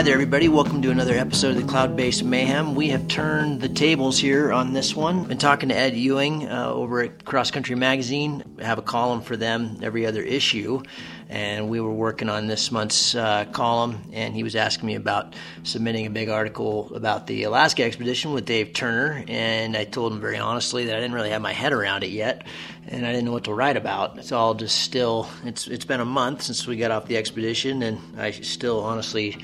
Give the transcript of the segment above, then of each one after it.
Hi there, everybody. Welcome to another episode of the Cloudbase Mayhem. We have turned the tables here on this one. Been talking to Ed Ewing uh, over at Cross Country Magazine. I have a column for them every other issue, and we were working on this month's uh, column. And he was asking me about submitting a big article about the Alaska expedition with Dave Turner, and I told him very honestly that I didn't really have my head around it yet, and I didn't know what to write about. It's all just still. It's it's been a month since we got off the expedition, and I still honestly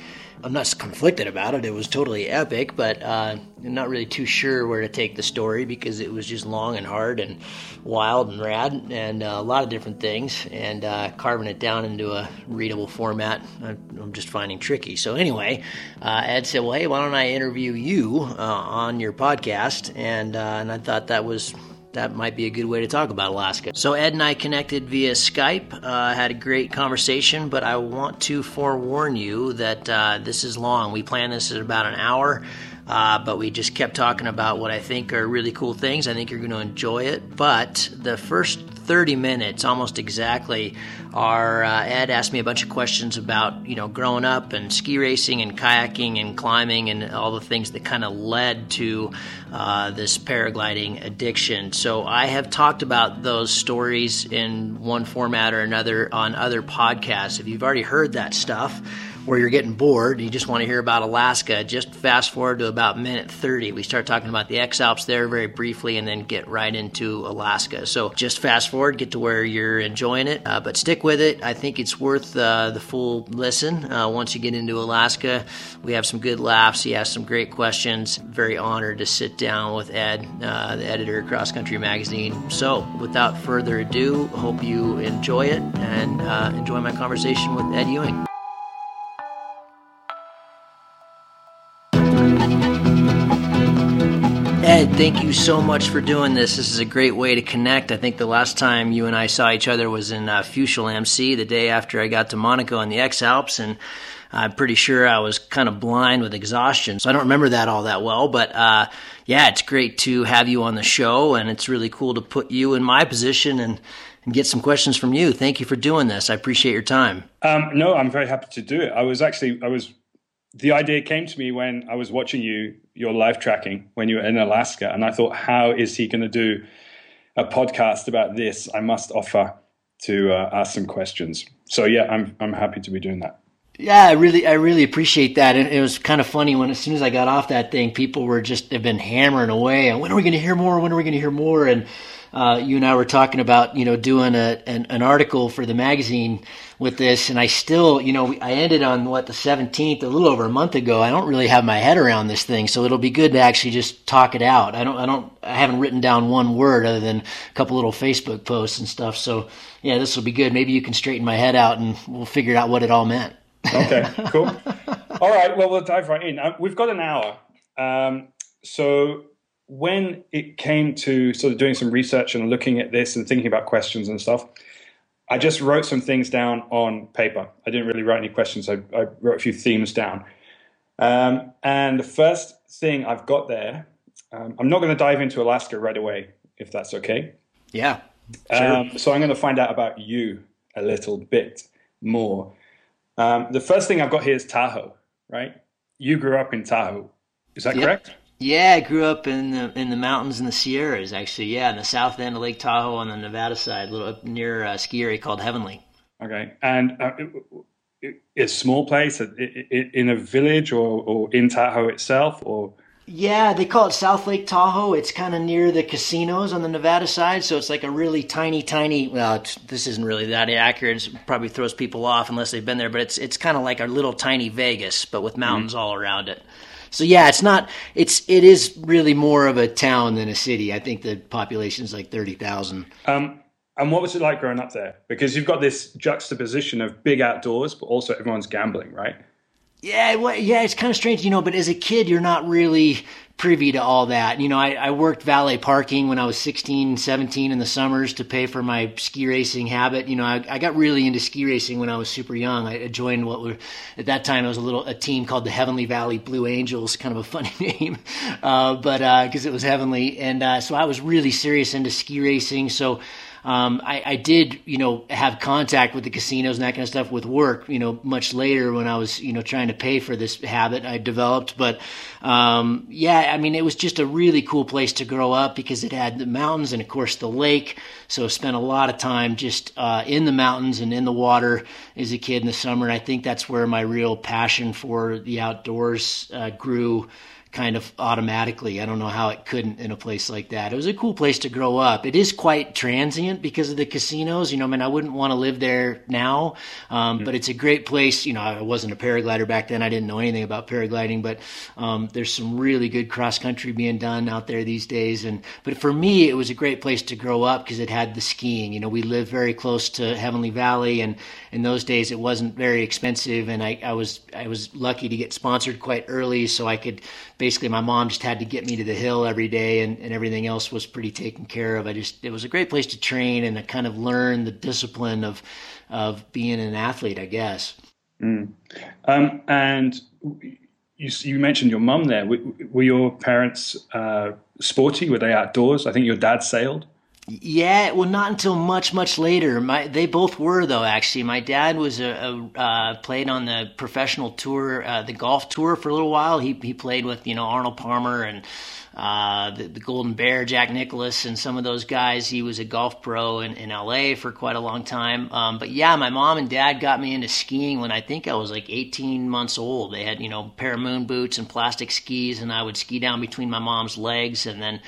I'm not conflicted about it. It was totally epic, but uh, I'm not really too sure where to take the story because it was just long and hard and wild and rad and uh, a lot of different things. And uh, carving it down into a readable format, I'm just finding tricky. So anyway, uh, Ed said, "Well, hey, why don't I interview you uh, on your podcast?" And uh, and I thought that was that might be a good way to talk about Alaska. So Ed and I connected via Skype, uh, had a great conversation, but I want to forewarn you that uh, this is long. We planned this at about an hour. Uh, but we just kept talking about what I think are really cool things. I think you're going to enjoy it. But the first 30 minutes, almost exactly, are uh, Ed asked me a bunch of questions about you know growing up and ski racing and kayaking and climbing and all the things that kind of led to uh, this paragliding addiction. So I have talked about those stories in one format or another on other podcasts. If you've already heard that stuff where you're getting bored and you just want to hear about Alaska, just fast forward to about minute 30. We start talking about the X Alps there very briefly and then get right into Alaska. So just fast forward, get to where you're enjoying it, uh, but stick with it. I think it's worth uh, the full listen. Uh, once you get into Alaska, we have some good laughs. He asked some great questions. Very honored to sit down with Ed, uh, the editor of Cross Country Magazine. So without further ado, hope you enjoy it and uh, enjoy my conversation with Ed Ewing. Ed, thank you so much for doing this. This is a great way to connect. I think the last time you and I saw each other was in uh, Fuschl am See, the day after I got to Monaco in the X Alps, and I'm pretty sure I was kind of blind with exhaustion, so I don't remember that all that well. But uh, yeah, it's great to have you on the show, and it's really cool to put you in my position and, and get some questions from you. Thank you for doing this. I appreciate your time. Um, no, I'm very happy to do it. I was actually I was the idea came to me when I was watching you your live tracking when you were in Alaska, and I thought, how is he going to do a podcast about this? I must offer to uh, ask some questions. So yeah, I'm I'm happy to be doing that. Yeah, I really, I really appreciate that. And it was kind of funny when, as soon as I got off that thing, people were just have been hammering away. And when are we going to hear more? When are we going to hear more? And uh, you and I were talking about, you know, doing a, an, an, article for the magazine with this, and I still, you know, I ended on what the 17th, a little over a month ago. I don't really have my head around this thing, so it'll be good to actually just talk it out. I don't, I don't, I haven't written down one word other than a couple little Facebook posts and stuff. So yeah, this will be good. Maybe you can straighten my head out, and we'll figure out what it all meant. okay, cool. all right, well, we'll dive right in. Uh, we've got an hour. Um, so when it came to sort of doing some research and looking at this and thinking about questions and stuff, I just wrote some things down on paper. I didn't really write any questions. I, I wrote a few themes down. Um, and the first thing I've got there, um, I'm not going to dive into Alaska right away, if that's okay. Yeah. Sure. Um, so I'm going to find out about you a little bit more. Um, the first thing I've got here is Tahoe, right? You grew up in Tahoe. Is that yep. correct? Yeah, I grew up in the in the mountains in the Sierras. Actually, yeah, in the south end of Lake Tahoe on the Nevada side, a little up near a ski area called Heavenly. Okay, and uh, it, it's a small place in a village or, or in Tahoe itself, or yeah, they call it South Lake Tahoe. It's kind of near the casinos on the Nevada side, so it's like a really tiny, tiny. Well, this isn't really that accurate. It probably throws people off unless they've been there, but it's it's kind of like a little tiny Vegas, but with mountains mm-hmm. all around it. So yeah, it's not. It's it is really more of a town than a city. I think the population is like thirty thousand. Um, and what was it like growing up there? Because you've got this juxtaposition of big outdoors, but also everyone's gambling, right? Yeah, well, yeah, it's kind of strange, you know. But as a kid, you're not really privy to all that. You know, I, I, worked valet parking when I was 16, 17 in the summers to pay for my ski racing habit. You know, I, I got really into ski racing when I was super young. I joined what were, at that time, it was a little, a team called the Heavenly Valley Blue Angels, kind of a funny name, uh, but, uh, cause it was heavenly. And, uh, so I was really serious into ski racing. So, um, I, I, did, you know, have contact with the casinos and that kind of stuff with work, you know, much later when I was, you know, trying to pay for this habit I developed. But um, yeah, I mean, it was just a really cool place to grow up because it had the mountains and, of course, the lake. So I spent a lot of time just uh, in the mountains and in the water as a kid in the summer. And I think that's where my real passion for the outdoors uh, grew kind of automatically. I don't know how it couldn't in a place like that. It was a cool place to grow up. It is quite transient because of the casinos. You know, I mean, I wouldn't want to live there now, um, mm-hmm. but it's a great place. You know, I wasn't a paraglider back then. I didn't know anything about paragliding, but um, there's some really good cross country being done out there these days. And but for me, it was a great place to grow up because it had the skiing. You know, we lived very close to Heavenly Valley, and in those days it wasn't very expensive, and I, I was I was lucky to get sponsored quite early, so I could basically my mom just had to get me to the hill every day and, and everything else was pretty taken care of. I just it was a great place to train and to kind of learn the discipline of of being an athlete, I guess. Mm. Um, and you, you mentioned your mum there. Were, were your parents uh, sporty? Were they outdoors? I think your dad sailed. Yeah, well, not until much, much later. My, they both were though. Actually, my dad was a, a uh, played on the professional tour, uh, the golf tour for a little while. He he played with you know Arnold Palmer and uh, the, the, Golden Bear, Jack Nicklaus, and some of those guys. He was a golf pro in, in LA for quite a long time. Um, but yeah, my mom and dad got me into skiing when I think I was like 18 months old. They had you know pair of moon boots and plastic skis, and I would ski down between my mom's legs, and then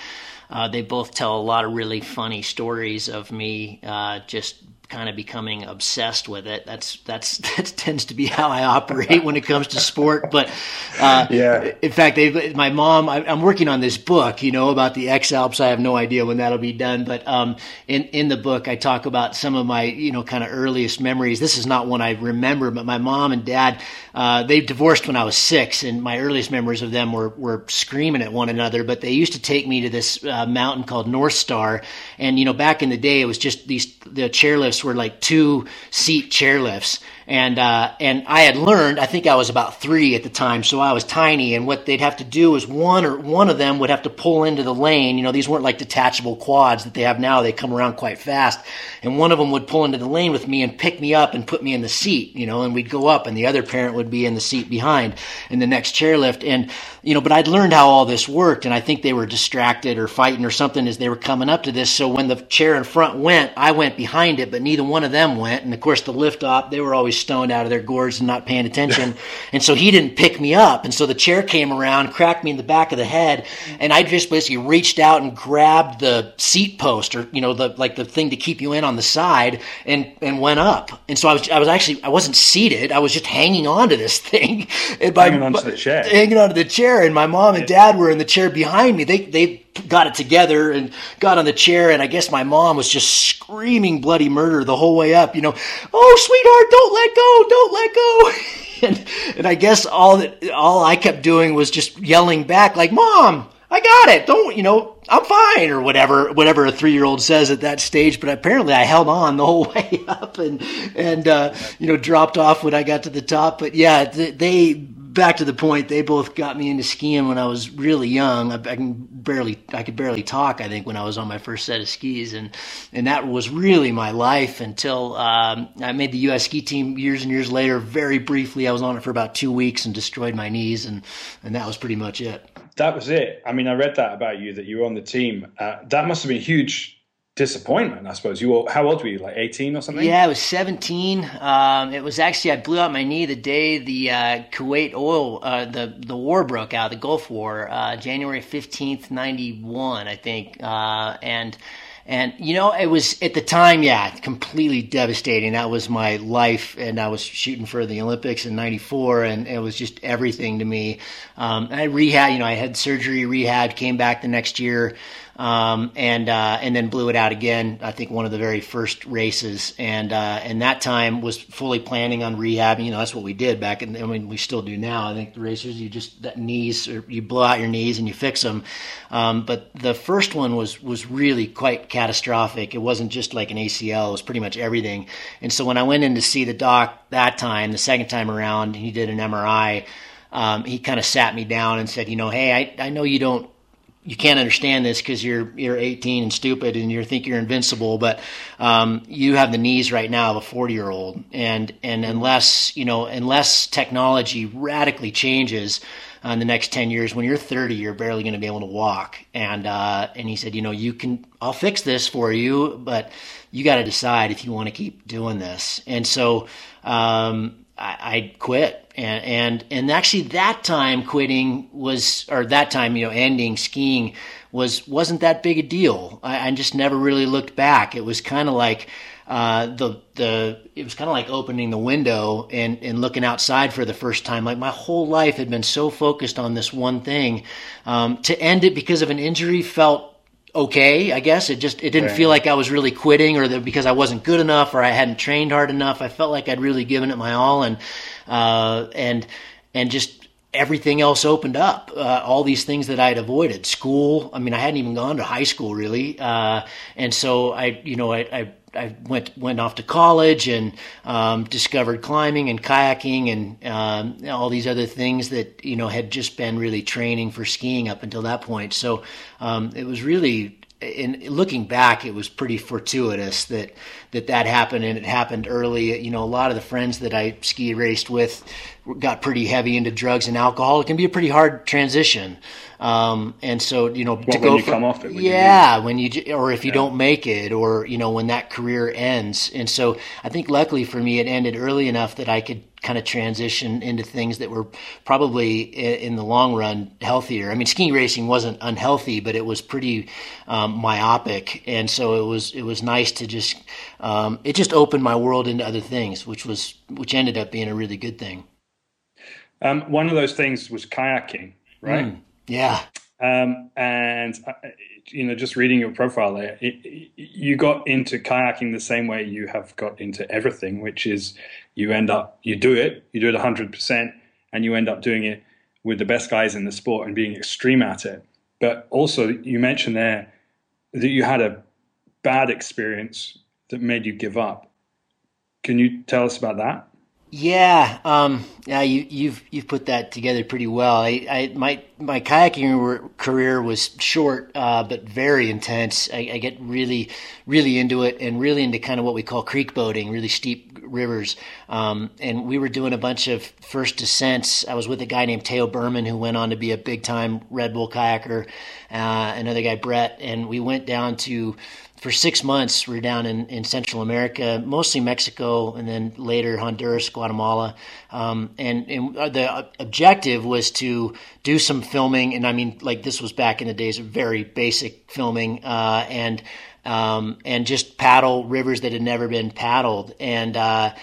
uh, they both tell a lot of really funny stories of me uh, just kind of becoming obsessed with it. That's that's that tends to be how I operate when it comes to sport. But uh, yeah, in fact, they, my mom. I, am working on this book, you know, about the X Alps. I have no idea when that'll be done. But um, in in the book, I talk about some of my you know kind of earliest memories. This is not one I remember, but my mom and dad uh, they divorced when I was six, and my earliest memories of them were were screaming at one another. But they used to take me to this uh, mountain called Northstar, and you know back in the day, it was just these the chairlifts were like two seat chairlifts and uh, and I had learned. I think I was about three at the time, so I was tiny. And what they'd have to do is one or one of them would have to pull into the lane. You know, these weren't like detachable quads that they have now. They come around quite fast. And one of them would pull into the lane with me and pick me up and put me in the seat. You know, and we'd go up, and the other parent would be in the seat behind in the next chairlift. And you know, but I'd learned how all this worked, and I think they were distracted or fighting or something as they were coming up to this. So when the chair in front went, I went behind it, but neither one of them went. And of course, the lift op, they were always stoned out of their gourds and not paying attention. and so he didn't pick me up. And so the chair came around, cracked me in the back of the head. And I just basically reached out and grabbed the seat post or, you know, the, like the thing to keep you in on the side and, and went up. And so I was, I was actually, I wasn't seated. I was just hanging on to this thing. And by, hanging onto the chair. Hanging onto the chair. And my mom and dad were in the chair behind me. They, they, got it together and got on the chair. And I guess my mom was just screaming bloody murder the whole way up. You know, oh, sweetheart, don't let go, don't let go. and, and I guess all that, all I kept doing was just yelling back like, mom, I got it. Don't, you know, I'm fine or whatever, whatever a three year old says at that stage. But apparently I held on the whole way up and, and, uh, you know, dropped off when I got to the top. But yeah, they, back to the point, they both got me into skiing when I was really young. I, I, can barely, I could barely talk. I think when I was on my first set of skis, and and that was really my life until um, I made the U.S. ski team years and years later. Very briefly, I was on it for about two weeks and destroyed my knees, and and that was pretty much it. That was it. I mean, I read that about you that you were on the team. Uh, that must have been huge disappointment, I suppose. You were how old were you? Like eighteen or something? Yeah, I was seventeen. Um, it was actually I blew out my knee the day the uh, Kuwait oil uh, the the war broke out, the Gulf War, uh, January fifteenth, ninety one, I think, uh, and. And you know, it was at the time, yeah, completely devastating. That was my life, and I was shooting for the Olympics in '94, and it was just everything to me. Um, I rehab, you know, I had surgery, rehab, came back the next year um, and uh, and then blew it out again. I think one of the very first races, and uh, and that time was fully planning on rehabbing. You know, that's what we did back, in, I mean, we still do now. I think the racers, you just that knees, you blow out your knees and you fix them. Um, but the first one was was really quite catastrophic. It wasn't just like an ACL; it was pretty much everything. And so when I went in to see the doc that time, the second time around, he did an MRI. Um, he kind of sat me down and said, you know, hey, I, I know you don't you can't understand this because you're you're 18 and stupid and you think you're invincible, but um, you have the knees right now of a 40 year old, and and unless you know unless technology radically changes. Uh, in the next 10 years when you're 30 you're barely going to be able to walk and uh, and he said you know you can I'll fix this for you but you got to decide if you want to keep doing this and so um, I, I quit and and and actually that time quitting was or that time you know ending skiing was wasn't that big a deal. I, I just never really looked back. It was kind of like uh, the the it was kind of like opening the window and and looking outside for the first time. Like my whole life had been so focused on this one thing. Um, to end it because of an injury felt okay, I guess. It just it didn't right. feel like I was really quitting or that because I wasn't good enough or I hadn't trained hard enough. I felt like I'd really given it my all and uh, and and just everything else opened up. Uh, all these things that I'd avoided, school. I mean, I hadn't even gone to high school really, uh, and so I, you know, I, I I went went off to college and um, discovered climbing and kayaking and um, all these other things that you know had just been really training for skiing up until that point. So um, it was really. In looking back, it was pretty fortuitous that that that happened, and it happened early. You know, a lot of the friends that I ski raced with got pretty heavy into drugs and alcohol. It can be a pretty hard transition. Um, and so, you know, well, to go from, it, when yeah, you when you, or if you yeah. don't make it, or, you know, when that career ends. And so I think luckily for me, it ended early enough that I could kind of transition into things that were probably in the long run healthier. I mean, skiing racing wasn't unhealthy, but it was pretty um, myopic, and so it was it was nice to just um, it just opened my world into other things, which was which ended up being a really good thing. Um, one of those things was kayaking, right? Mm. Yeah. Um, and uh, you know, just reading your profile there, it, it, you got into kayaking the same way you have got into everything, which is you end up you do it, you do it hundred percent, and you end up doing it with the best guys in the sport and being extreme at it. But also, you mentioned there that you had a bad experience that made you give up. Can you tell us about that? Yeah, um, yeah, you, have you've, you've put that together pretty well. I, I my my kayaking career was short, uh, but very intense. I, I, get really, really into it, and really into kind of what we call creek boating, really steep rivers. Um, and we were doing a bunch of first descents. I was with a guy named Tao Berman, who went on to be a big time Red Bull kayaker. Uh, another guy, Brett, and we went down to for six months, we were down in, in Central America, mostly Mexico, and then later Honduras, Guatemala. Um, and, and the objective was to do some filming. And I mean, like this was back in the days of very basic filming, uh, and, um, and just paddle rivers that had never been paddled. And, uh,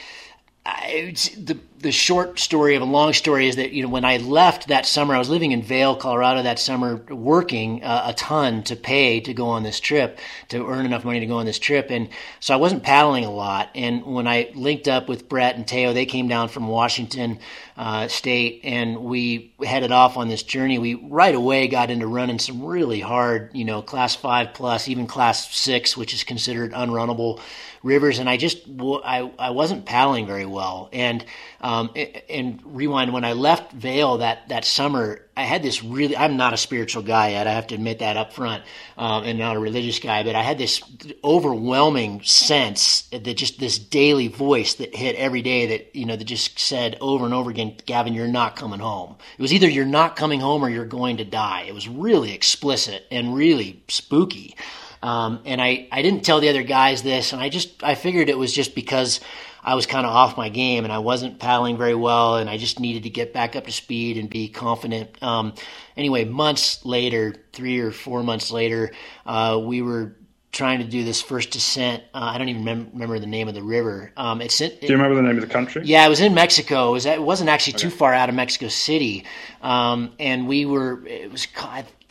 I, the the short story of a long story is that you know when I left that summer, I was living in Vail, Colorado that summer, working uh, a ton to pay to go on this trip, to earn enough money to go on this trip, and so I wasn't paddling a lot. And when I linked up with Brett and Tao, they came down from Washington uh, State, and we headed off on this journey. We right away got into running some really hard, you know, class five plus, even class six, which is considered unrunnable rivers, and I just I I wasn't paddling very well. And um, and rewind when I left Vail that that summer, I had this really. I'm not a spiritual guy yet. I have to admit that up front, um, and not a religious guy. But I had this overwhelming sense that just this daily voice that hit every day that you know that just said over and over again, Gavin, you're not coming home. It was either you're not coming home or you're going to die. It was really explicit and really spooky. Um, and I, I didn't tell the other guys this, and I just I figured it was just because I was kind of off my game and I wasn't paddling very well, and I just needed to get back up to speed and be confident. Um, anyway, months later, three or four months later, uh, we were trying to do this first descent. Uh, I don't even mem- remember the name of the river. Um, it's in, it, do you remember the name of the country? Yeah, it was in Mexico. It, was, it wasn't actually okay. too far out of Mexico City, um, and we were. It was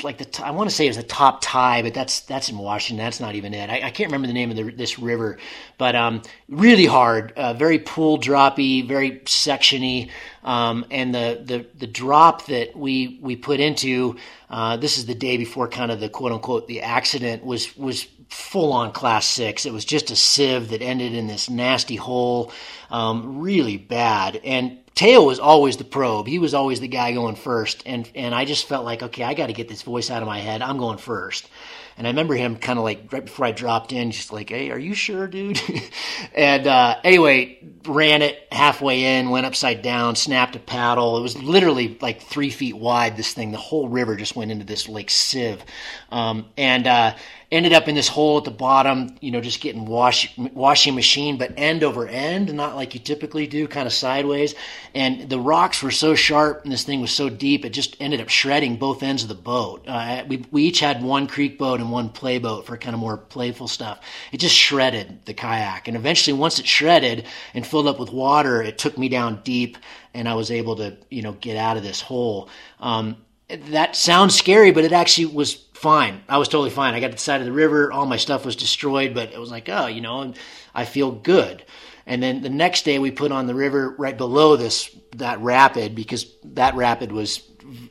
like the I want to say it was the Top tie, but that's that's in Washington. That's not even it. I, I can't remember the name of the, this river, but um, really hard, uh, very pool droppy, very sectiony, um, and the, the the drop that we we put into. Uh, this is the day before kind of the quote unquote the accident was was full on class six. It was just a sieve that ended in this nasty hole, um, really bad. And Tao was always the probe. He was always the guy going first, and and I just felt like, okay, I got to get this voice out of my head. I'm going first. And I remember him kind of like right before I dropped in, just like, "Hey, are you sure, dude?" and uh, anyway, ran it halfway in, went upside down, snapped a paddle. It was literally like three feet wide. This thing, the whole river just went into this like sieve, um, and uh, ended up in this hole at the bottom. You know, just getting wash washing machine, but end over end, not like you typically do, kind of sideways. And the rocks were so sharp, and this thing was so deep, it just ended up shredding both ends of the boat. Uh, we we each had one creek boat and one play boat for kind of more playful stuff. It just shredded the kayak, and eventually, once it shredded and filled up with water, it took me down deep, and I was able to you know get out of this hole. Um, that sounds scary, but it actually was fine. I was totally fine. I got to the side of the river. All my stuff was destroyed, but it was like, oh, you know, I feel good. And then the next day we put on the river right below this that rapid because that rapid was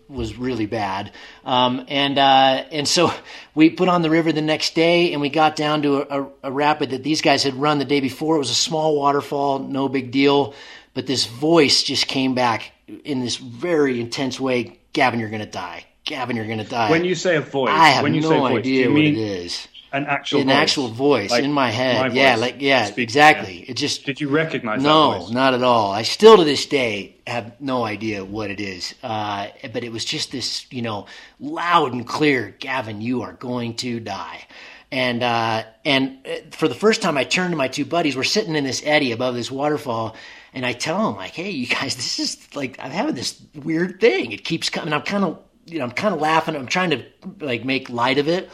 was really bad. Um, and uh, and so we put on the river the next day and we got down to a, a, a rapid that these guys had run the day before. It was a small waterfall, no big deal. But this voice just came back in this very intense way. Gavin, you're to die. Gavin, you're going to die. When you say a voice, I have when you no say voice, idea what it is. an actual An voice? actual voice Like in my head. my yeah, like yeah, exactly. It just Did you recognize? No, not at all. I still to this day have no idea what it is. Uh, but it was just this, you know, loud and clear, Gavin, you are going to die. And uh, and uh, for the first time, I turned to my two buddies. We're sitting in this eddy above this waterfall, and I tell them like, "Hey, you guys, this is like I'm having this weird thing. It keeps coming. I'm kind of, you know, I'm kind of laughing. I'm trying to like make light of it."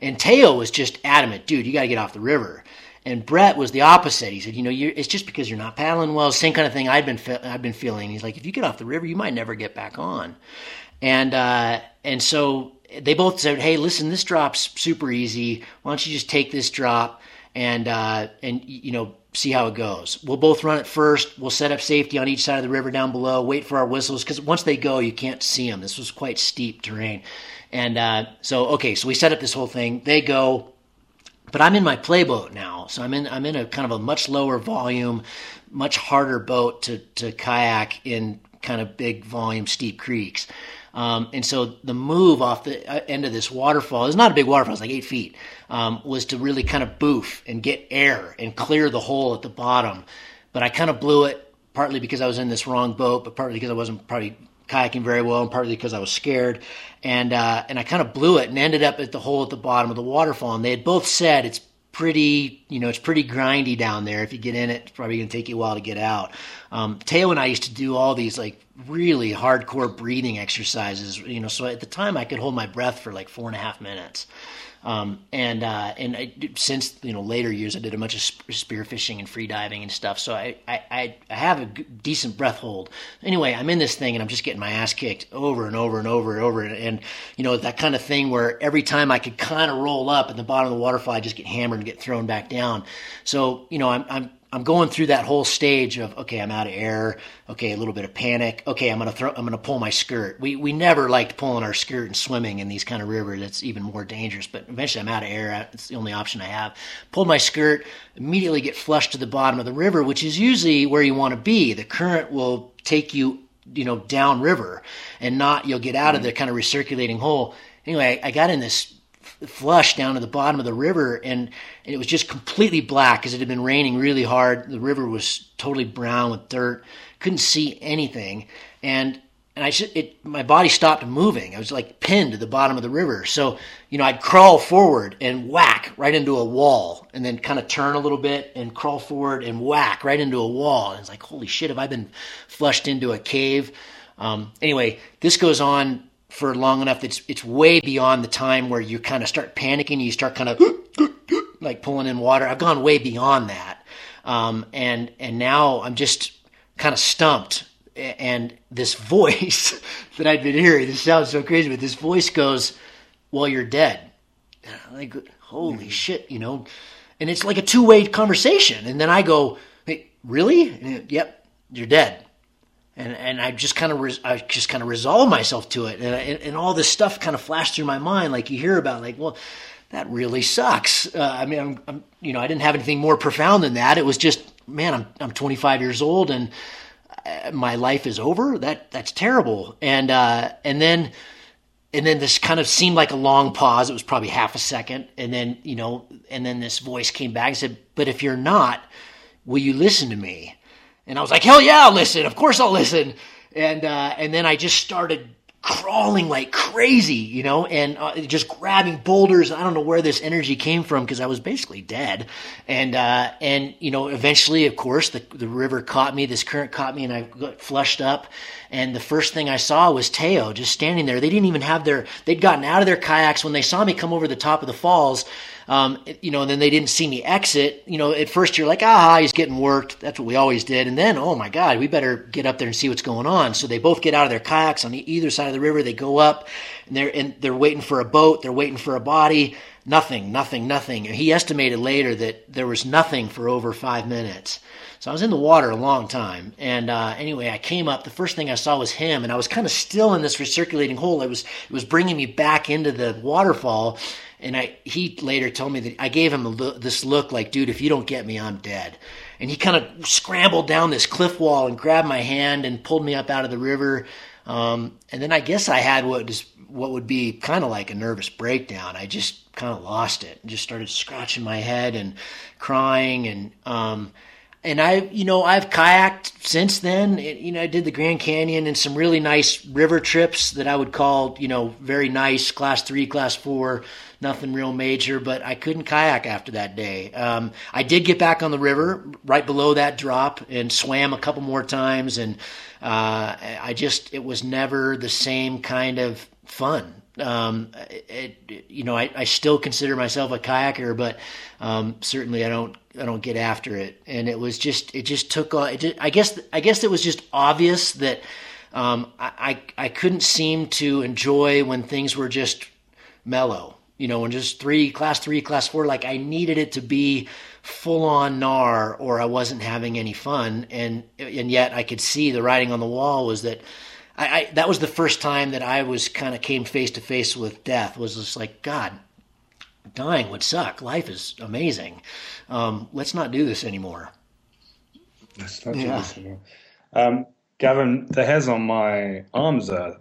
And Tao was just adamant, dude, you got to get off the river. And Brett was the opposite. He said, you know, it's just because you're not paddling well. Same kind of thing I'd been fe- I'd been feeling. He's like, if you get off the river, you might never get back on. And uh, and so they both said, hey, listen, this drop's super easy. Why don't you just take this drop and uh, and you know see how it goes. We'll both run it first. We'll set up safety on each side of the river down below. Wait for our whistles because once they go, you can't see them. This was quite steep terrain. And uh, so okay, so we set up this whole thing. They go but I'm in my playboat now, so I'm in I'm in a kind of a much lower volume, much harder boat to to kayak in kind of big volume steep creeks. Um, and so the move off the uh, end of this waterfall is not a big waterfall; it's like eight feet. Um, was to really kind of boof and get air and clear the hole at the bottom. But I kind of blew it partly because I was in this wrong boat, but partly because I wasn't probably kayaking very well, and partly because I was scared. And uh, and I kind of blew it and ended up at the hole at the bottom of the waterfall. And they had both said it's pretty, you know, it's pretty grindy down there. If you get in it, it's probably going to take you a while to get out. Um, Tao and I used to do all these like really hardcore breathing exercises, you know. So at the time, I could hold my breath for like four and a half minutes. Um, and uh, and I, since you know later years, I did a bunch of spear fishing and free diving and stuff. So I I, I have a decent breath hold. Anyway, I'm in this thing and I'm just getting my ass kicked over and over and over and over. And, and you know that kind of thing where every time I could kind of roll up at the bottom of the waterfall, I just get hammered and get thrown back down. So you know I'm I'm I'm going through that whole stage of okay, I'm out of air. Okay, a little bit of panic. Okay, I'm gonna throw. I'm gonna pull my skirt. We we never liked pulling our skirt and swimming in these kind of rivers. It's even more dangerous. But eventually, I'm out of air. It's the only option I have. Pulled my skirt. Immediately get flushed to the bottom of the river, which is usually where you want to be. The current will take you, you know, down river, and not you'll get out of mm-hmm. the kind of recirculating hole. Anyway, I got in this flush down to the bottom of the river and, and it was just completely black because it had been raining really hard. The river was totally brown with dirt. Couldn't see anything. And and I just, it my body stopped moving. I was like pinned to the bottom of the river. So you know I'd crawl forward and whack right into a wall and then kind of turn a little bit and crawl forward and whack right into a wall. And it's like holy shit have I been flushed into a cave? Um, anyway this goes on for long enough that it's, it's way beyond the time where you kind of start panicking. You start kind of like pulling in water. I've gone way beyond that. Um, and, and now I'm just kind of stumped. And this voice that I'd been hearing, this sounds so crazy, but this voice goes, well, you're dead. Like, holy shit, you know? And it's like a two way conversation. And then I go, hey, really? And, yep, you're dead and and I just kind of res- I just kind of resolved myself to it, and, I, and all this stuff kind of flashed through my mind, like you hear about, like well, that really sucks. Uh, I mean, I'm, I'm, you know I didn't have anything more profound than that. It was just man, I'm I'm 25 years old, and my life is over. That that's terrible. And uh, and then and then this kind of seemed like a long pause. It was probably half a second, and then you know, and then this voice came back and said, "But if you're not, will you listen to me?" And I was like, "Hell yeah, I'll listen. Of course I'll listen." And uh, and then I just started crawling like crazy, you know, and uh, just grabbing boulders. I don't know where this energy came from because I was basically dead. And, uh, and, you know, eventually, of course, the, the river caught me, this current caught me and I got flushed up. And the first thing I saw was Tao just standing there. They didn't even have their, they'd gotten out of their kayaks when they saw me come over the top of the falls um, you know, and then they didn't see me exit. You know, at first you're like, ah, he's getting worked. That's what we always did. And then, oh my God, we better get up there and see what's going on. So they both get out of their kayaks on either side of the river. They go up, and they're and they're waiting for a boat. They're waiting for a body. Nothing, nothing, nothing. He estimated later that there was nothing for over five minutes. So I was in the water a long time. And uh, anyway, I came up. The first thing I saw was him, and I was kind of still in this recirculating hole. It was it was bringing me back into the waterfall. And I, he later told me that I gave him this look like, dude, if you don't get me, I'm dead. And he kind of scrambled down this cliff wall and grabbed my hand and pulled me up out of the river. Um, and then I guess I had what is what would be kind of like a nervous breakdown. I just kind of lost it and just started scratching my head and crying and um, and I, you know, I've kayaked since then. It, you know, I did the Grand Canyon and some really nice river trips that I would call, you know, very nice, class three, class four, nothing real major. But I couldn't kayak after that day. Um, I did get back on the river right below that drop and swam a couple more times, and uh, I just it was never the same kind of fun. Um, it, it, you know, I, I still consider myself a kayaker, but um, certainly I don't I don't get after it. And it was just it just took I guess I guess it was just obvious that um, I I couldn't seem to enjoy when things were just mellow. You know, when just three class three class four, like I needed it to be full on gnar, or I wasn't having any fun. And and yet I could see the writing on the wall was that I, I that was the first time that I was kind of came face to face with death. Was just like God, dying would suck. Life is amazing. Um, let's not do this anymore. Let's not do yeah. this anymore. Um, Gavin, the hairs on my arms are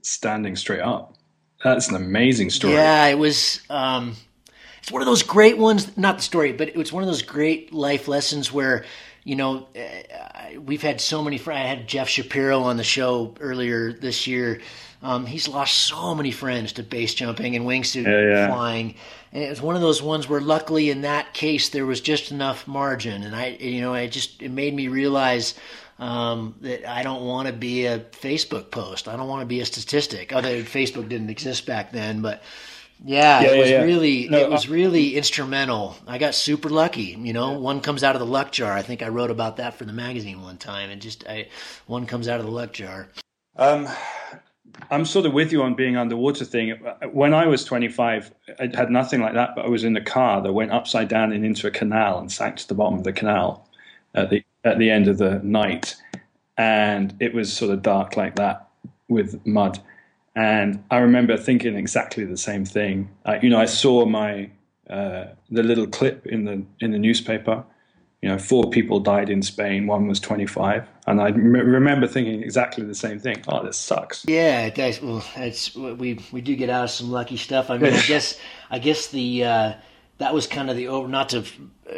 standing straight up. That's an amazing story. Yeah, it was. Um, it's one of those great ones. Not the story, but it was one of those great life lessons where you know, uh, we've had so many. Friends. I had Jeff Shapiro on the show earlier this year. Um, he's lost so many friends to base jumping and wingsuit yeah, yeah. flying, and it was one of those ones where, luckily, in that case, there was just enough margin, and I, you know, I just it made me realize um, that I don't want to be a Facebook post. I don't want to be a statistic. Although Facebook didn't exist back then, but yeah, yeah, it was yeah, yeah. really no, it was uh, really instrumental. I got super lucky, you know. One comes out of the luck jar. I think I wrote about that for the magazine one time, and just I, one comes out of the luck jar. Um, I'm sort of with you on being underwater thing. When I was 25, I had nothing like that, but I was in a car that went upside down and into a canal and sank to the bottom of the canal at the at the end of the night, and it was sort of dark like that with mud and I remember thinking exactly the same thing. Uh, you know, I saw my uh, the little clip in the in the newspaper. You know, four people died in Spain. One was 25, and I m- remember thinking exactly the same thing. Oh, this sucks. Yeah, it does. Well, it's we we do get out of some lucky stuff. I mean, I guess I guess the uh, that was kind of the over. Not to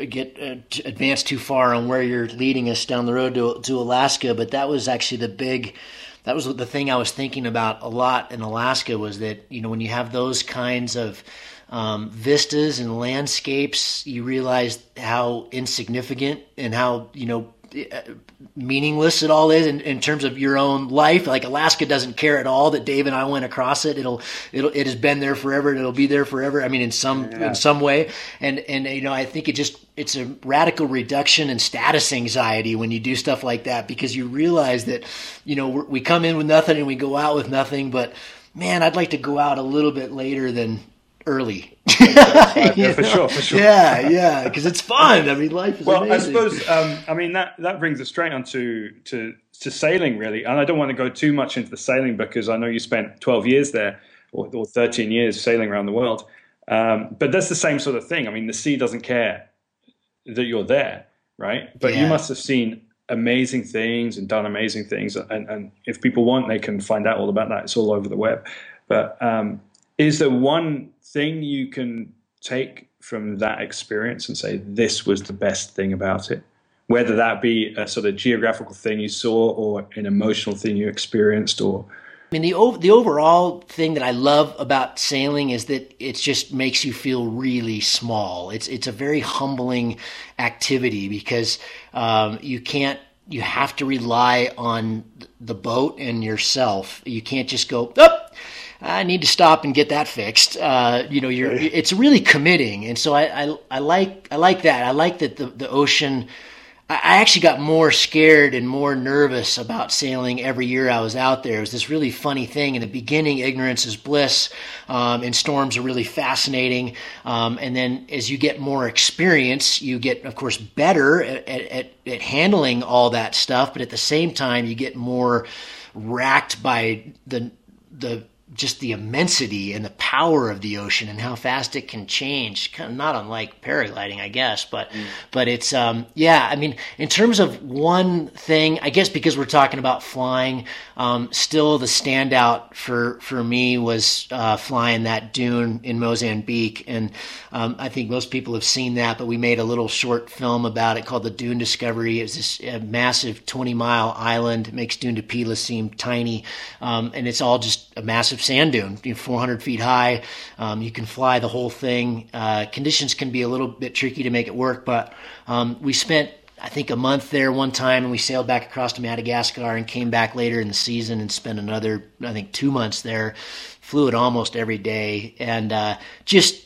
get uh, to advance too far on where you're leading us down the road to to Alaska, but that was actually the big that was the thing I was thinking about a lot in Alaska was that you know when you have those kinds of um, vistas and landscapes, you realize how insignificant and how you know meaningless it all is in, in terms of your own life. Like Alaska doesn't care at all that Dave and I went across it. It'll, it'll, it has been there forever and it'll be there forever. I mean, in some, yeah. in some way. And, and, you know, I think it just, it's a radical reduction in status anxiety when you do stuff like that because you realize that, you know, we come in with nothing and we go out with nothing, but man, I'd like to go out a little bit later than early. yeah, for sure, for sure. Yeah, yeah, because it's fun. I mean, life is well. Amazing. I suppose. Um, I mean that that brings us straight onto to to sailing really, and I don't want to go too much into the sailing because I know you spent twelve years there or, or thirteen years sailing around the world. Um, but that's the same sort of thing. I mean, the sea doesn't care that you're there, right? But yeah. you must have seen amazing things and done amazing things. And, and if people want, they can find out all about that. It's all over the web. But um, is there one thing you can take from that experience and say this was the best thing about it? Whether that be a sort of geographical thing you saw or an emotional thing you experienced or I mean, the the overall thing that I love about sailing is that it just makes you feel really small. It's it's a very humbling activity because um, you can't you have to rely on the boat and yourself. You can't just go up. I need to stop and get that fixed. Uh, you know, you're it's really committing, and so I, I I like I like that. I like that the the ocean I actually got more scared and more nervous about sailing every year I was out there. It was this really funny thing. In the beginning, ignorance is bliss, um, and storms are really fascinating. Um, and then as you get more experience, you get, of course, better at, at, at handling all that stuff. But at the same time, you get more racked by the the just the immensity and the power of the ocean and how fast it can change. Kind of not unlike paragliding, I guess, but mm. but it's um, yeah. I mean, in terms of one thing, I guess because we're talking about flying, um, still the standout for for me was uh, flying that dune in Mozambique, and um, I think most people have seen that. But we made a little short film about it called the Dune Discovery. It's this uh, massive 20 mile island. It makes Dune du Pilat seem tiny, um, and it's all just a massive massive sand dune, you know, 400 feet high. Um, you can fly the whole thing. Uh, conditions can be a little bit tricky to make it work, but um, we spent I think a month there one time, and we sailed back across to Madagascar and came back later in the season and spent another, I think, two months there. Flew it almost every day, and uh, just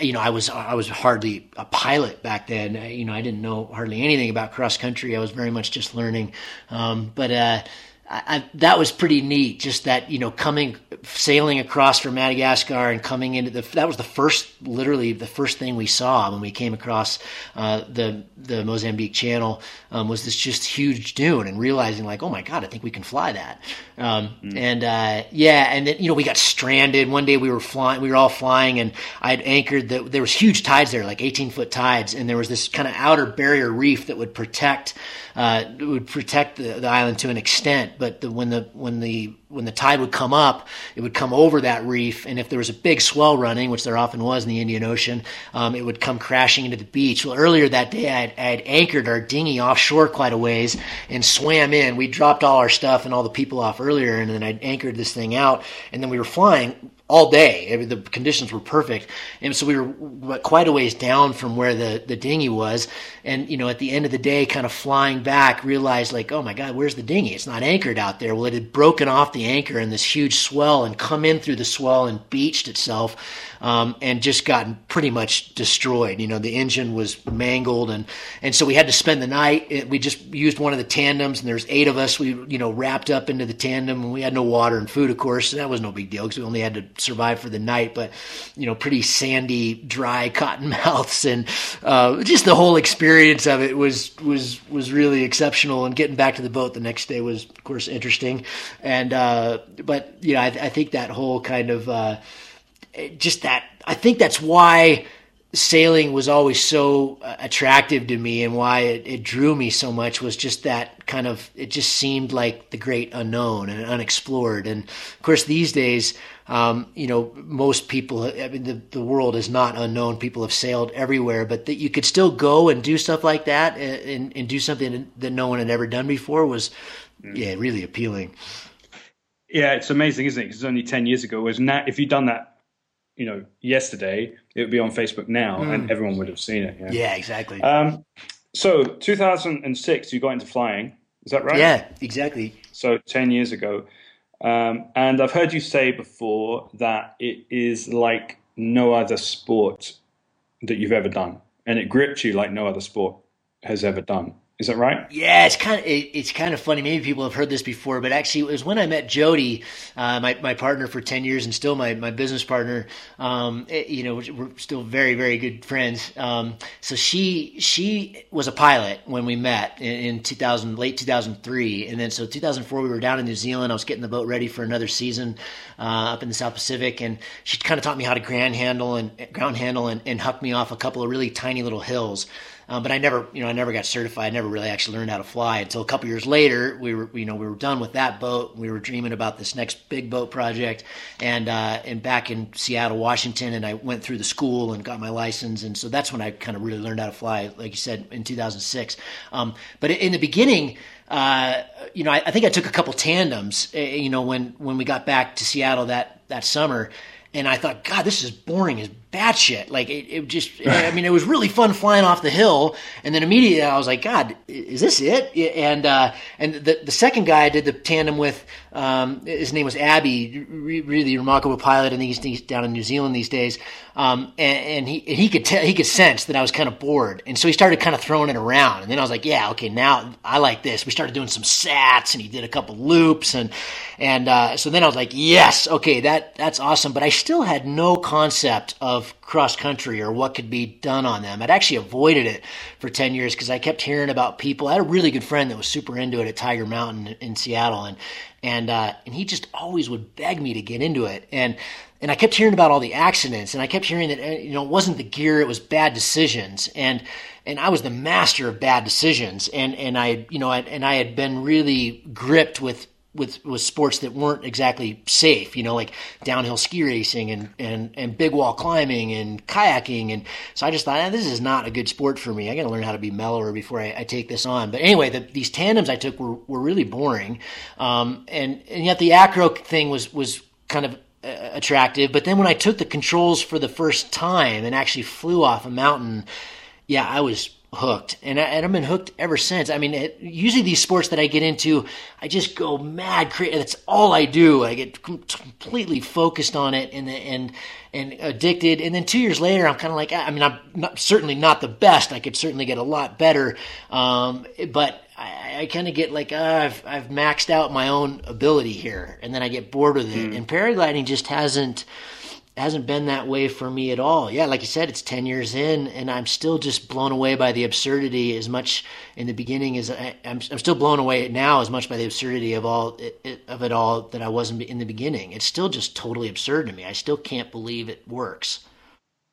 you know, I was I was hardly a pilot back then. You know, I didn't know hardly anything about cross country. I was very much just learning. Um, but uh, I, that was pretty neat. Just that you know, coming sailing across from Madagascar and coming into the that was the first, literally the first thing we saw when we came across uh, the the Mozambique Channel um, was this just huge dune, and realizing like, oh my god, I think we can fly that. Um, mm. And uh, yeah, and then you know we got stranded one day. We were flying, we were all flying, and I'd anchored. The, there was huge tides there, like eighteen foot tides, and there was this kind of outer barrier reef that would protect uh, would protect the, the island to an extent but the, when the when the when the tide would come up, it would come over that reef, and if there was a big swell running, which there often was in the Indian Ocean, um, it would come crashing into the beach. Well, earlier that day, I had, anchored our dinghy offshore quite a ways and swam in. We dropped all our stuff and all the people off earlier, and then I anchored this thing out, and then we were flying all day. I mean, the conditions were perfect, and so we were quite a ways down from where the the dinghy was. And you know, at the end of the day, kind of flying back, realized like, oh my god, where's the dinghy? It's not anchored out there. Well, it had broken off the anchor in this huge swell and come in through the swell and beached itself um, and just gotten pretty much destroyed. You know, the engine was mangled, and and so we had to spend the night. We just used one of the tandems, and there's eight of us. We you know wrapped up into the tandem, and we had no water and food, of course. And that was no big deal because we only had to survive for the night. But you know, pretty sandy, dry cotton mouths, and uh, just the whole experience of it was was was really exceptional. And getting back to the boat the next day was, of course, interesting. And uh, but you know, I, I think that whole kind of uh, just that I think that's why sailing was always so uh, attractive to me and why it, it, drew me so much was just that kind of it just seemed like the great unknown and unexplored and of course these days um, you know most people I mean the, the world is not unknown people have sailed everywhere but that you could still go and do stuff like that and, and do something that no one had ever done before was mm. yeah really appealing yeah it's amazing isn't it because only 10 years ago was not if you'd done that you know yesterday, it would be on Facebook now, mm. and everyone would have seen it. Yeah, yeah exactly. Um, so 2006, you got into flying. Is that right? Yeah, exactly. So 10 years ago. Um, and I've heard you say before that it is like no other sport that you've ever done, and it gripped you like no other sport has ever done. Is that right? Yeah, it's kind of it, it's kind of funny. Maybe people have heard this before, but actually, it was when I met Jody, uh, my my partner for ten years, and still my my business partner. Um, it, you know, we're still very very good friends. Um, so she she was a pilot when we met in, in 2000 late 2003, and then so 2004 we were down in New Zealand. I was getting the boat ready for another season uh, up in the South Pacific, and she kind of taught me how to ground handle and ground handle and, and huck me off a couple of really tiny little hills. Um, but I never, you know, I never got certified. I never really actually learned how to fly until a couple years later. We were, you know, we were done with that boat. We were dreaming about this next big boat project, and uh, and back in Seattle, Washington, and I went through the school and got my license, and so that's when I kind of really learned how to fly, like you said, in 2006. Um, but in the beginning. Uh, you know, I, I, think I took a couple tandems, uh, you know, when, when we got back to Seattle that, that summer. And I thought, God, this is boring as batshit. Like it, it just, I mean, it was really fun flying off the hill. And then immediately I was like, God, is this it? And, uh, and the, the second guy I did the tandem with, um, his name was Abby, really remarkable pilot. I think he's, he's down in New Zealand these days. Um, and, and, he, and he could tell, he could sense that I was kind of bored. And so he started kind of throwing it around. And then I was like, yeah, okay, now I like this. We started doing some sats and he did a couple loops. And, and, uh, so then I was like, yes, okay, that, that's awesome. But I still had no concept of of cross country or what could be done on them. I'd actually avoided it for 10 years because I kept hearing about people. I had a really good friend that was super into it at Tiger Mountain in Seattle and and uh, and he just always would beg me to get into it. And and I kept hearing about all the accidents and I kept hearing that you know it wasn't the gear, it was bad decisions. And and I was the master of bad decisions. And and I you know and I had been really gripped with with with sports that weren't exactly safe, you know, like downhill ski racing and and and big wall climbing and kayaking, and so I just thought eh, this is not a good sport for me. I got to learn how to be mellower before I, I take this on. But anyway, the, these tandems I took were were really boring, um, and and yet the acro thing was was kind of uh, attractive. But then when I took the controls for the first time and actually flew off a mountain, yeah, I was hooked and, I, and I've been hooked ever since. I mean, it, usually these sports that I get into, I just go mad crazy. That's all I do. I get completely focused on it and, and, and addicted. And then two years later, I'm kind of like, I mean, I'm not, certainly not the best. I could certainly get a lot better. Um, but I, I kind of get like, uh, I've, I've maxed out my own ability here. And then I get bored with it. Mm. And paragliding just hasn't, hasn't been that way for me at all. Yeah, like you said, it's 10 years in, and I'm still just blown away by the absurdity as much in the beginning as I, am I'm still blown away now as much by the absurdity of all of it all that I wasn't in the beginning. It's still just totally absurd to me. I still can't believe it works.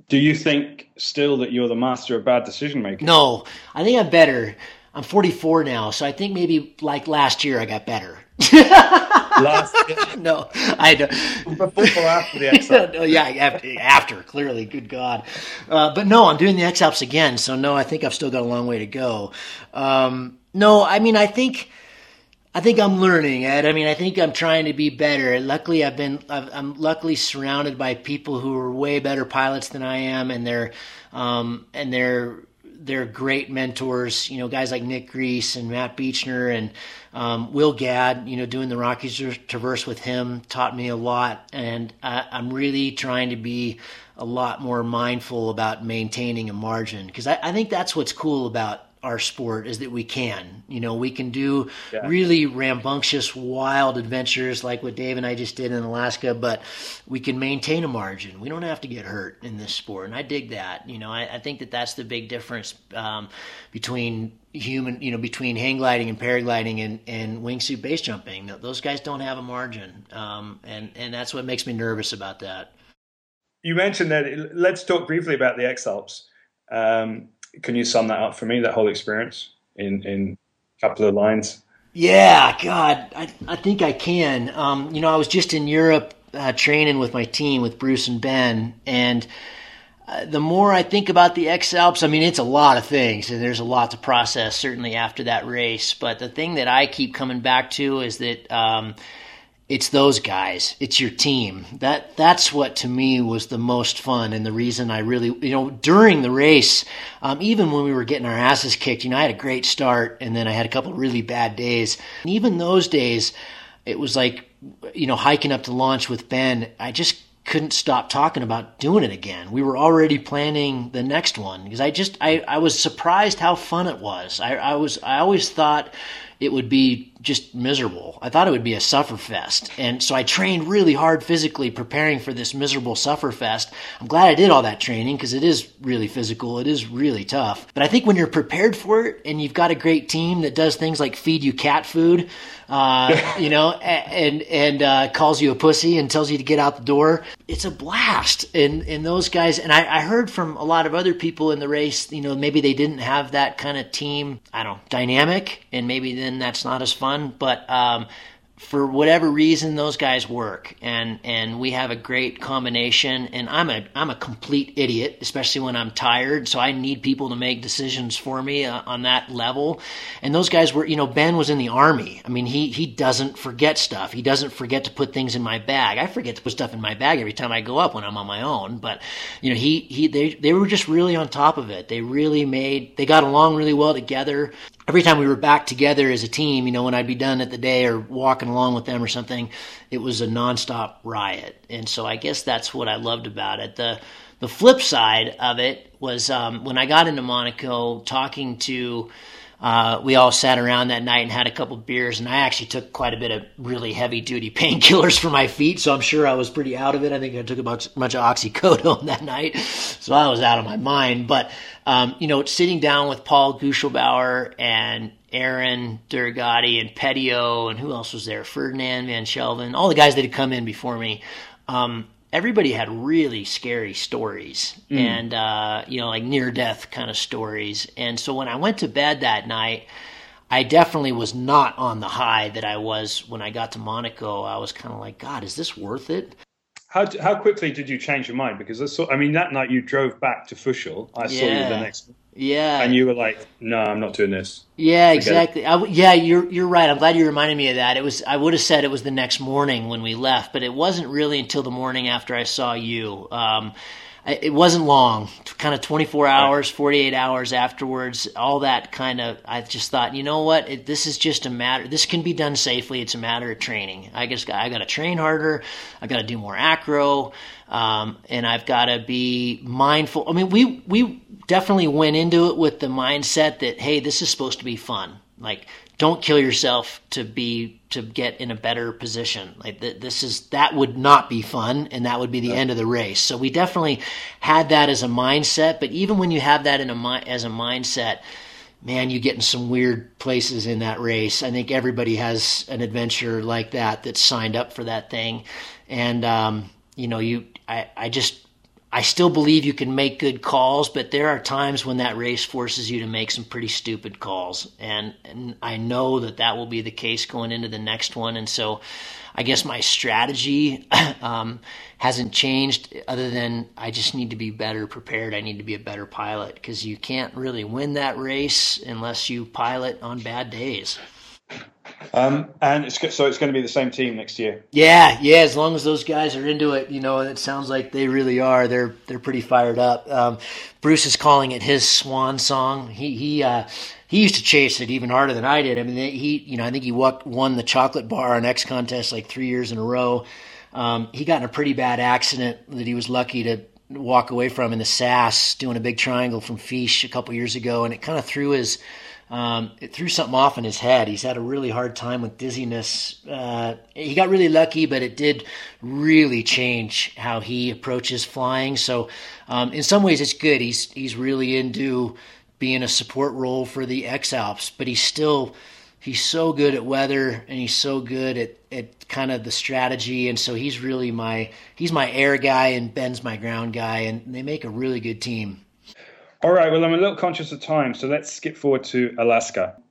Do you think still that you're the master of bad decision making? No, I think I'm better. I'm 44 now, so I think maybe like last year I got better. last no, I don't. Before or after the X no, yeah, after, after, clearly, good God. Uh, but no, I'm doing the X Alps again, so no, I think I've still got a long way to go. Um, no, I mean, I think. I think I'm learning, Ed. I mean, I think I'm trying to be better. Luckily, I've been, i am luckily surrounded by people who are way better pilots than I am, and they're, um, and they're they're great mentors. You know, guys like Nick Greece and Matt Beechinor and um, Will Gadd. You know, doing the Rockies Traverse with him taught me a lot, and I, I'm really trying to be a lot more mindful about maintaining a margin because I, I think that's what's cool about our sport is that we can. You know, we can do yeah. really rambunctious, wild adventures like what Dave and I just did in Alaska, but we can maintain a margin. We don't have to get hurt in this sport, and I dig that. You know, I, I think that that's the big difference um, between human, you know, between hang gliding and paragliding and, and wingsuit base jumping. Those guys don't have a margin, um, and and that's what makes me nervous about that. You mentioned that. Let's talk briefly about the X Alps. Um, can you sum that up for me, that whole experience, in in a couple of lines? Yeah, God, I, I think I can. Um, you know, I was just in Europe uh, training with my team, with Bruce and Ben, and uh, the more I think about the X Alps, I mean, it's a lot of things, and there's a lot to process, certainly after that race. But the thing that I keep coming back to is that um, it's those guys. It's your team. That that's what to me was the most fun and the reason i really you know during the race um, even when we were getting our asses kicked you know i had a great start and then i had a couple really bad days. And even those days it was like you know hiking up to launch with ben i just couldn't stop talking about doing it again. We were already planning the next one because i just i, I was surprised how fun it was. I, I was i always thought it would be just miserable. I thought it would be a suffer fest. And so I trained really hard physically preparing for this miserable suffer fest. I'm glad I did all that training because it is really physical. It is really tough. But I think when you're prepared for it and you've got a great team that does things like feed you cat food, uh, you know, and, and, uh, calls you a pussy and tells you to get out the door, it's a blast and and those guys and I, I heard from a lot of other people in the race you know maybe they didn't have that kind of team i don't know dynamic and maybe then that's not as fun but um for whatever reason those guys work. And and we have a great combination. And I'm a I'm a complete idiot especially when I'm tired. So I need people to make decisions for me uh, on that level. And those guys were you know Ben was in the army. I mean he he doesn't forget stuff. He doesn't forget to put things in my bag. I forget to put stuff in my bag every time I go up when I'm on my own. But you know he he they they were just really on top of it. They really made they got along really well together every time we were back together as a team, you know, when I'd be done at the day or walking along with them or something, it was a nonstop riot. And so I guess that's what I loved about it. The the flip side of it was um, when I got into Monaco, talking to. Uh, we all sat around that night and had a couple beers, and I actually took quite a bit of really heavy duty painkillers for my feet, so I'm sure I was pretty out of it. I think I took a bunch, bunch of oxycodone that night, so I was out of my mind. But um, you know, sitting down with Paul Guschlbauer and Aaron Durogati and Petio and who else was there? Ferdinand Van Schelven, all the guys that had come in before me. Um, everybody had really scary stories mm. and uh, you know, like near death kind of stories. And so when I went to bed that night, I definitely was not on the high that I was when I got to Monaco. I was kind of like, God, is this worth it? How, how quickly did you change your mind? Because I saw, I mean, that night you drove back to Fuschl. I yeah. saw you the next. Yeah. And you were like, "No, I'm not doing this." Yeah, exactly. I, yeah, you're you're right. I'm glad you reminded me of that. It was I would have said it was the next morning when we left, but it wasn't really until the morning after I saw you. Um, it wasn't long, kind of 24 hours, 48 hours afterwards, all that kind of, I just thought, you know what, it, this is just a matter, this can be done safely. It's a matter of training. I just, I got to train harder. I got to do more acro. Um, and I've got to be mindful. I mean, we, we definitely went into it with the mindset that, hey, this is supposed to be fun. Like, don't kill yourself to be to get in a better position. Like th- this is that would not be fun and that would be the end of the race. So we definitely had that as a mindset but even when you have that in a mi- as a mindset man you get in some weird places in that race. I think everybody has an adventure like that that's signed up for that thing. And um, you know you I, I just I still believe you can make good calls, but there are times when that race forces you to make some pretty stupid calls. And, and I know that that will be the case going into the next one. And so I guess my strategy um, hasn't changed other than I just need to be better prepared. I need to be a better pilot because you can't really win that race unless you pilot on bad days. Um, and it's, so it's going to be the same team next year. Yeah, yeah. As long as those guys are into it, you know, it sounds like they really are. They're they're pretty fired up. Um, Bruce is calling it his swan song. He he uh, he used to chase it even harder than I did. I mean, he you know I think he won the chocolate bar on X contest like three years in a row. Um, he got in a pretty bad accident that he was lucky to walk away from in the SAS doing a big triangle from Fiesch a couple years ago, and it kind of threw his um, it threw something off in his head. He's had a really hard time with dizziness. Uh, he got really lucky, but it did really change how he approaches flying. So, um, in some ways, it's good. He's he's really into being a support role for the X Alps, but he's still he's so good at weather and he's so good at, at kind of the strategy and so he's really my he's my air guy and ben's my ground guy and they make a really good team all right, well, I'm a little conscious of time, so let's skip forward to Alaska.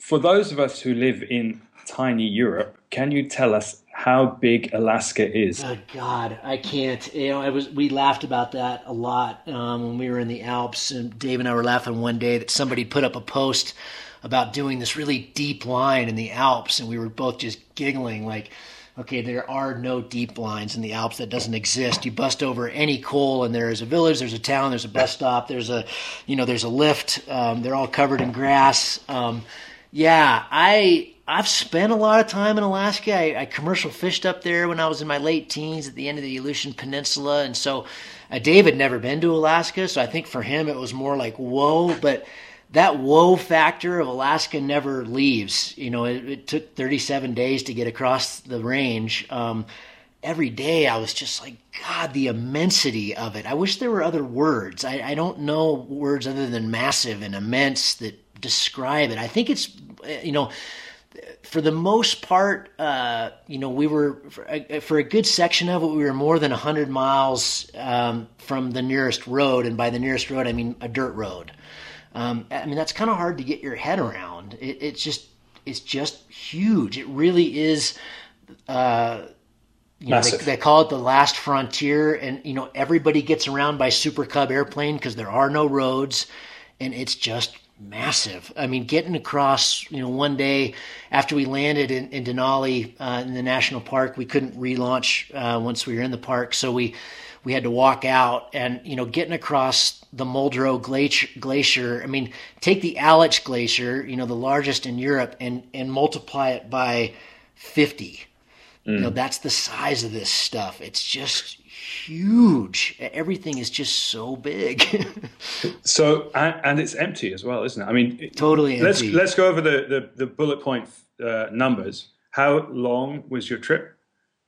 For those of us who live in tiny Europe, can you tell us how big Alaska is? Oh God, I can't. You know, I was we laughed about that a lot um, when we were in the Alps, and Dave and I were laughing one day that somebody put up a post about doing this really deep line in the Alps, and we were both just giggling like okay, there are no deep lines in the Alps. That doesn't exist. You bust over any col, and there is a village, there's a town, there's a bus stop, there's a, you know, there's a lift. Um, they're all covered in grass. Um, yeah, I I've spent a lot of time in Alaska. I, I, commercial fished up there when I was in my late teens at the end of the Aleutian Peninsula, and so uh, Dave had never been to Alaska, so I think for him it was more like whoa, but that whoa factor of Alaska never leaves. You know, it, it took 37 days to get across the range. Um, every day I was just like, God, the immensity of it. I wish there were other words. I, I don't know words other than massive and immense that describe it. I think it's, you know, for the most part, uh, you know, we were for a, for a, good section of it, we were more than hundred miles um, from the nearest road, and by the nearest road, I mean a dirt road. Um, I mean that's kind of hard to get your head around. It, it's just it's just huge. It really is. Uh, you know, they, they, call it the last frontier, and you know everybody gets around by Super Cub airplane because there are no roads, and it's just massive. I mean, getting across, you know, one day after we landed in, in Denali uh, in the national park, we couldn't relaunch uh, once we were in the park, so we we had to walk out, and you know, getting across the Muldrow glacier, glacier. I mean, take the Aletsch Glacier, you know, the largest in Europe, and and multiply it by fifty. Mm. You know, mm. that's the size of this stuff. It's just huge. Everything is just so big. so and, and, it's empty as well, isn't it? I mean, totally let's, empty. Let's go over the the, the bullet point uh, numbers. How long was your trip?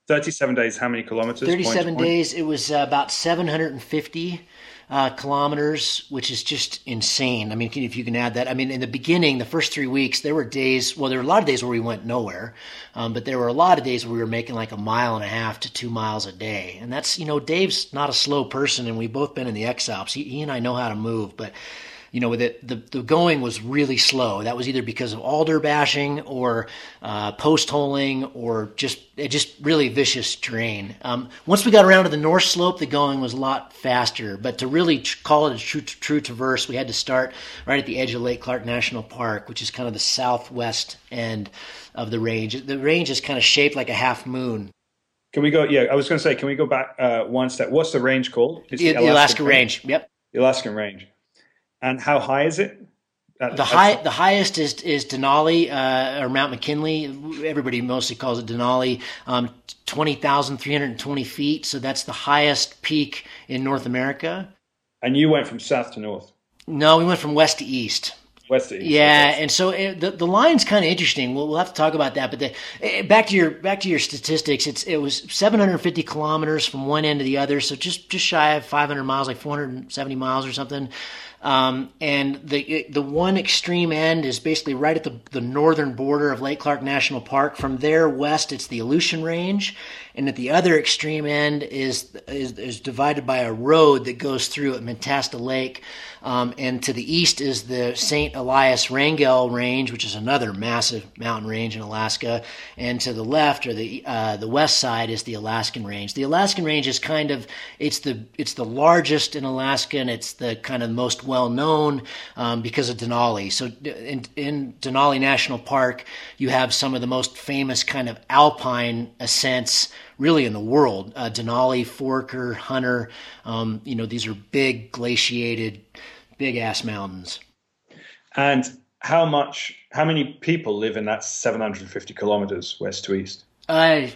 Thirty-seven days. How many kilometers? Thirty-seven days. It was uh, about seven hundred and fifty uh, kilometers, which is just insane. I mean, if you can add that. I mean, in the beginning, the first three weeks, there were days, well, there were a lot of days where we went nowhere, um, but there were a lot of days where we were making like a mile and a half to two miles a day. And that's, you know, Dave's not a slow person, and we've both been in the X Alps. He, he and I know how to move, but you know, the, the, the going was really slow. That was either because of alder bashing or uh, post holing or just it just really vicious terrain. Um, once we got around to the north slope, the going was a lot faster. But to really tr- call it a true, true traverse, we had to start right at the edge of Lake Clark National Park, which is kind of the southwest end of the range. The range is kind of shaped like a half moon. Can we go? Yeah, I was going to say, can we go back uh, one step? What's the range called? the, the Alaska, Alaska range. range. Yep. The Alaskan range. And how high is it? At, the high, the highest is is Denali uh, or Mount McKinley. Everybody mostly calls it Denali. Um, Twenty thousand three hundred and twenty feet. So that's the highest peak in North America. And you went from south to north. No, we went from west to east. West to east. Yeah, okay. and so it, the the line's kind of interesting. We'll, we'll have to talk about that. But the, eh, back to your back to your statistics, it's it was 750 kilometers from one end to the other, so just just shy of 500 miles, like 470 miles or something. Um, and the the one extreme end is basically right at the, the northern border of Lake Clark National Park. From there west, it's the Aleutian Range, and at the other extreme end is is, is divided by a road that goes through at Mentasta Lake. Um, and to the east is the St. Elias Wrangell Range, which is another massive mountain range in Alaska. And to the left or the uh, the west side is the Alaskan Range. The Alaskan Range is kind of it's the it's the largest in Alaska, and it's the kind of most well known um, because of Denali. So in, in Denali National Park, you have some of the most famous kind of alpine ascents really in the world. Uh, Denali, Foraker, Hunter, um, you know, these are big glaciated, big ass mountains. And how much, how many people live in that 750 kilometers west to east? Uh,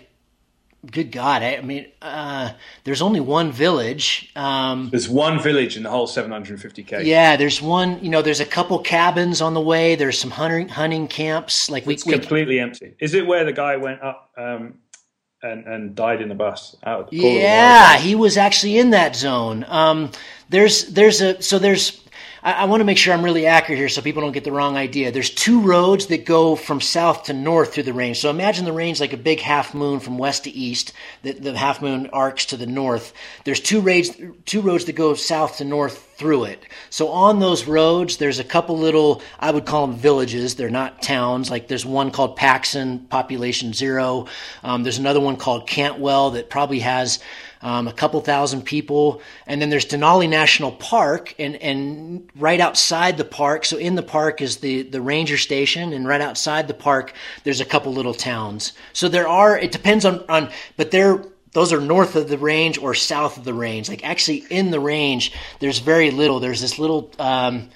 good God, I, I mean, uh, there's only one village. Um, there's one village in the whole 750k. Yeah, there's one. You know, there's a couple cabins on the way. There's some hunting hunting camps. Like we, it's completely we, empty. Is it where the guy went up? Um, and and died in the bus. Out yeah, he was actually in that zone. Um, there's there's a so there's I, I want to make sure I'm really accurate here so people don't get the wrong idea. There's two roads that go from south to north through the range. So imagine the range like a big half moon from west to east. The, the half moon arcs to the north. There's two roads, two roads that go south to north through it. So on those roads, there's a couple little, I would call them villages. They're not towns. Like there's one called Paxson, population zero. Um, there's another one called Cantwell that probably has um, a couple thousand people. And then there's Denali National Park, and, and right outside the park, so in the park is the, the ranger station, and right outside the park, there's a couple little towns. So there are, it depends on, on but they're, those are north of the range or south of the range. Like actually in the range, there's very little. There's this little, um,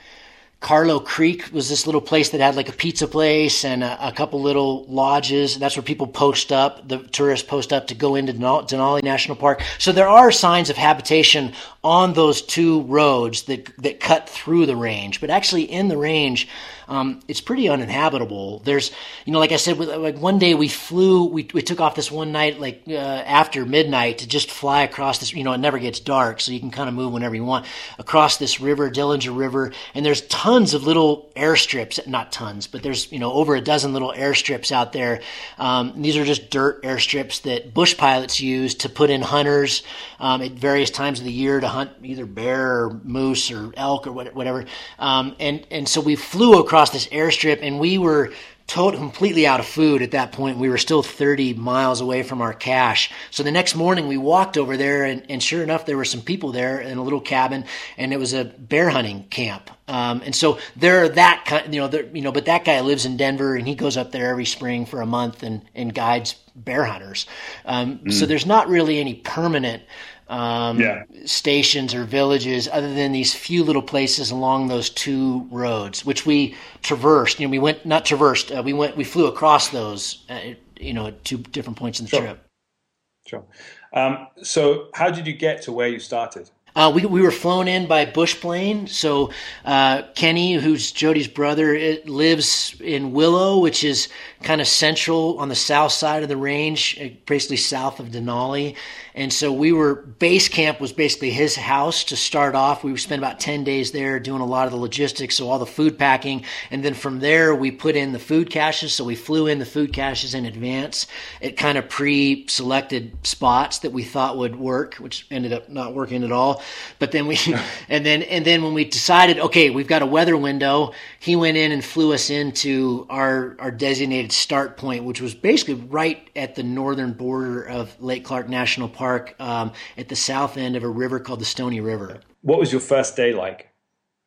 Carlo Creek was this little place that had like a pizza place and a, a couple little lodges. That's where people post up, the tourists post up to go into Denali National Park. So there are signs of habitation on those two roads that that cut through the range. But actually, in the range, um, it's pretty uninhabitable. There's, you know, like I said, like one day we flew, we, we took off this one night, like uh, after midnight, to just fly across this. You know, it never gets dark, so you can kind of move whenever you want across this river, Dillinger River, and there's tons of little airstrips. Not tons, but there's you know over a dozen little airstrips out there. Um, these are just dirt airstrips that bush pilots use to put in hunters um, at various times of the year to hunt either bear or moose or elk or whatever. Um, and and so we flew across across this airstrip, and we were totally completely out of food at that point. We were still 30 miles away from our cache. So the next morning we walked over there and, and sure enough, there were some people there in a little cabin and it was a bear hunting camp. Um, and so there are that kind, you know, there, you know, but that guy lives in Denver and he goes up there every spring for a month and, and guides bear hunters. Um, mm. So there's not really any permanent um, yeah. stations or villages other than these few little places along those two roads, which we traversed. You know, we went not traversed. Uh, we went. We flew across those. Uh, you know, at two different points in the sure. trip. Sure. Um, so, how did you get to where you started? Uh, we, we were flown in by Bush Plane. So uh, Kenny, who's Jody's brother, lives in Willow, which is kind of central on the south side of the range, uh, basically south of Denali. And so we were, base camp was basically his house to start off. We spent about 10 days there doing a lot of the logistics, so all the food packing. And then from there, we put in the food caches. So we flew in the food caches in advance at kind of pre selected spots that we thought would work, which ended up not working at all. But then we, and then, and then when we decided, okay, we've got a weather window, he went in and flew us into our, our designated start point, which was basically right at the northern border of Lake Clark National Park um, at the south end of a river called the Stony River. What was your first day like?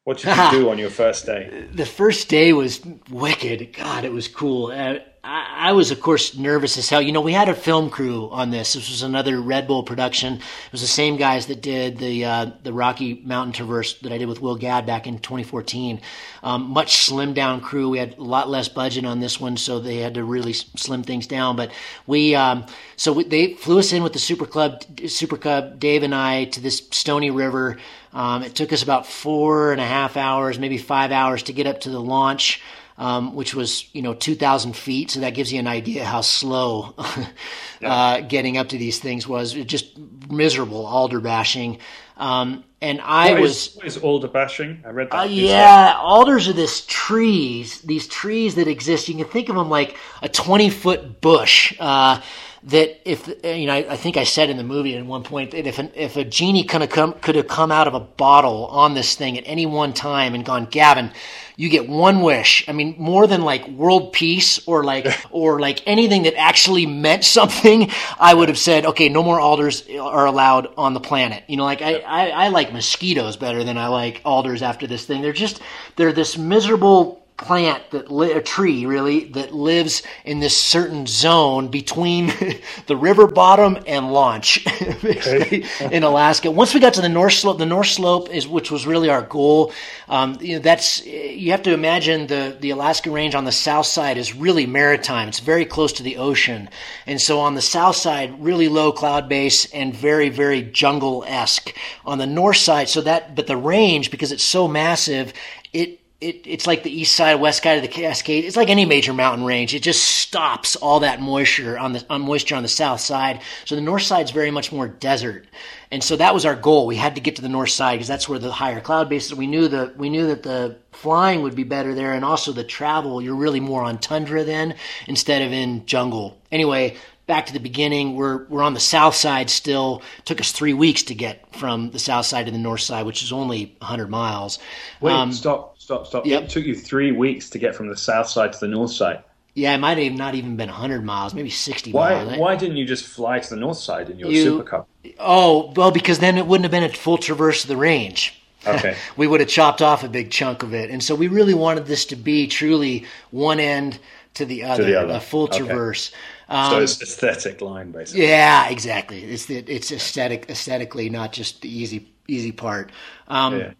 What did you do on your first day? The first day was wicked. God, it was cool. Uh, I, was, of course, nervous as hell. You know, we had a film crew on this. This was another Red Bull production. It was the same guys that did the uh, the Rocky Mountain Traverse that I did with Will Gadd back in 2014. Um, much slimmed down crew. We had a lot less budget on this one, so they had to really slim things down. But we, um, so we, they flew us in with the Super Club, Super Cub, Dave and I to this Stony River. Um, it took us about four and a half hours, maybe five hours to get up to the launch um, which was you know 2,000 feet. So that gives you an idea how slow yeah. uh, getting up to these things was. Just miserable alder bashing. Um, and I what was is, what is alder bashing? I read that. Uh, yeah, alders are this trees, these trees that exist. You can think of them like a 20 foot bush. Uh, that if you know, I, I, think I said in the movie at one point that if an, if a genie could have come could have come out of a bottle on this thing at any one time and gone, Gavin, you get one wish. I mean, more than like world peace or like or like anything that actually meant something. I would have said, okay, no more alders are allowed on the planet. You know, like I, I, I like mosquitoes better than I like alders after this thing. They're just they're this miserable plant that li- a tree really that lives in this certain zone between the river bottom and launch in Alaska. Once we got to the north slope, the north slope is which was really our goal. Um, you know, that's you have to imagine the the Alaska Range on the south side is really maritime. It's very close to the ocean, and so on the south side, really low cloud base and very very jungle esque. On the north side, so that but the range because it's so massive, it it, it's like the east side, west side of the Cascade. It's like any major mountain range. It just stops all that moisture on the on moisture on the south side. So the north side is very much more desert, and so that was our goal. We had to get to the north side because that's where the higher cloud bases. We knew that we knew that the flying would be better there, and also the travel. You're really more on tundra then instead of in jungle. Anyway, back to the beginning. We're we're on the south side still. It took us three weeks to get from the south side to the north side, which is only 100 miles. Wait, um, stop, stop, stop. Yep. It took you three weeks to get from the south side to the north side. Yeah, it might have not even been 100 miles, maybe 60 why, miles. Why didn't you just fly to the north side in your you, Super Cub? Oh, well, because then it wouldn't have been a full traverse of the range. Okay. we would have chopped off a big chunk of it. And so we really wanted this to be truly one end to the other, to the other. a full okay. traverse. Um, so it's aesthetic line, basically. Yeah, exactly. It's it's aesthetic aesthetically, not just the easy easy part. Um, yeah.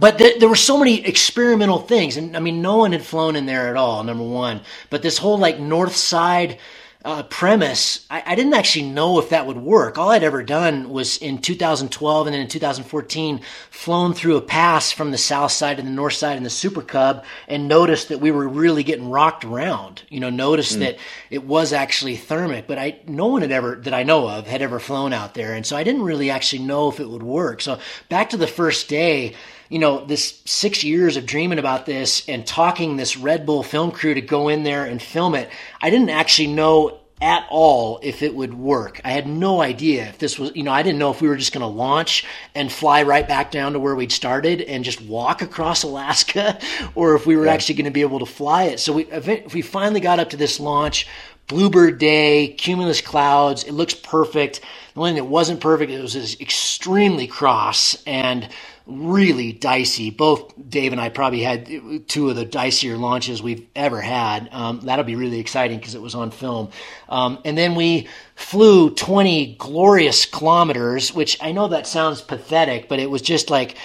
But th- there were so many experimental things, and I mean, no one had flown in there at all. Number one, but this whole like north side uh, premise, I, I, didn't actually know if that would work. All I'd ever done was in 2012 and then in 2014, flown through a pass from the south side and the north side in the Super Cub and noticed that we were really getting rocked around. You know, noticed mm. that it was actually thermic, but I no one had ever that I know of had ever flown out there, and so I didn't really actually know if it would work. So back to the first day you know, this six years of dreaming about this and talking this Red Bull film crew to go in there and film it, I didn't actually know at all if it would work. I had no idea if this was, you know, I didn't know if we were just going to launch and fly right back down to where we'd started and just walk across Alaska or if we were yeah. actually going to be able to fly it. So we, if we finally got up to this launch, Bluebird Day, cumulus clouds, it looks perfect. The one that wasn't perfect, it was extremely cross and really dicey. Both Dave and I probably had two of the dicier launches we've ever had. Um, that'll be really exciting because it was on film. Um, and then we flew 20 glorious kilometers, which I know that sounds pathetic, but it was just like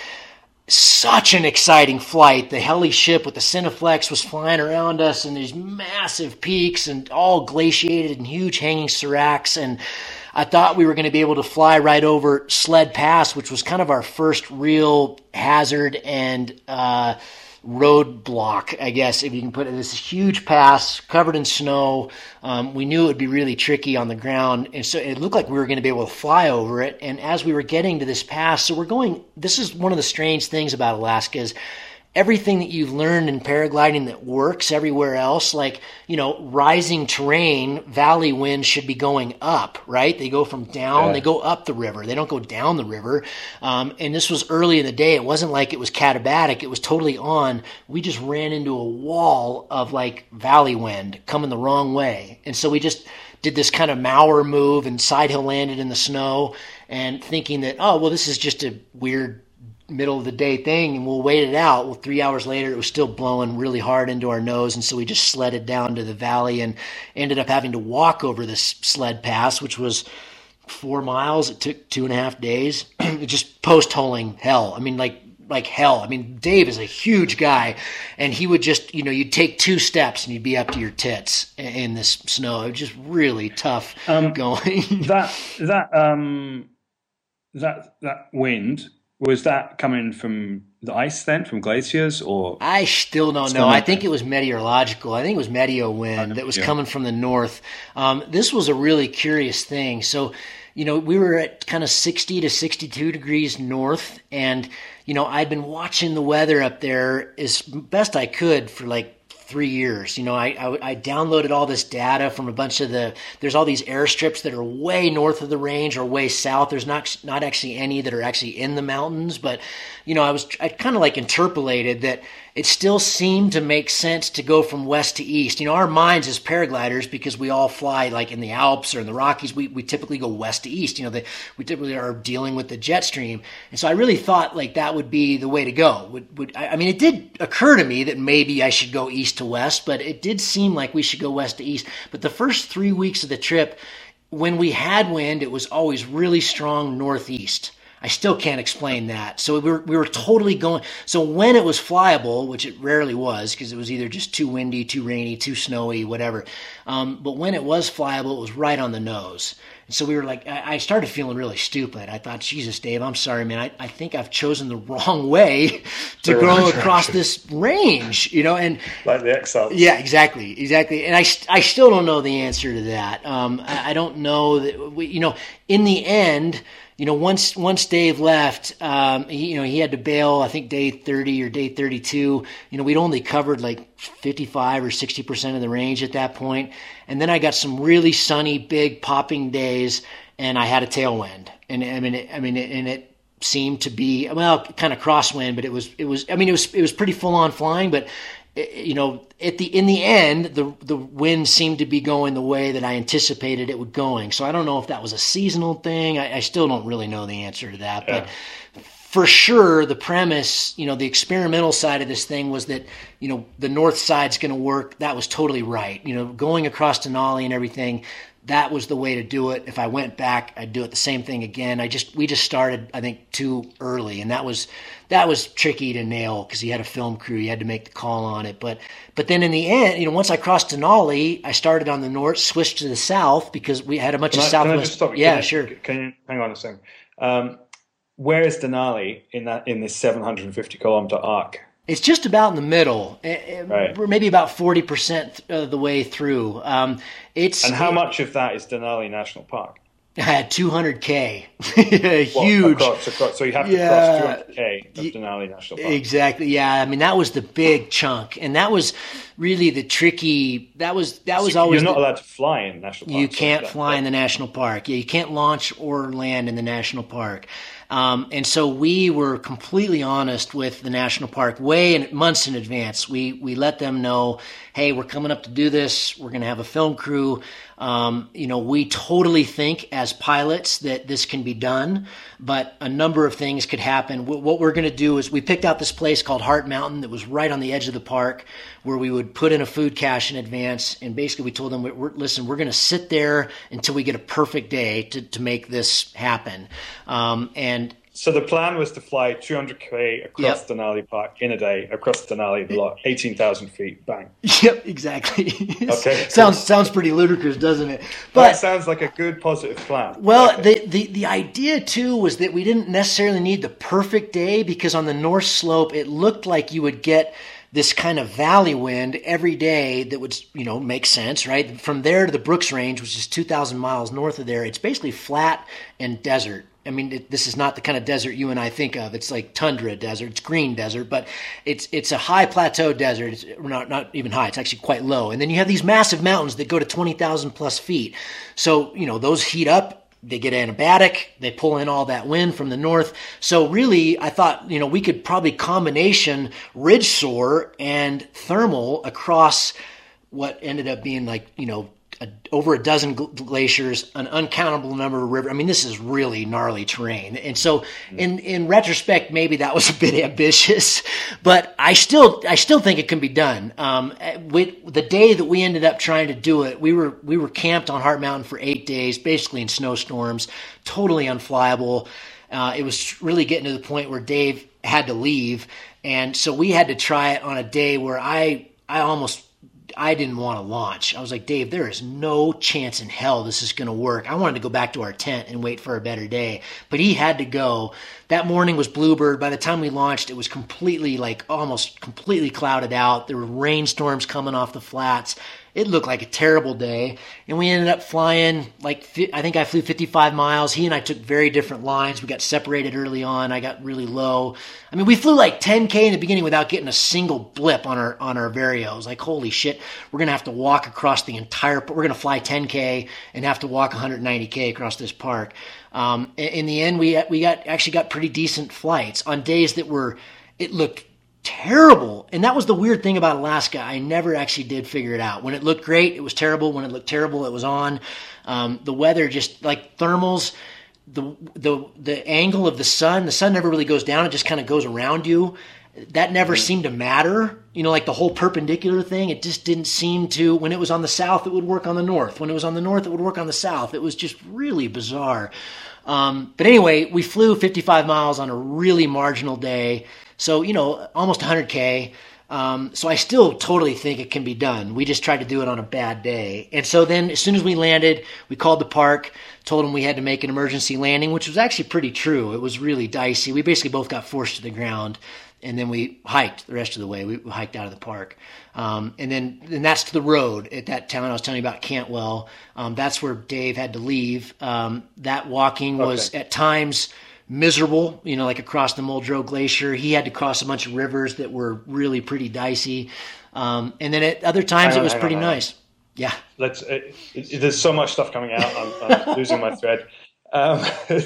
such an exciting flight. The heli ship with the Cineflex was flying around us and these massive peaks and all glaciated and huge hanging seracs and I thought we were going to be able to fly right over Sled Pass, which was kind of our first real hazard and uh, roadblock, I guess, if you can put it. This huge pass covered in snow. Um, we knew it would be really tricky on the ground, and so it looked like we were going to be able to fly over it. And as we were getting to this pass, so we're going. This is one of the strange things about Alaska is everything that you've learned in paragliding that works everywhere else, like, you know, rising terrain, valley winds should be going up, right? They go from down, yeah. they go up the river. They don't go down the river. Um, and this was early in the day. It wasn't like it was katabatic. It was totally on. We just ran into a wall of like valley wind coming the wrong way. And so we just did this kind of mower move and side hill landed in the snow and thinking that, oh, well, this is just a weird middle of the day thing and we'll wait it out. Well, three hours later, it was still blowing really hard into our nose. And so we just sledded down to the valley and ended up having to walk over this sled pass, which was four miles. It took two and a half days. just post holing hell. I mean, like, like hell. I mean, Dave is a huge guy, and he would just, you know, you'd take two steps and you'd be up to your tits in this snow. It was just really tough um, going. that that um that that wind was that coming from the ice then, from glaciers, or I still don't still know. I think it was meteorological. I think it was meteo wind that was yeah. coming from the north. Um, this was a really curious thing. So, you know, we were at kind of sixty to sixty-two degrees north, and you know, I'd been watching the weather up there as best I could for like three years. You know, I, I, I, downloaded all this data from a bunch of the. There's all these airstrips that are way north of the range or way south. There's not not actually any that are actually in the mountains, but you know, I was I kind of like interpolated that it still seemed to make sense to go from west to east. You know, our minds as paragliders, because we all fly like in the Alps or in the Rockies, we, we typically go west to east. You know, the, we typically are dealing with the jet stream. And so I really thought like that would be the way to go. Would, would, I mean, it did occur to me that maybe I should go east to west, but it did seem like we should go west to east. But the first three weeks of the trip, when we had wind, it was always really strong northeast. I still can't explain that. So we were, we were totally going. So when it was flyable, which it rarely was because it was either just too windy, too rainy, too snowy, whatever. Um, but when it was flyable, it was right on the nose. And so we were like, I, I started feeling really stupid. I thought, Jesus, Dave, I'm sorry, man. I, I think I've chosen the wrong way to go across this range, you know, and like the X Yeah, exactly. Exactly. And I, I still don't know the answer to that. Um, I, I don't know that we, you know, in the end, you know, once once Dave left, um, he, you know, he had to bail. I think day thirty or day thirty-two. You know, we'd only covered like fifty-five or sixty percent of the range at that point. And then I got some really sunny, big popping days, and I had a tailwind. And I mean, it, I mean, it, and it seemed to be well, kind of crosswind, but it was it was. I mean, it was it was pretty full on flying, but you know, at the in the end, the the wind seemed to be going the way that I anticipated it would going. So I don't know if that was a seasonal thing. I, I still don't really know the answer to that, yeah. but for sure, the premise, you know, the experimental side of this thing was that, you know, the north side's going to work. That was totally right. You know, going across Denali and everything, that was the way to do it. If I went back, I'd do it the same thing again. I just we just started I think too early, and that was that was tricky to nail because he had a film crew, he had to make the call on it. But but then in the end, you know, once I crossed Denali, I started on the north, switched to the south because we had a bunch can of I, southwest. Yeah, can sure. Can you hang on a second? Um, where is Denali in that in this 750 kilometer arc? It's just about in the middle. Eh, eh, Right. Maybe about forty percent of the way through. Um, it's And how much of that is Denali National Park? had 200k, What, huge. Across, across, so you have to Yeah. cross 200k of Denali National Park. Exactly. Yeah. I mean, that was the big chunk, and that was really the tricky. That was that was So always You're not the- allowed to fly in national parks. you can't that- fly in the national park. Yeah, you can't launch or land in the national park. Um, and so we were completely honest with the national park way in months in advance. We we let them know, hey, we're coming up to do this. We're going to have a film crew. Um, you know, we totally think as pilots that this can be done, but a number of things could happen. Wh- What we're going to do is we picked out this place called Heart Mountain that was right on the edge of the park, where we would put in a food cache in advance, and basically we told them, we're, listen, we're going to sit there until we get a perfect day to, to make this happen. Um, and So the plan was to fly 200k across Denali Park in a day, across Denali, the lot, 18,000 feet, bang. Yep, exactly. Okay. sounds sounds pretty ludicrous, doesn't it? That But sounds like a good positive plan. well, Okay. the, the the idea too was that we didn't necessarily need the perfect day because on the north slope it looked like you would get this kind of valley wind every day that would you know make sense, right? From there to the Brooks Range, which is 2,000 miles north of there, it's basically flat and desert. I mean, it, this is not the kind of desert you and I think of. It's like tundra desert, it's green desert, but it's it's a high plateau desert. It's not not even high. It's actually quite low. And then you have these massive mountains that go to twenty thousand plus feet. So you know those heat up. They get anabatic. They pull in all that wind from the north. So really, I thought you know we could probably combination ridge soar and thermal across what ended up being like you know a, over a dozen gl- glaciers, an uncountable number of rivers. I mean, this is really gnarly terrain. And so, in in retrospect, maybe that was a bit ambitious, but I still I still think it can be done. Um, with the day that we ended up trying to do it, we were we were camped on Heart Mountain for eight days, basically in snowstorms, totally unflyable. Uh, it was really getting to the point where Dave had to leave, and so we had to try it on a day where I I almost I didn't want to launch. I was like, Dave, there is no chance in hell this is going to work. I wanted to go back to our tent and wait for a better day, but he had to go. That morning was Bluebird. By the time we launched, it was completely like almost completely clouded out. There were rainstorms coming off the flats. It looked like a terrible day, and we ended up flying like I think I flew 55 miles. He and I took very different lines. We got separated early on. I got really low. I mean, we flew like 10k in the beginning without getting a single blip on our on our Vario. I was like, holy shit, we're gonna have to walk across the entire. We're gonna fly 10k and have to walk 190k across this park. Um, in the end, we we got actually got pretty decent flights on days that were. It looked terrible. And that was the weird thing about Alaska. I never actually did figure it out. When it looked great, it was terrible. When it looked terrible, it was on. Um, the weather just like thermals, the the the angle of the sun. The sun never really goes down. It just kind of goes around you. That never seemed to matter. You know, like the whole perpendicular thing. It just didn't seem to. When it was on the south, it would work on the north. When it was on the north, it would work on the south. It was just really bizarre. Um, but anyway, we flew 55 miles on a really marginal day. So, you know, almost 100K. Um, so I still totally think it can be done. We just tried to do it on a bad day. And so then as soon as we landed, we called the park, told them we had to make an emergency landing, which was actually pretty true. It was really dicey. We basically both got forced to the ground and then we hiked the rest of the way. We hiked out of the park. Um, and then and that's to the road at that town I was telling you about, Cantwell. Um, that's where Dave had to leave. Um, that walking was Okay. at times miserable, you know, like across the Muldrow Glacier. He had to cross a bunch of rivers that were really pretty dicey. Um, and then at other times it was pretty on. nice. Yeah. Let's. It, there's so much stuff coming out. I'm, I'm losing my thread. Um,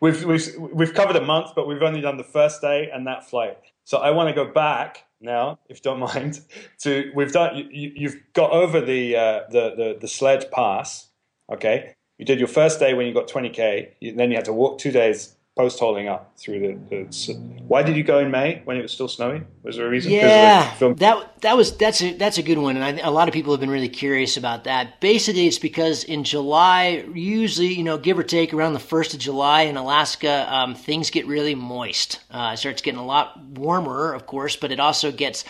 we've we've we've covered a month, but we've only done the first day and that flight. So I want to go back now, if you don't mind. To we've done. You, you've got over the, uh, the the the sled pass. Okay. You did your first day when you got 20k. You, then you had to walk two days post holing up through the, the, Why did you go in May when it was still snowing? Was there a reason? Yeah, that that was that's a that's a good one, and I, a lot of people have been really curious about that. Basically, it's because in July, usually you know, give or take around the first of July in Alaska, um, things get really moist. Uh, it starts getting a lot warmer, of course, but it also gets.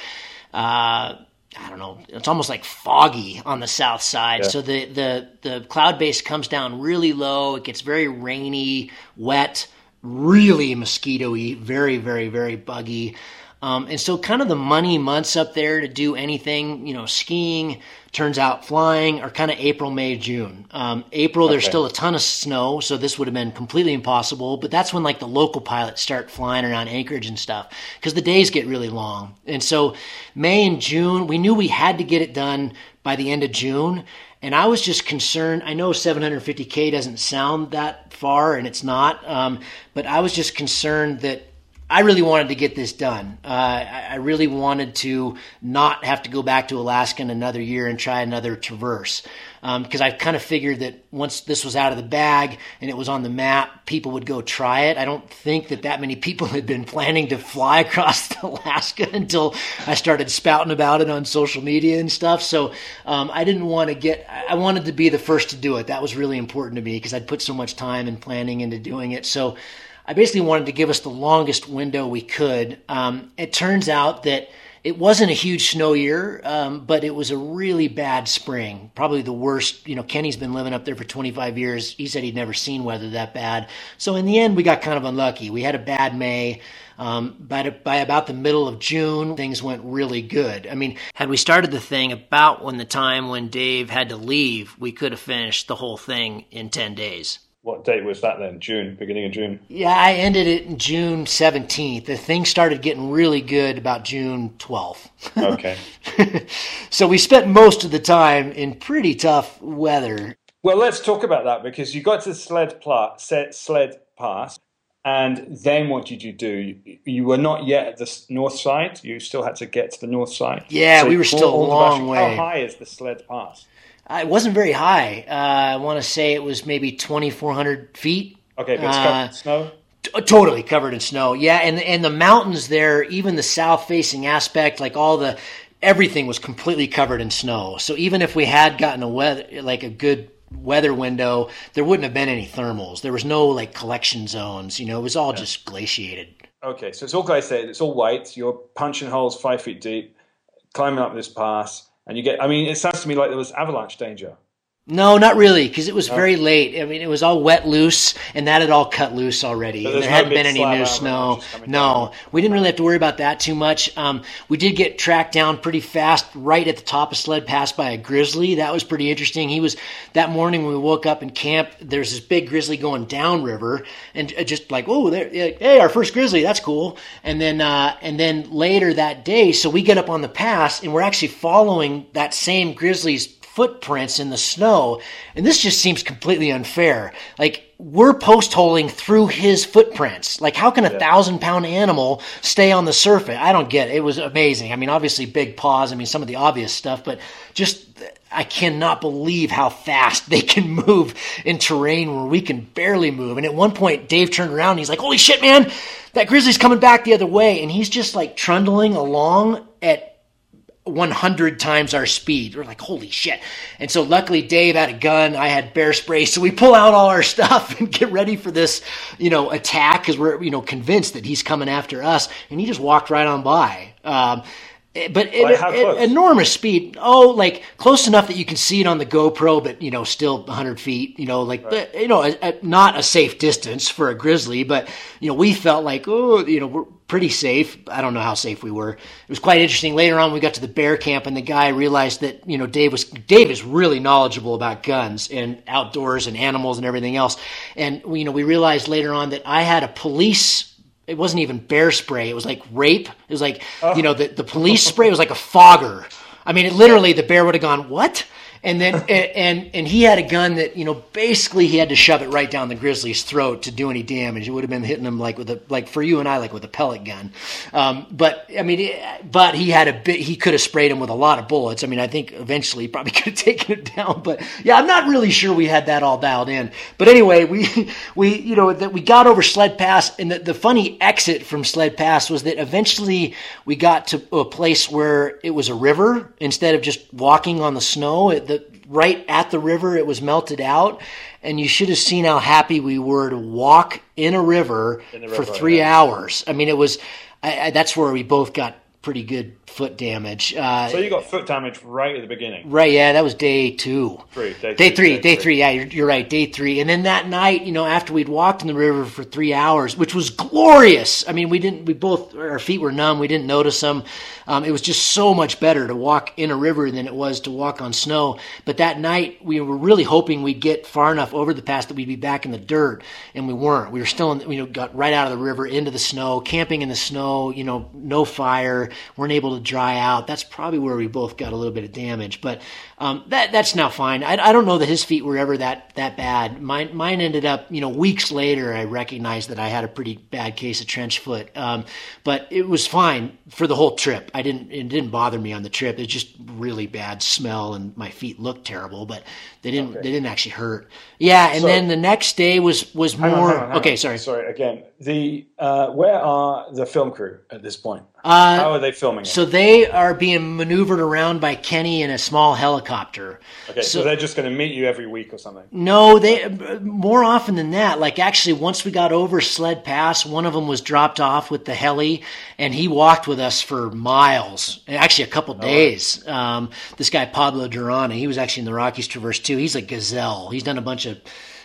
Uh, I don't know, it's almost like foggy on the south side. Yeah. So the, the, the cloud base comes down really low. It gets very rainy, wet really mosquitoy, very, very, very buggy. Um, and so, kind of the money months up there to do anything, you know, skiing, turns out flying, are kind of April, May, June. Um, April, okay. there's still a ton of snow, so this would have been completely impossible. But that's when like the local pilots start flying around Anchorage and stuff because the days get really long. And so, May and June, we knew we had to get it done by the end of June. And I was just concerned. I know 750K doesn't sound that far, and it's not, um, but I was just concerned that I really wanted to get this done. Uh, I really wanted to not have to go back to Alaska in another year and try another traverse. Because um, I kind of figured that once this was out of the bag and it was on the map, people would go try it. I don't think that that many people had been planning to fly across Alaska until I started spouting about it on social media and stuff. So um, I didn't want to get, I wanted to be the first to do it. That was really important to me because I'd put so much time and planning into doing it. So I basically wanted to give us the longest window we could. Um, it turns out that it wasn't a huge snow year, um, but it was a really bad spring. Probably the worst. You know, Kenny's been living up there for 25 years. He said he'd never seen weather that bad. So in the end, we got kind of unlucky. We had a bad May. Um, but by about the middle of June, things went really good. I mean, had we started the thing about when the time when Dave had to leave, we could have finished the whole thing in 10 days what date was that then? June, beginning of June. Yeah, I ended it in June seventeenth. The thing started getting really good about June twelfth. Okay. so we spent most of the time in pretty tough weather. Well, let's talk about that because you got to sled pla- sled pass, and then what did you do? You were not yet at the north side. You still had to get to the north side. Yeah, so we were still a long way. How high is the sled pass? Uh, it wasn't very high. Uh, I want to say it was maybe 2,400 feet. Okay, but it's covered in uh, snow? T- totally covered in snow. Yeah, and, and the mountains there, even the south facing aspect, like all the, everything was completely covered in snow. So even if we had gotten a weather, like a good weather window, there wouldn't have been any thermals. There was no like collection zones. You know, it was all yeah. just glaciated. Okay, so it's all glaciated. It's all white. You're punching holes five feet deep, climbing up this pass and you get. I mean, it sounds to me like there was avalanche danger. No, not really, because it was very late. I mean, it was all wet loose, and that had all cut loose already. So there no hadn't been any new snow. No, we didn't really have to worry about that too much. Um, we did get tracked down pretty fast right at the top of Sled Pass by a grizzly. That was pretty interesting. He was that morning when we woke up in camp. There's this big grizzly going downriver, and uh, just like, oh, there, hey, our first grizzly. That's cool. And then, uh, and then later that day, so we get up on the pass, and we're actually following that same grizzly's footprints in the snow. And this just seems completely unfair. Like, we're post holing through his footprints. Like, how can a yeah. thousand pound animal stay on the surface? I don't get it. It was amazing. I mean, obviously, big paws. I mean, some of the obvious stuff, but just, I cannot believe how fast they can move in terrain where we can barely move. And at one point, Dave turned around and he's like, Holy shit, man, that grizzly's coming back the other way. And he's just like trundling along at 100 times our speed. We're like, holy shit. And so luckily Dave had a gun. I had bear spray. So we pull out all our stuff and get ready for this, you know, attack because we're, you know, convinced that he's coming after us. And he just walked right on by. Um, Eh, but it, enormous speed. Oh, like close enough that you can see it on the GoPro, but you know, still 100 feet. You know, like right. you know, a, a, not a safe distance for a grizzly, but you know, we felt like oh, you know, we're pretty safe. I don't know how safe we were. It was quite interesting. Later on, we got to the bear camp, and the guy realized that you know, Dave was Dave is really knowledgeable about guns and outdoors and animals and everything else. And you know, we realized later on that I had a police it wasn't even bear spray. It was like rape. It was like, oh. you know, the, the police spray was like a fogger. I mean, it literally, the bear would have gone, what? And then and, and and he had a gun that you know basically he had to shove it right down the grizzly's throat to do any damage. It would have been hitting him like with a like for you and I like with a pellet gun. Um, but I mean, but he had a bit. He could have sprayed him with a lot of bullets. I mean, I think eventually he probably could have taken it down. But yeah, I'm not really sure we had that all dialed in. But anyway, we we you know that we got over Sled Pass, and the, the funny exit from Sled Pass was that eventually we got to a place where it was a river instead of just walking on the snow. It, the, right at the river, it was melted out, and you should have seen how happy we were to walk in a river, in river for three yeah. hours. I mean, it was. I, I, that's where we both got pretty good foot damage. Uh, so you got foot damage right at the beginning. Right, yeah, that was day two. Three, day, day three, day, day three. three. Yeah, you're, you're, right, day three. And then that night, you know, after we'd walked in the river for three hours, which was glorious. I mean, we didn't, we both, our feet were numb. We didn't notice them. Um, it was just so much better to walk in a river than it was to walk on snow. But that night, we were really hoping we'd get far enough over the pass that we'd be back in the dirt, and we weren't. We were still, in, you know, got right out of the river into the snow, camping in the snow. You know, no fire, weren't able to dry out. That's probably where we both got a little bit of damage, but um, that that's now fine. I, I, don't know that his feet were ever that that bad. Mine mine ended up, you know, weeks later. I recognized that I had a pretty bad case of trench foot, um, but it was fine for the whole trip. I didn't it didn't bother me on the trip. It's just really bad smell and my feet looked terrible, but they didn't okay. they didn't actually hurt. Yeah, and so, then the next day was was more. Hang on, hang on, okay, on. sorry. Sorry again. The uh, where are the film crew at this point? Uh, How are they filming it? So they are being maneuvered around by Kenny in a small helicopter. Okay, so, so they're just going to meet you every week or something. No, they more often than that. Like actually, once we got over Sled Pass, one of them was dropped off with the heli, and he walked with us for miles. Actually, a couple days. Oh, right. um, this guy Pablo Durana, he was actually in the Rockies Traverse too. He's a gazelle. He's done a bunch of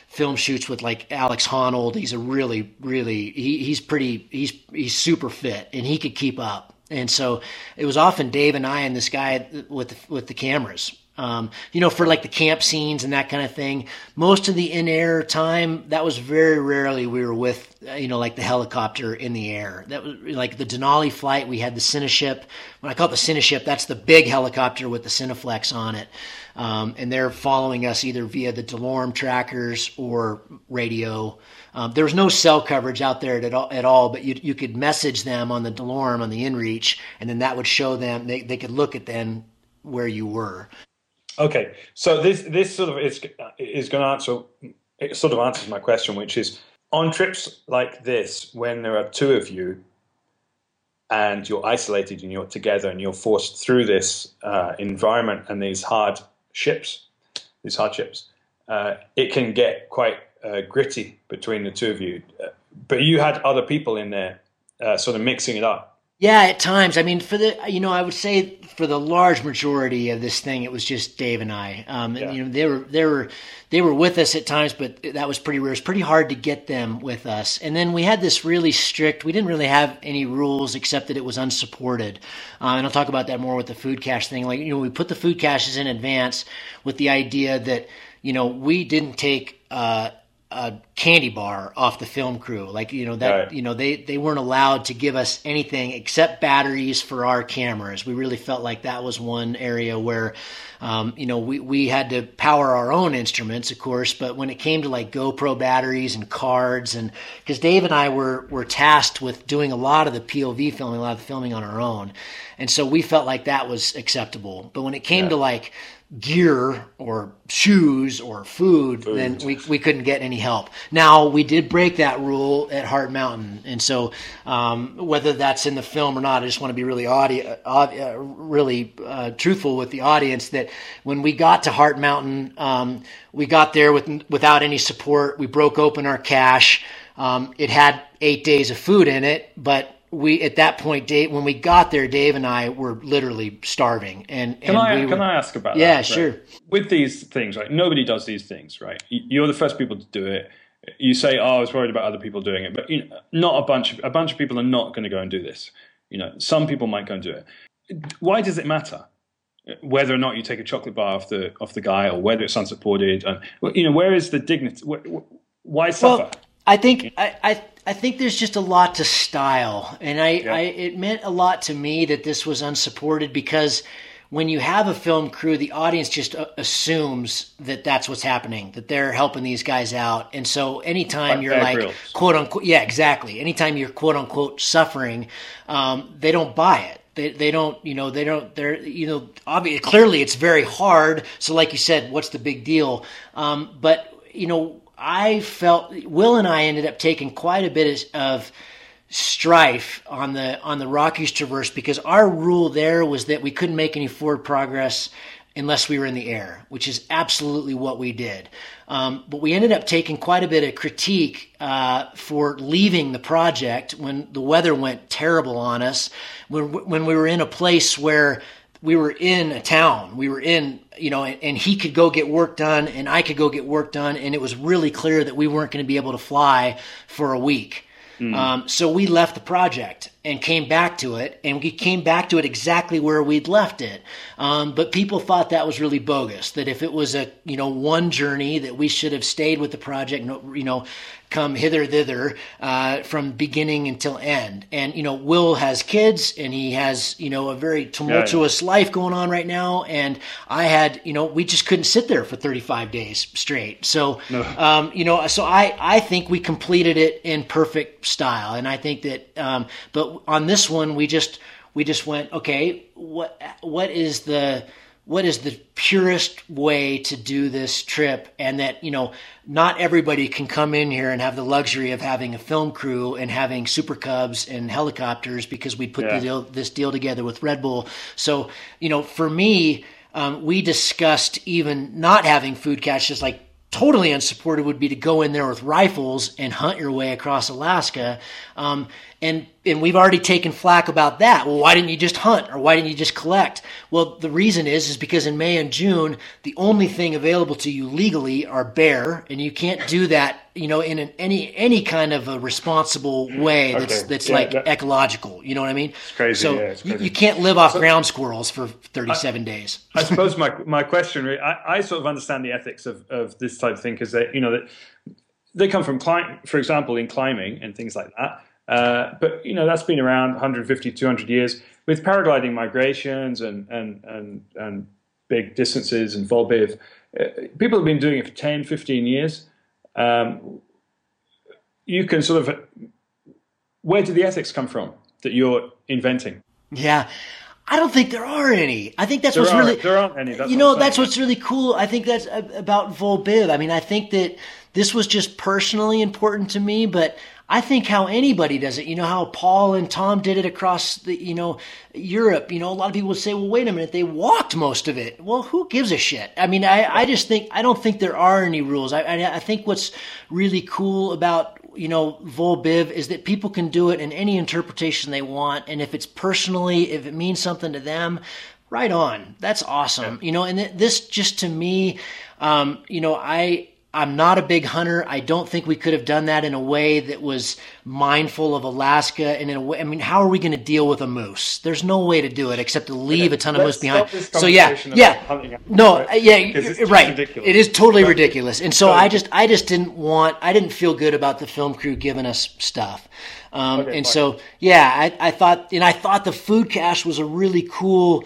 film shoots with like Alex Honnold. He's a really, really he, he's pretty he's he's super fit and he could keep up. And so it was often Dave and I and this guy with the, with the cameras. Um, you know, for like the camp scenes and that kind of thing. Most of the in air time, that was very rarely we were with, uh, you know, like the helicopter in the air. That was like the Denali flight. We had the Cineship. When I call it the Cineship, that's the big helicopter with the Cineflex on it. Um, and they're following us either via the DeLorme trackers or radio. Um, there was no cell coverage out there at all, at all but you, you could message them on the DeLorme on the inReach, and then that would show them they, they could look at then where you were. Okay, so this this sort of is is going to answer it sort of answers my question, which is on trips like this when there are two of you and you're isolated and you're together and you're forced through this uh, environment and these hard ships, these hardships, uh, it can get quite uh, gritty between the two of you. But you had other people in there, uh, sort of mixing it up. Yeah, at times. I mean, for the you know, I would say for the large majority of this thing, it was just Dave and I. Um, yeah. and, you know, they were they were they were with us at times, but that was pretty rare. It's pretty hard to get them with us. And then we had this really strict. We didn't really have any rules except that it was unsupported. Uh, and I'll talk about that more with the food cache thing. Like you know, we put the food caches in advance with the idea that you know we didn't take. Uh, a candy bar off the film crew. Like you know that right. you know they they weren't allowed to give us anything except batteries for our cameras. We really felt like that was one area where um, you know we we had to power our own instruments, of course. But when it came to like GoPro batteries and cards, and because Dave and I were were tasked with doing a lot of the POV filming, a lot of the filming on our own, and so we felt like that was acceptable. But when it came yeah. to like gear or shoes or food, food, then we, we couldn't get any help. Now, we did break that rule at Heart Mountain. And so, um, whether that's in the film or not, I just want to be really audio, uh, really uh, truthful with the audience that when we got to Heart Mountain, um, we got there with, without any support. We broke open our cache. Um, it had eight days of food in it, but we at that point, Dave, when we got there, Dave and I were literally starving. And, can I we can were, I ask about yeah, that? Yeah, sure. With these things, right? Nobody does these things, right? You're the first people to do it. You say, "Oh, I was worried about other people doing it," but you know, not a bunch of a bunch of people are not going to go and do this. You know, some people might go and do it. Why does it matter? Whether or not you take a chocolate bar off the off the guy, or whether it's unsupported, and you know, where is the dignity? Why suffer? Well, I think I, I I think there's just a lot to style, and I, yeah. I, it meant a lot to me that this was unsupported because when you have a film crew, the audience just uh, assumes that that's what's happening, that they're helping these guys out. And so anytime you're like, quote unquote, yeah, exactly. Anytime you're quote unquote suffering, um, they don't buy it. They, they don't, you know, they don't, they're, you know, obviously, clearly it's very hard. So, like you said, what's the big deal? Um, but, you know, I felt, Will and I ended up taking quite a bit of, strife on the on the Rockies Traverse because our rule there was that we couldn't make any forward progress unless we were in the air, which is absolutely what we did. Um, but we ended up taking quite a bit of critique uh, for leaving the project when the weather went terrible on us. When when we were in a place where we were in a town, we were in you know, and, and he could go get work done, and I could go get work done, and it was really clear that we weren't going to be able to fly for a week. Um, so we left the project and came back to it, and we came back to it exactly where we'd left it. Um, but people thought that was really bogus. That if it was a you know one journey, that we should have stayed with the project, you know, come hither thither uh, from beginning until end. And you know, Will has kids, and he has you know a very tumultuous life going on right now. And I had you know we just couldn't sit there for 35 days straight. So um, you know, so I I think we completed it in perfect style, and I think that. Um, but on this one, we just we just went okay. What what is the what is the purest way to do this trip and that you know not everybody can come in here and have the luxury of having a film crew and having super cubs and helicopters because we put Yeah. the deal, this deal together with red bull so you know for me um, we discussed even not having food caches like totally unsupported would be to go in there with rifles and hunt your way across Alaska. Um, and and we've already taken flack about that. Well, why didn't you just hunt or why didn't you just collect? Well, the reason is is because in May and June, the only thing available to you legally are bear, and you can't do that, you know, in an, any any kind of a responsible way that's Okay. that's Yeah, like that- ecological. You know what I mean? It's crazy, So yeah, it's you, crazy. you can't live off ground squirrels for 37 days. I suppose my my question, I, I sort of understand the ethics of, of this type of thing because they, you know, that they come from climb, for example, in climbing and things like that. Uh, but you know, that's been around 150, 200 years. With paragliding migrations and and and, and big distances and vol biv, uh, people have been doing it for 10, 15 years. Um, you can sort of, where do the ethics come from that you're inventing? Yeah. I don't think there are any. I think that's There what's are- really there aren't any, that's you know that's what's really cool. I think that's about Volbiv. I mean, I think that this was just personally important to me, but I think how anybody does it. You know how Paul and Tom did it across the you know Europe. You know, a lot of people would say, "Well, wait a minute, they walked most of it." Well, who gives a shit? I mean, I, I just think I don't think there are any rules. I, I I think what's really cool about you know Volbiv is that people can do it in any interpretation they want, and if it's personally, if it means something to them, right on. That's awesome. You know, and th- this just to me, um, you know, I. I'm not a big hunter. I don't think we could have done that in a way that was mindful of Alaska and in a way. I mean, how are we going to deal with a moose? There's no way to do it except to leave a ton of Let's moose behind. So yeah, yeah, no, right? yeah, it's right. ridiculous. It is totally But- ridiculous, and so so- I just, I just didn't want, I didn't feel good about the film crew giving us stuff, um, Okay, and fine. so yeah, I, I thought, and I thought the food cache was a really cool,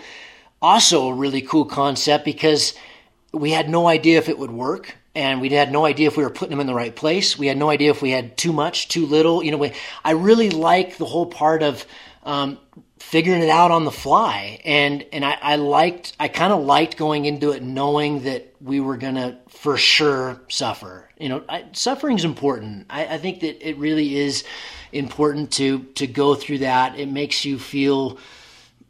also a really cool concept because we had no idea if it would work and we had no idea if we were putting them in the right place. We had no idea if we had too much too little. You know we, i really like the whole part of um, figuring it out on the fly. And and i, I liked i kind of liked going into it knowing that we were gonna for sure suffer. You know I, suffering's important. I, I think that it really is important to to go through that. It makes you feel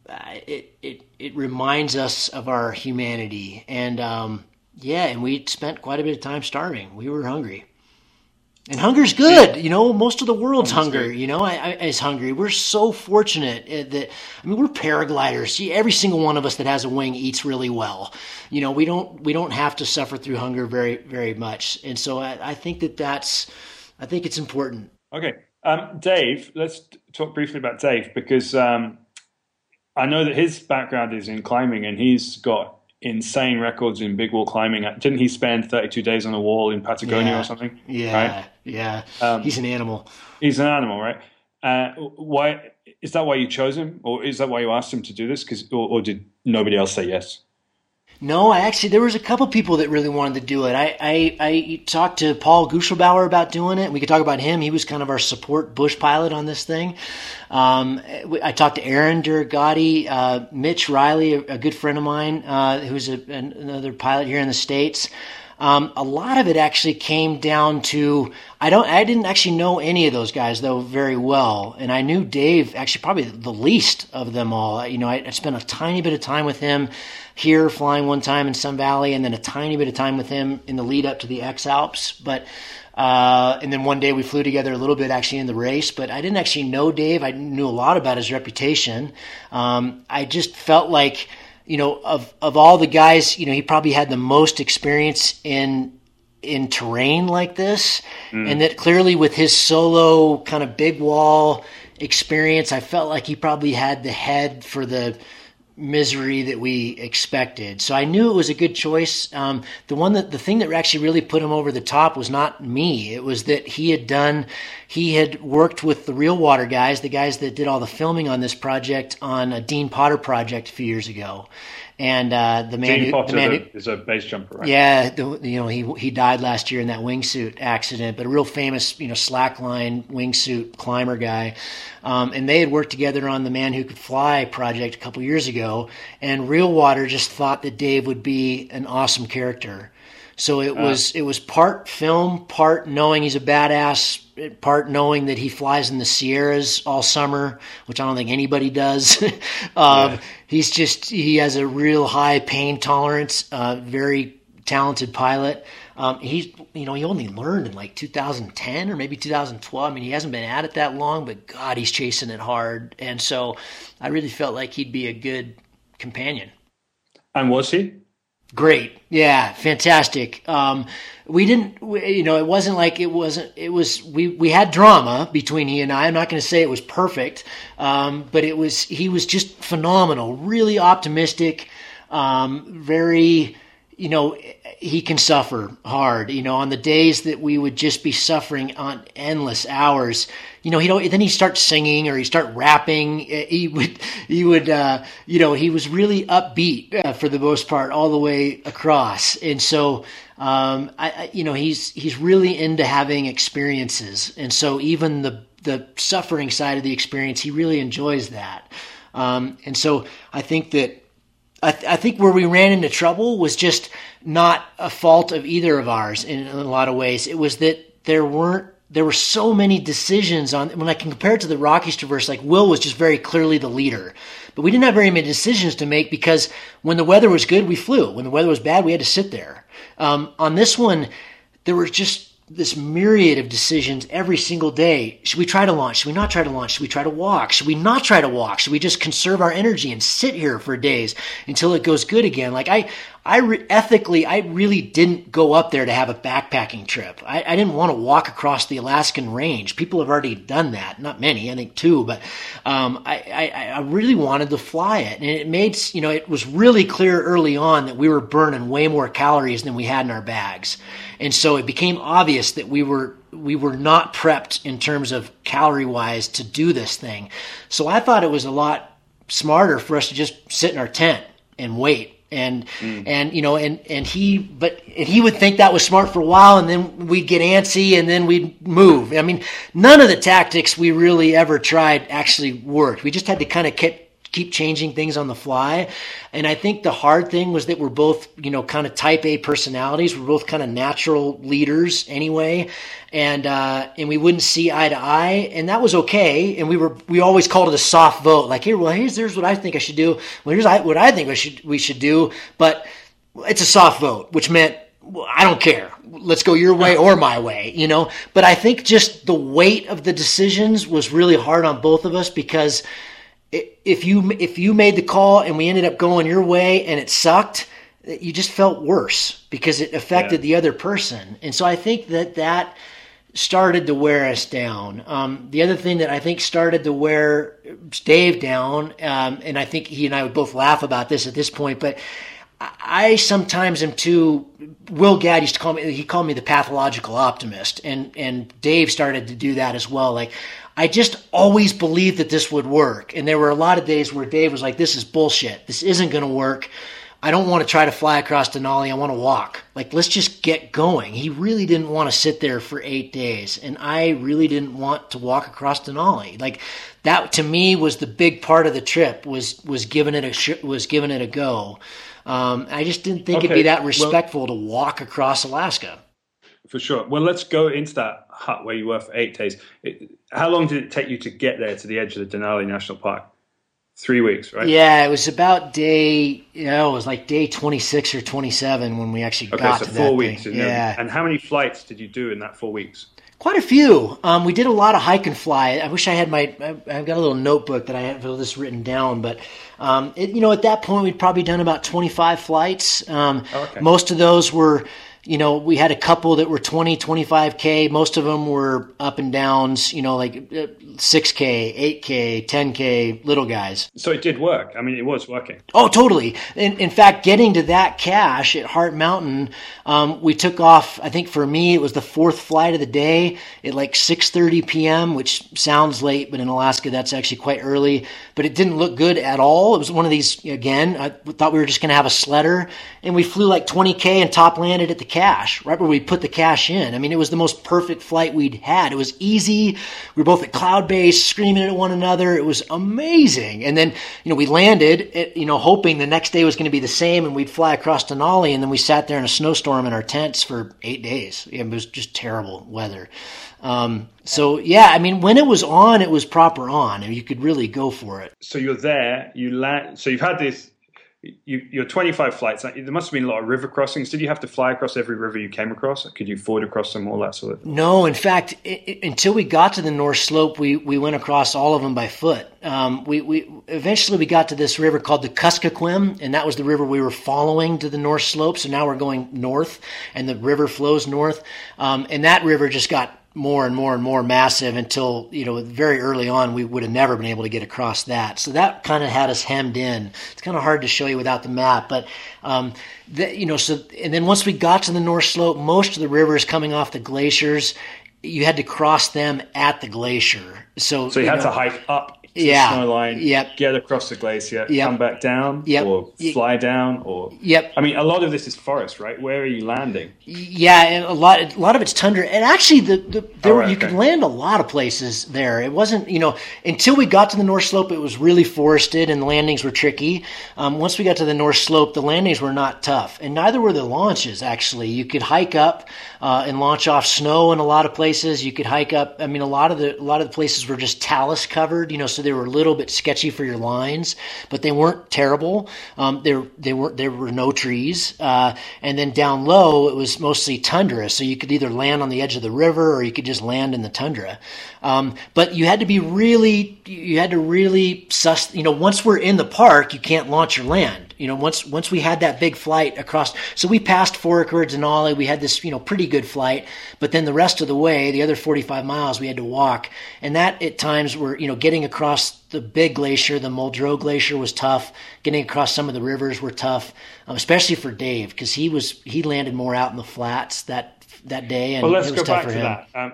uh, it, it it reminds us of our humanity. And um, yeah and we spent quite a bit of time starving. We were hungry. And hunger's good you know most of the world's hunger you know I, I, is hungry. We're so fortunate uh, that i mean we're paragliders. See, every single one of us that has a wing eats really well. You know we don't we don't have to suffer through hunger very very much. And so i, I think that that's i think it's important. Okay, um, Dave. Let's talk briefly about Dave because um, I know that his background is in climbing, and he's got insane records in big wall climbing. Didn't he spend 32 days on a wall in Patagonia Yeah. or something? yeah Right? yeah Um, he's an animal He's an animal, right? Uh, why is that? Why you chose him, or is that why you asked him to do this? Because, or, or did nobody else say yes? No, I actually there was a couple people that really wanted to do it. I I, I talked to Paul Guschlbauer about doing it. We could talk about him. He was kind of our support bush pilot on this thing. Um, I talked to Aaron Durogati, uh, Mitch Riley, a, a, good friend of mine, uh, who's a, another pilot here in the states. Um, a lot of it actually came down to I don't I didn't actually know any of those guys though very well, and I knew Dave actually probably the least of them all. You know, I, I spent a tiny bit of time with him here, flying one time in Sun Valley, and then a tiny bit of time with him in the lead up to the X Alps, but. Uh, and then one day we flew together a little bit actually in the race, but I didn't actually know Dave. I knew a lot about his reputation. Um, I just felt like you know, of of all the guys, you know, he probably had the most experience in in terrain like this, mm. and that clearly with his solo kind of big wall experience, I felt like he probably had the head for the misery that we expected. So I knew it was a good choice. Um, the one that the thing that actually really put him over the top was not me. It was that he had done, he had worked with the Reel Water guys, the guys that did all the filming on this project on a Dean Potter project a few years ago, and uh, the man, who, the man who, is a base jumper, right? Yeah, the, you know he he died last year in that wingsuit accident, but a real famous you know slackline wingsuit climber guy. Um, and they had worked together on the Man Who Could Fly project a couple years ago. And Reel Water just thought that Dave would be an awesome character. So it uh. was it was part film, part knowing he's a badass, part knowing that he flies in the Sierras all summer, which I don't think anybody does. um, yeah. He's just he has a real high pain tolerance, uh, very talented pilot. Um, he's you know he only learned in like 2010 or maybe 2012. I mean he hasn't been at it that long, but God he's chasing it hard, and so I really felt like he'd be a good companion. And was he? Great, yeah, fantastic. Um, we didn't, we, you know, it wasn't like it wasn't. It was we we had drama between he and I. I'm not going to say it was perfect, um, but it was. He was just phenomenal, really optimistic, um, very you know, he can suffer hard. You know, on the days that we would just be suffering on endless hours, you know, he don't, then he starts singing or he start rapping. He would, he would, uh, you know, he was really upbeat uh, for the most part all the way across. And so, um, I, I, you know, he's he's really into having experiences, and so even the the suffering side of the experience, he really enjoys that. Um, and so I think that I, th- I, think where we ran into trouble was just not a fault of either of ours in, in, a lot of ways. It was that there weren't there were so many decisions on when I can compare it to the Rockies Traverse, like Will was just very clearly the leader. But we didn't have very many decisions to make because when the weather was good, we flew. When the weather was bad, we had to sit there. Um, on this one, there were just this myriad of decisions every single day. Should we try to launch? Should we not try to launch? Should we try to walk? Should we not try to walk? Should we just conserve our energy and sit here for days until it goes good again? Like I, I re- ethically, I really didn't go up there to have a backpacking trip. I, I, didn't want to walk across the Alaskan range. People have already done that. Not many, I think two, but um, I, I, I, really wanted to fly it. And it made, you know, it was really clear early on that we were burning way more calories than we had in our bags. And so it became obvious that we were we were not prepped in terms of calorie wise to do this thing. So I thought it was a lot smarter for us to just sit in our tent and wait and mm. and you know and and he but and he would think that was smart for a while and then we'd get antsy and then we'd move i mean none of the tactics we really ever tried actually worked we just had to kind of keep keep changing things on the fly. And I think the hard thing was that we're both, you know, kind of type A personalities. We're both kind of natural leaders anyway. And, uh, and we wouldn't see eye to eye. And that was okay. And we were, we always called it a soft vote. Like, here, well, here's, there's what I think I should do. Well, here's what I think we should, we should do. But it's a soft vote, which meant well, I don't care. Let's go your way or my way, you know? But I think just the weight of the decisions was really hard on both of us because if you if you made the call and we ended up going your way and it sucked, you just felt worse because it affected yeah. the other person. And so I think that that started to wear us down. Um, the other thing that I think started to wear Dave down, um, and I think he and I would both laugh about this at this point, but I sometimes am too. Will Gadd used to call me. He called me the pathological optimist, and and Dave started to do that as well. Like I just always believed that this would work. And there were a lot of days where Dave was like, this is bullshit. This isn't going to work. I don't want to try to fly across Denali. I want to walk. Like, let's just get going. He really didn't want to sit there for eight days. And I really didn't want to walk across Denali. Like, that to me was the big part of the trip was, was giving it a, was giving it a go. Um, I just didn't think okay. it'd be that respectful well, to walk across Alaska. For sure. Well, let's go into that hut where you were for eight days. It, how long did it take you to get there to the edge of the Denali National Park? Three weeks, right? Yeah, it was about day. You know, it was like day twenty six or twenty seven when we actually okay, got so to four that weeks. Thing. Yeah. And how many flights did you do in that four weeks? Quite a few. Um, we did a lot of hike and fly. I wish I had my. I've got a little notebook that I have all this written down, but um, it, you know, at that point we'd probably done about twenty five flights. Um, oh, okay. Most of those were you know, we had a couple that were 20, 25K. Most of them were up and downs, you know, like 6K, 8K, 10K, little guys. So it did work. I mean, it was working. Oh, totally. In, in fact, getting to that cache at Heart Mountain, um, we took off, I think for me, it was the fourth flight of the day at like 6.30 p.m., which sounds late, but in Alaska, that's actually quite early. But it didn't look good at all. It was one of these, again, I thought we were just going to have a sledder. And we flew like 20K and top landed at the cache, right where we put the cache in. I mean, it was the most perfect flight we'd had. It was easy. We were both at cloud base, screaming at one another. It was amazing. And then, you know, we landed, you know, hoping the next day was going to be the same and we'd fly across Denali. And then we sat there in a snowstorm in our tents for eight days. It was just terrible weather. Um, so yeah, I mean, when it was on, it was proper on, and you could really go for it. So you're there, you land. So you've had this you, your 25 flights, there must have been a lot of river crossings. Did you have to fly across every river you came across? Could you ford across them, all that sort of thing? No, in fact, it, it, until we got to the North Slope, we, we went across all of them by foot. Um, we, we Eventually, we got to this river called the Kuskokwim, and that was the river we were following to the North Slope. So now we're going north, and the river flows north. Um, and that river just got more and more and more massive until you know very early on we would have never been able to get across that. So that kind of had us hemmed in. It's kind of hard to show you without the map but um, the, you know so and then once we got to the north slope most of the rivers coming off the glaciers you had to cross them at the glacier. So so you, you had know, to hike up yeah, snow line, yep. get across the glacier, yep. come back down, yep. or fly down, or yep. I mean, a lot of this is forest, right? Where are you landing? Yeah, and a lot, a lot of it's tundra, and actually, the, the there oh, right, you okay. could land a lot of places there. It wasn't, you know, until we got to the North Slope, it was really forested, and the landings were tricky. Um, once we got to the North Slope, the landings were not tough, and neither were the launches. Actually, you could hike up uh, and launch off snow in a lot of places. You could hike up. I mean, a lot of the a lot of the places were just talus covered, you know, so they were a little bit sketchy for your lines, but they weren't terrible. Um, there, they were there were no trees, uh, and then down low it was mostly tundra, so you could either land on the edge of the river or you could just land in the tundra. Um, but you had to be really, you had to really suss. You know, once we're in the park, you can't launch your land you know, once once we had that big flight across, so we passed Fort Denali. We had this, you know, pretty good flight, but then the rest of the way, the other 45 miles, we had to walk, and that at times were, you know, getting across the big glacier, the Muldrow Glacier was tough. Getting across some of the rivers were tough, um, especially for Dave because he was he landed more out in the flats that that day, and well, let's go back to that. Um,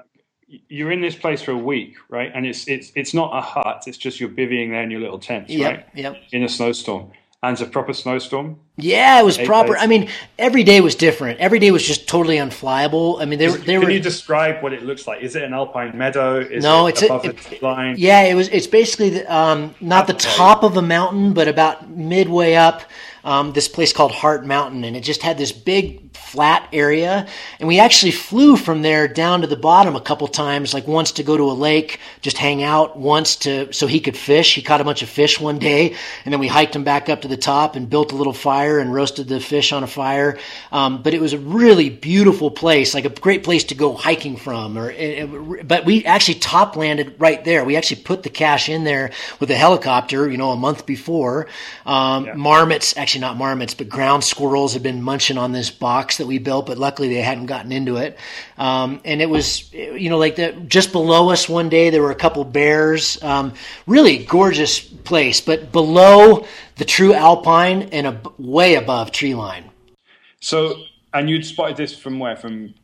you're in this place for a week, right? And it's it's it's not a hut; it's just you're bivvying there in your little tents, yep, right? Yep. In a snowstorm and it's a proper snowstorm. Yeah, it was Eight proper. Days. I mean, every day was different. Every day was just totally unflyable. I mean, they, they Can were. Can you describe what it looks like? Is it an alpine meadow? Is no, it it's above a, it, line? Yeah, it was. It's basically the, um, not the top of a mountain, but about midway up. Um, this place called Heart Mountain, and it just had this big flat area. And we actually flew from there down to the bottom a couple times, like once to go to a lake, just hang out, once to so he could fish. He caught a bunch of fish one day, and then we hiked him back up to the top and built a little fire and roasted the fish on a fire. Um, but it was a really beautiful place, like a great place to go hiking from. Or, but we actually top landed right there. We actually put the cache in there with a helicopter, you know, a month before. Um, yeah. Marmots, actually not marmots, but ground squirrels had been munching on this box that we built, but luckily they hadn't gotten into it. Um, and it was, you know, like the, just below us one day there were a couple bears. Um, really gorgeous place, but below the true alpine and a, way above tree line. So, and you'd spotted this from where? From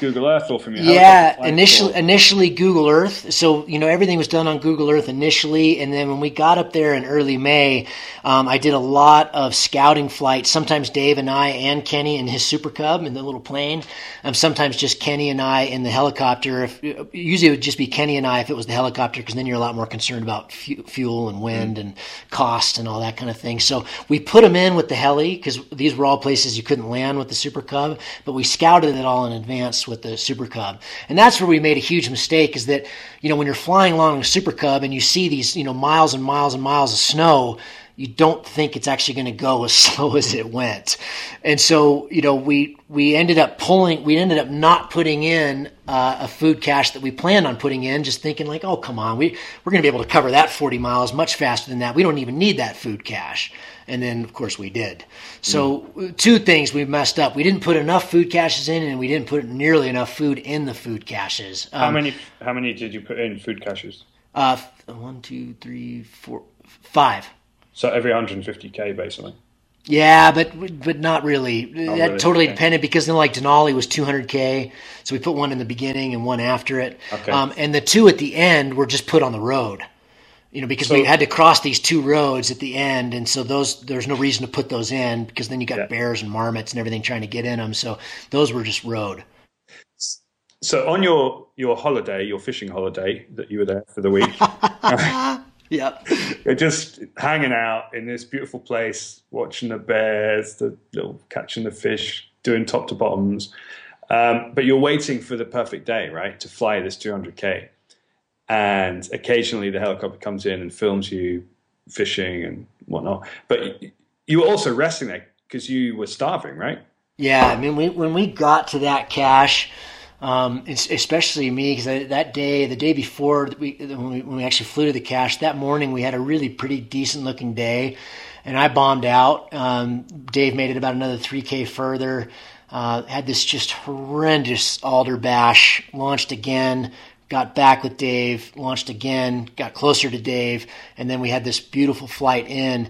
Google Earth or from your yeah initially or? initially Google Earth. So you know everything was done on Google Earth initially, and then when we got up there in early May, um, I did a lot of scouting flights. Sometimes Dave and I and Kenny in his Super Cub in the little plane. Um, sometimes just Kenny and I in the helicopter. If, usually it would just be Kenny and I if it was the helicopter, because then you're a lot more concerned about fu- fuel and wind mm-hmm. and cost and all that kind of thing. So we put them in with the heli because these were all places you couldn't land with the Super Cub, but we scouted it all in advance with the Super Cub. And that's where we made a huge mistake is that, you know, when you're flying along a Super Cub and you see these, you know, miles and miles and miles of snow, you don't think it's actually going to go as slow as it went. And so, you know, we, we ended up pulling, we ended up not putting in uh, a food cache that we planned on putting in, just thinking like, oh, come on, we, we're going to be able to cover that 40 miles much faster than that. We don't even need that food cache. And then, of course, we did. So, mm. two things we messed up. We didn't put enough food caches in, and we didn't put nearly enough food in the food caches. Um, how many? How many did you put in food caches? Uh, one, two, three, four, five. So every 150k, basically. Yeah, but but not really. Not that really. totally okay. depended because then like Denali was 200k, so we put one in the beginning and one after it. Okay. Um, and the two at the end were just put on the road you know, because so, we had to cross these two roads at the end, and so those there's no reason to put those in because then you got yeah. bears and marmots and everything trying to get in them. So those were just road. So on your your holiday, your fishing holiday that you were there for the week, yep, you're just hanging out in this beautiful place, watching the bears, the little catching the fish, doing top to bottoms. Um, but you're waiting for the perfect day, right, to fly this 200k and occasionally the helicopter comes in and films you fishing and whatnot. But you were also resting there because you were starving, right? Yeah, I mean, we, when we got to that cache, um, especially me, because that day, the day before we, when we, when we actually flew to the cache, that morning we had a really pretty decent looking day, and I bombed out. Um, Dave made it about another 3K further. Uh, had this just horrendous alder bash, launched again, got back with Dave, launched again, got closer to Dave, and then we had this beautiful flight in.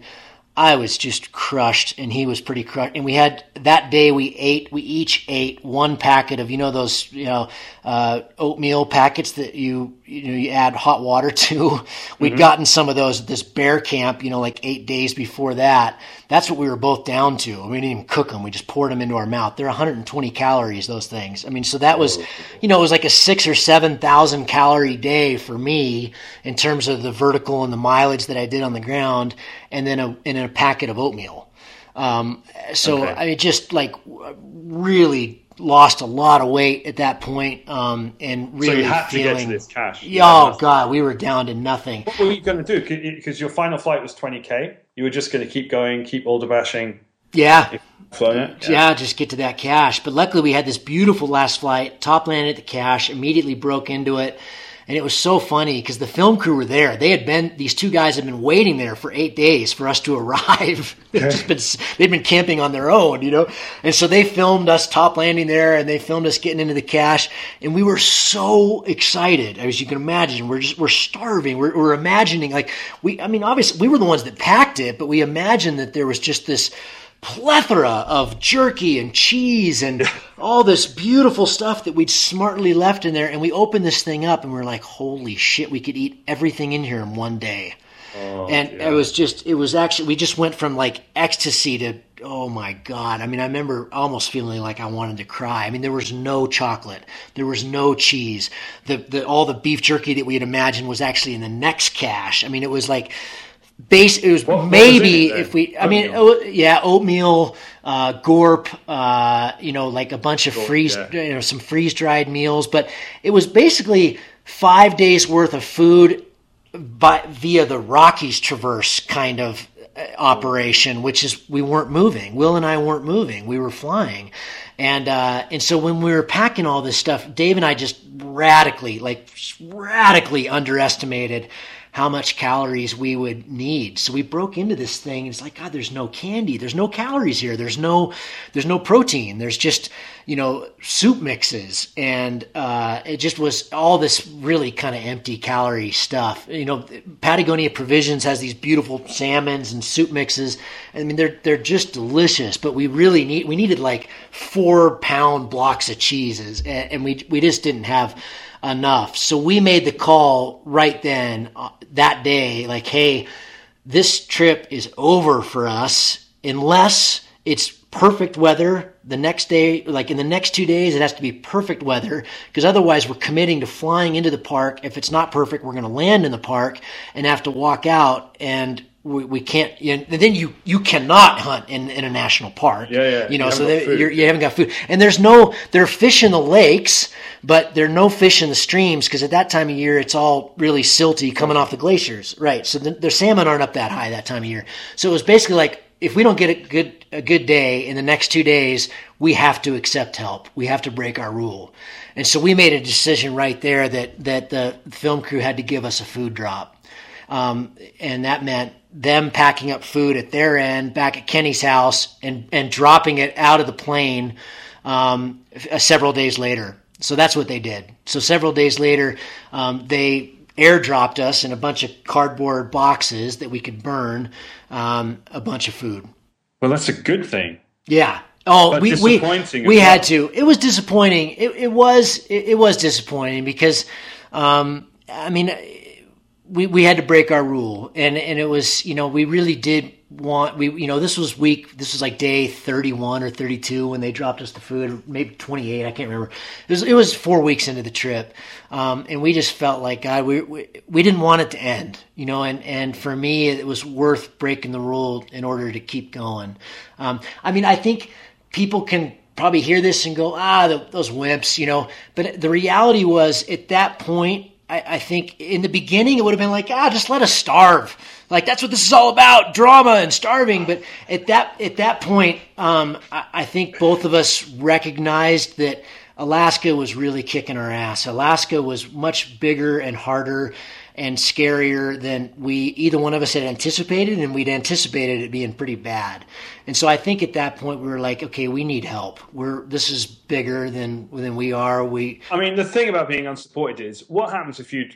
I was just crushed, and he was pretty crushed. And we had that day we ate, we each ate one packet of you know those you know uh, oatmeal packets that you you know you add hot water to. We'd mm-hmm. gotten some of those at this bear camp, you know, like eight days before that. That's what we were both down to. We didn't even cook them; we just poured them into our mouth. They're 120 calories, those things. I mean, so that was, you know, it was like a six or seven thousand calorie day for me in terms of the vertical and the mileage that I did on the ground, and then a in a packet of oatmeal. Um, so okay. I mean, just like really lost a lot of weight at that point, um, and really so you had feeling, to get to this cache. Oh god, we were down to nothing. What were you going to do? Because your final flight was 20k. You were just going to keep going, keep alder bashing. Yeah. Yeah. yeah. just get to that cash. But luckily, we had this beautiful last flight. Top landed at the cash, immediately broke into it. And it was so funny because the film crew were there. They had been, these two guys had been waiting there for eight days for us to arrive. just been, they'd been camping on their own, you know? And so they filmed us top landing there and they filmed us getting into the cache. And we were so excited. As you can imagine, we're just, we're starving. We're, we're imagining like we, I mean, obviously we were the ones that packed it, but we imagined that there was just this, plethora of jerky and cheese and all this beautiful stuff that we'd smartly left in there. And we opened this thing up and we are like, holy shit, we could eat everything in here in one day. Oh, and yeah. it was just, it was actually, we just went from like ecstasy to, oh my God. I mean, I remember almost feeling like I wanted to cry. I mean, there was no chocolate, there was no cheese. The, the, all the beef jerky that we had imagined was actually in the next cache. I mean, it was like, base it was what, maybe what was if we i mean oh, yeah oatmeal uh, gorp uh, you know like a bunch of gorp, freeze yeah. you know some freeze dried meals but it was basically five days worth of food but via the rockies traverse kind of uh, operation which is we weren't moving. Will and i weren't moving. We were flying. And uh, and so when we were packing all this stuff dave and i just radically like radically underestimated how much calories we would need. So we broke into this thing. It's like, God, there's no candy. There's no calories here. There's no, there's no protein. There's just, you know, soup mixes. And, uh, it just was all this really kind of empty calorie stuff. You know, Patagonia Provisions has these beautiful salmons and soup mixes. I mean, they're, they're just delicious, but we really need, we needed like four pound blocks of cheeses and, and we, we just didn't have, enough. So we made the call right then uh, that day, like, hey, this trip is over for us unless it's perfect weather the next day like in the next two days it has to be perfect weather because otherwise we're committing to flying into the park. If it's not perfect we're going to land in the park and have to walk out. And we, we can't you know, then you you cannot hunt in, in a national park. Yeah, yeah. you know you so you're, you haven't got food. And there's no there are fish in the lakes but there are no fish in the streams because at that time of year it's all really silty coming off the glaciers. Right. So the, the salmon aren't up that high that time of year. So it was basically like if we don't get a good a good day in the next two days we have to accept help. We have to break our rule. And so we made a decision right there that that the film crew had to give us a food drop. Um, and that meant them packing up food at their end back at Kenny's house and, and dropping it out of the plane um, several days later. So that's what they did. So several days later, um, they airdropped us in a bunch of cardboard boxes that we could burn um, a bunch of food. Well, that's a good thing. Yeah. Oh, but we we, we had to. It was disappointing. It, it was it, it, was disappointing because, um, I mean, we, we had to break our rule and, and it was, you know, we really did want, we, you know, this was week, this was like day 31 or 32 when they dropped us the food, maybe 28. I can't remember. It was, it was four weeks into the trip. Um, and we just felt like, God, we, we, we didn't want it to end, you know, and, and for me, it was worth breaking the rule in order to keep going. Um, I mean, I think people can probably hear this and go, ah, the, those wimps, you know, but the reality was at that point, I, I, think in the beginning it would have been like, ah, just let us starve. Like that's what this is all about, drama and starving. But at that at that point, um, I, I think both of us recognized that Alaska was really kicking our ass. Alaska was much bigger and harder and scarier than we either one of us had anticipated, and we'd anticipated it being pretty bad. And so I think at that point we were like, okay, we need help. We're this is bigger than than we are. We. I mean, the thing about being unsupported is what happens if you'd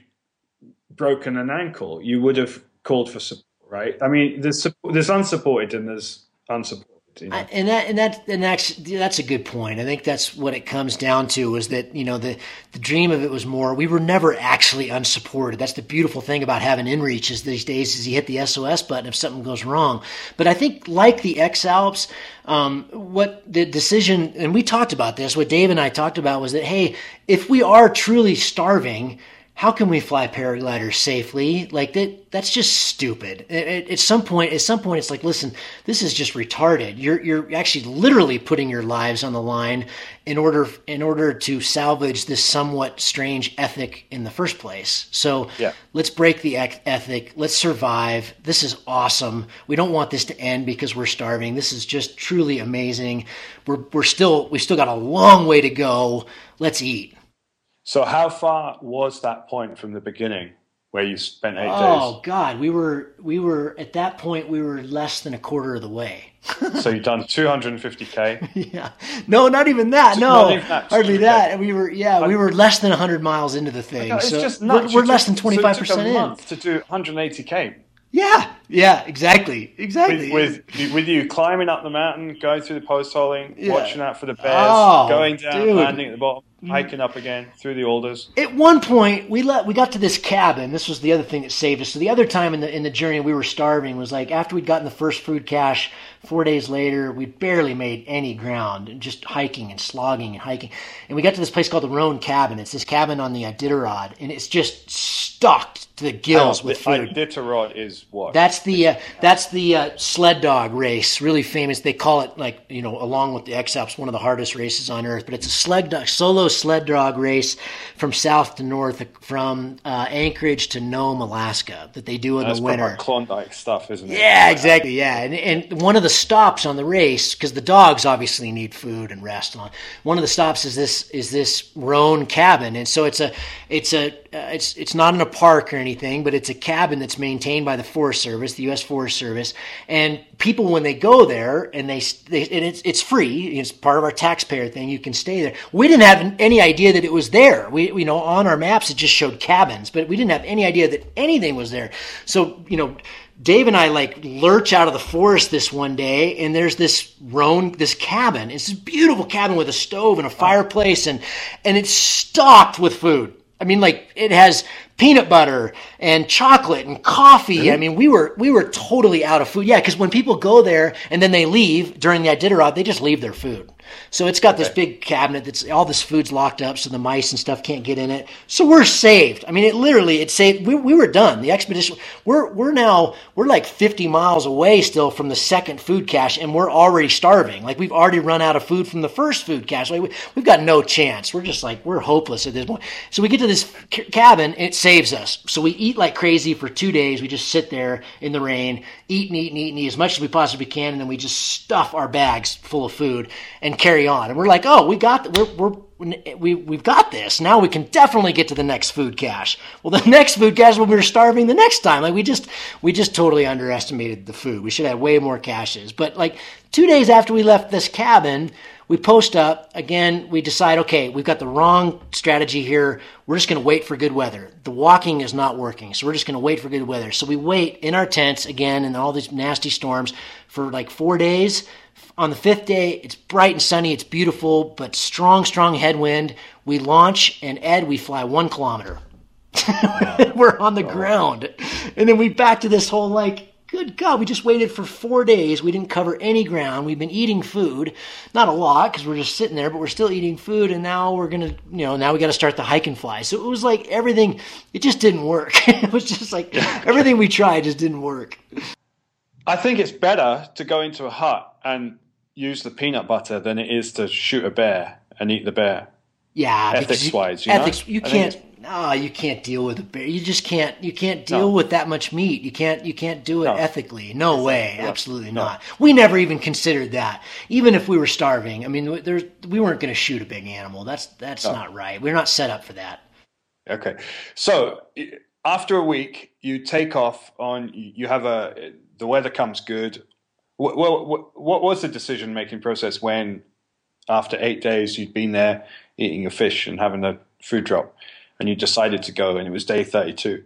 broken an ankle? You would have called for support, right? I mean, there's there's unsupported and there's unsupported. You know? and that and that and that's that's a good point. I think that's what it comes down to is that you know the the dream of it was more we were never actually unsupported. That's the beautiful thing about having inReach is these days is you hit the SOS button if something goes wrong. But I think like the X Alps, um, what the decision and we talked about this. What Dave and I talked about was that hey, if we are truly starving how can we fly paragliders safely? Like that, that's just stupid. At, at, some point, at some point, it's like, listen, this is just retarded. You're, you're actually literally putting your lives on the line in order, in order to salvage this somewhat strange ethic in the first place. So yeah. let's break the ethic. Let's survive. This is awesome. We don't want this to end because we're starving. This is just truly amazing. We're, we're still, we still got a long way to go. Let's eat. So how far was that point from the beginning where you spent eight oh, days? Oh God, we were we were at that point we were less than a quarter of the way. so you've done 250k. yeah, no, not even that. no, even that. hardly that. We were yeah, we were less than 100 miles into the thing. Okay, so. We're, we're less than 25 so percent in. Month to do 180k. Yeah, yeah, exactly, exactly. With, with, with you climbing up the mountain, going through the post holing, yeah. watching out for the bears, oh, going down, dude. landing at the bottom, hiking up again through the alders. At one point, we let we got to this cabin. This was the other thing that saved us. So the other time in the in the journey, we were starving. Was like after we'd gotten the first food cache. Four days later, we barely made any ground, just hiking and slogging and hiking. And we got to this place called the Rohn Cabin. It's this cabin on the Iditarod, and it's just stocked to the gills with the food. Iditarod is what? That's the uh, that's the uh, sled dog race. Really famous. They call it like you know, along with the X Alps, one of the hardest races on earth. But it's a sled dog, solo sled dog race from south to north, from uh, Anchorage to Nome, Alaska, that they do in that's the winter. Klondike stuff, isn't it? Yeah, exactly. Yeah, and and one of the stops on the race because the dogs obviously need food and rest. On one of the stops is this is this Rohn cabin, and so it's a it's a uh, it's it's not in a park or anything, but it's a cabin that's maintained by the Forest Service, the U.S. Forest Service, and people when they go there and they, they and it's it's free, it's part of our taxpayer thing. You can stay there. We didn't have any idea that it was there. We you know on our maps it just showed cabins, but we didn't have any idea that anything was there. So you know. Dave and I like lurch out of the forest this one day, and there's this Rohn, this cabin. It's this beautiful cabin with a stove and a fireplace, and and it's stocked with food. I mean, like it has peanut butter and chocolate and coffee. Mm-hmm. I mean, we were we were totally out of food. Yeah, because when people go there and then they leave during the Iditarod, they just leave their food. So it's got this big cabinet that's all this food's locked up, so the mice and stuff can't get in it. So we're saved. I mean, it literally it saved. We, we were done. The expedition. We're we're now we're like 50 miles away still from the second food cache, and we're already starving. Like we've already run out of food from the first food cache. Like we, we've got no chance. We're just like we're hopeless at this point. So we get to this cabin. It saves us. So we eat like crazy for two days. We just sit there in the rain, eat and eat and eat and eat as much as we possibly can, and then we just stuff our bags full of food and carry on. And we're like, oh, we got, we're, we're, we, we've got this. Now we can definitely get to the next food cache. Well, the next food cache when we were starving the next time. Like we just, we just totally underestimated the food. We should have way more caches. But like two days after we left this cabin, we post up again. We decide, okay, we've got the wrong strategy here. We're just going to wait for good weather. The walking is not working, so we're just going to wait for good weather. So we wait in our tents again in all these nasty storms for like four days. On the fifth day, it's bright and sunny, it's beautiful, but strong, strong headwind. We launch, and Ed, we fly one kilometer. We're on the oh. ground. And then we back to this whole like, good God, we just waited for four days. We didn't cover any ground. We've been eating food, not a lot because we're just sitting there, but we're still eating food. And now we're going to, you know, now we got to start the hike and fly. So it was like everything, it just didn't work. it was just like everything we tried just didn't work. I think it's better to go into a hut and use the peanut butter than it is to shoot a bear and eat the bear. Yeah, ethics wise, you ethics. Know? You can't. No, you can't deal with a bear. You just can't. You can't deal no. with that much meat. You can't. You can't do it no. ethically. No way. Absolutely no. not. We never even considered that. Even if we were starving, I mean, there's we weren't going to shoot a big animal. That's that's not right. We're not set up for that. Okay, so after a week, you take off on. You have a. The weather comes good well, what was the decision making process when, after eight days, you'd been there eating your fish and having a food drop, and you decided to go, and it was day thirty-two,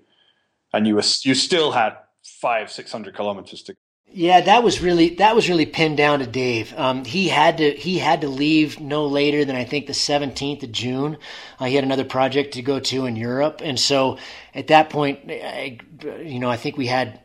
and you were you still had five six hundred kilometers to go. Yeah, that was really that was really pinned down to Dave. Um, he had to he had to leave no later than I think the seventeenth of June. Uh, he had another project to go to in Europe, and so at that point, I, you know, I think we had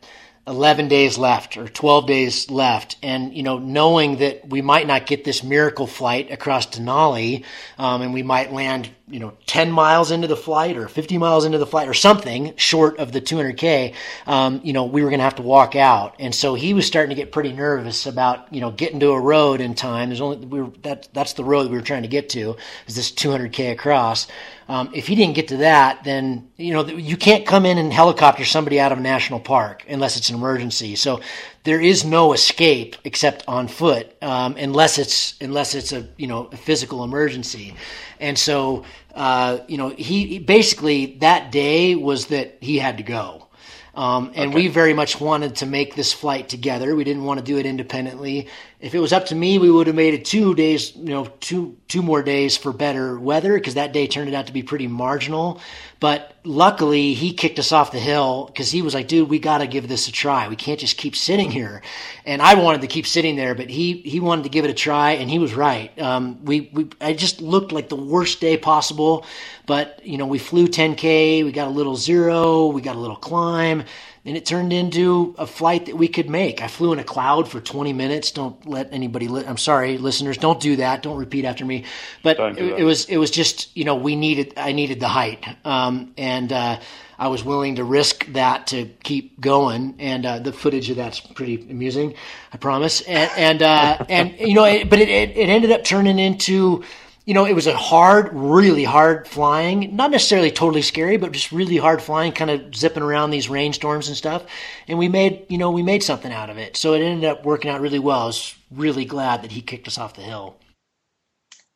11 days left or 12 days left. And you know knowing that we might not get this miracle flight across denali um, and we might land you know 10 miles into the flight or 50 miles into the flight or something short of the 200k um, you know we were going to have to walk out. And so he was starting to get pretty nervous about you know getting to a road in time. There's only we were, that that's the road we were trying to get to is this 200k across. Um, if he didn't get to that then you know you can't come in and helicopter somebody out of a national park unless it's an emergency. So there is no escape except on foot um, unless it's unless it's a you know a physical emergency and so, uh, you know, he basically that day was that he had to go. Um, and okay. we very much wanted to make this flight together. We didn't want to do it independently. If it was up to me, we would have made it two days, you know, two two more days for better weather because that day turned out to be pretty marginal. But luckily, he kicked us off the hill because he was like, "Dude, we got to give this a try. We can't just keep sitting here." And I wanted to keep sitting there, but he he wanted to give it a try, and he was right. Um, we we I just looked like the worst day possible, but you know, we flew 10k, we got a little zero, we got a little climb and it turned into a flight that we could make. I flew in a cloud for 20 minutes. Don't let anybody. Li- I'm sorry, listeners. Don't do that. Don't repeat after me. But it, it, was it was just you know we needed I needed the height, um, and uh, I was willing to risk that to keep going. And uh, the footage of that's pretty amusing, I promise. And and uh, and you know, it, but it, it it ended up turning into you know, it was a hard, really hard flying, not necessarily totally scary, but just really hard flying, kind of zipping around these rainstorms and stuff. And we made, you know, we made something out of it. So it ended up working out really well. I was really glad that he kicked us off the hill.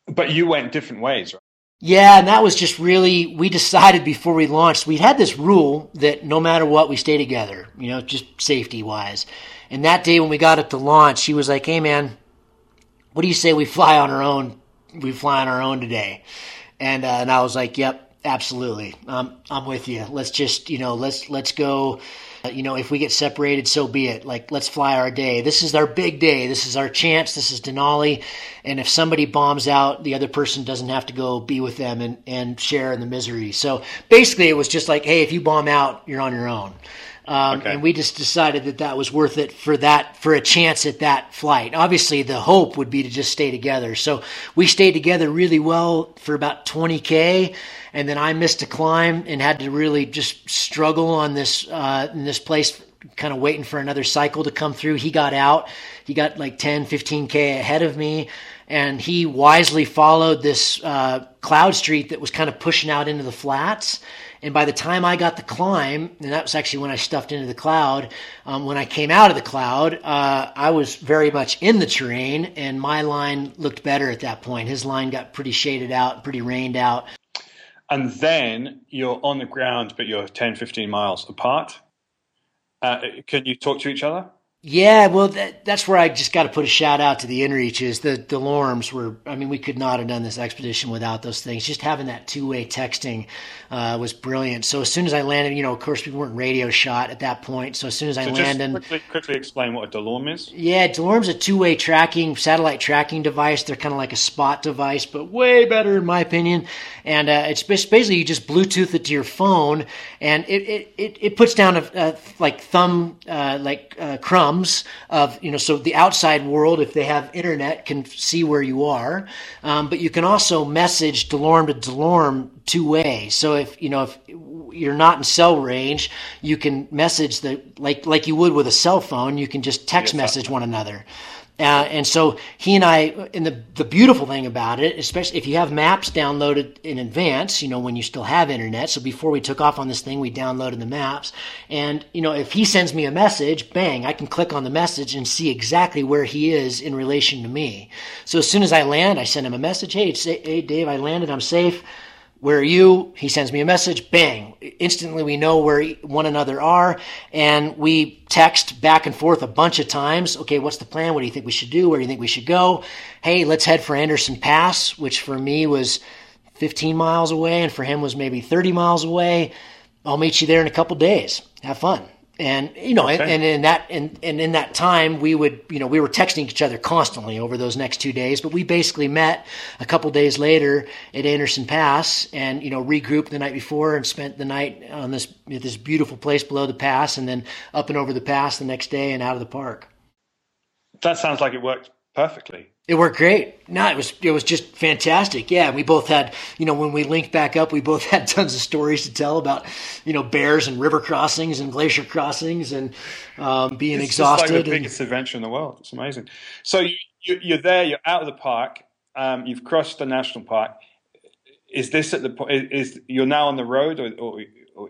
But you went different ways, right? Yeah, and that was just really, we decided before we launched, we had this rule that no matter what, we stay together, you know, just safety wise. And that day when we got up to launch, he was like, hey man, what do you say we fly on our own we fly on our own today. And, uh, and I was like, yep, absolutely. Um, I'm with you. Let's just, you know, let's, let's go. Uh, you know, if we get separated, so be it. Like, let's fly our day. This is our big day. This is our chance. This is Denali. And if somebody bombs out, the other person doesn't have to go be with them and, and share in the misery. So basically, it was just like, hey, if you bomb out, you're on your own. Um, okay. And we just decided that that was worth it for that for a chance at that flight. Obviously, the hope would be to just stay together. So we stayed together really well for about 20k, and then I missed a climb and had to really just struggle on this uh, in this place, kind of waiting for another cycle to come through. He got out. He got like 10, 15k ahead of me and he wisely followed this uh, cloud street that was kind of pushing out into the flats and by the time I got the climb, and that was actually when I stuffed into the cloud, um, when I came out of the cloud, uh, I was very much in the terrain, and my line looked better at that point. His line got pretty shaded out, pretty rained out. And then you're on the ground, but you're 10, 15 miles apart. Uh, can you talk to each other? Yeah, well, that, that's where I just got to put a shout out to the inReaches. The DeLormes were, I mean, we could not have done this expedition without those things. Just having that two way texting uh, was brilliant. So as soon as I landed, you know, of course, we weren't radio shot at that point. So as soon as I so landed. Quickly, quickly explain what a DeLorme is. Yeah, DeLorme's a two way tracking, satellite tracking device. They're kind of like a spot device, but way better, in my opinion. And uh, it's basically you just Bluetooth it to your phone, and it, it, it, it puts down a, a like thumb, uh, like uh, crumb of, you know, so the outside world, if they have internet, can see where you are. Um, but you can also message DeLorme to DeLorme two way. So if, you know, if you're not in cell range, you can message the, like, like you would with a cell phone, you can just text message one another. Uh, and so he and I, and the, the beautiful thing about it, especially if you have maps downloaded in advance, you know, when you still have internet. So before we took off on this thing, we downloaded the maps. And, you know, if he sends me a message, bang, I can click on the message and see exactly where he is in relation to me. So as soon as I land, I send him a message. Hey, hey, Dave, I landed. I'm safe where are you? He sends me a message. Bang. Instantly we know where one another are. And we text back and forth a bunch of times. Okay, what's the plan? What do you think we should do? Where do you think we should go? Hey, let's head for Anderson Pass, which for me was 15 miles away and for him was maybe 30 miles away. I'll meet you there in a couple days. Have fun and you know, okay. and, and, in that and, and in that time, we would you know we were texting each other constantly over those next two days. But we basically met a couple days later at Anderson Pass, and you know regrouped the night before and spent the night on this this beautiful place below the pass, and then up and over the pass the next day and out of the park. That sounds like it worked perfectly. It worked great. No, it was it was just fantastic. Yeah, we both had you know when we linked back up, we both had tons of stories to tell about you know bears and river crossings and glacier crossings and um, being it's exhausted. Just like the biggest adventure in the world. It's amazing. So you, you, are there. You're out of the park. Um, you've crossed the national park. Is this at the point? Is you're now on the road, or, or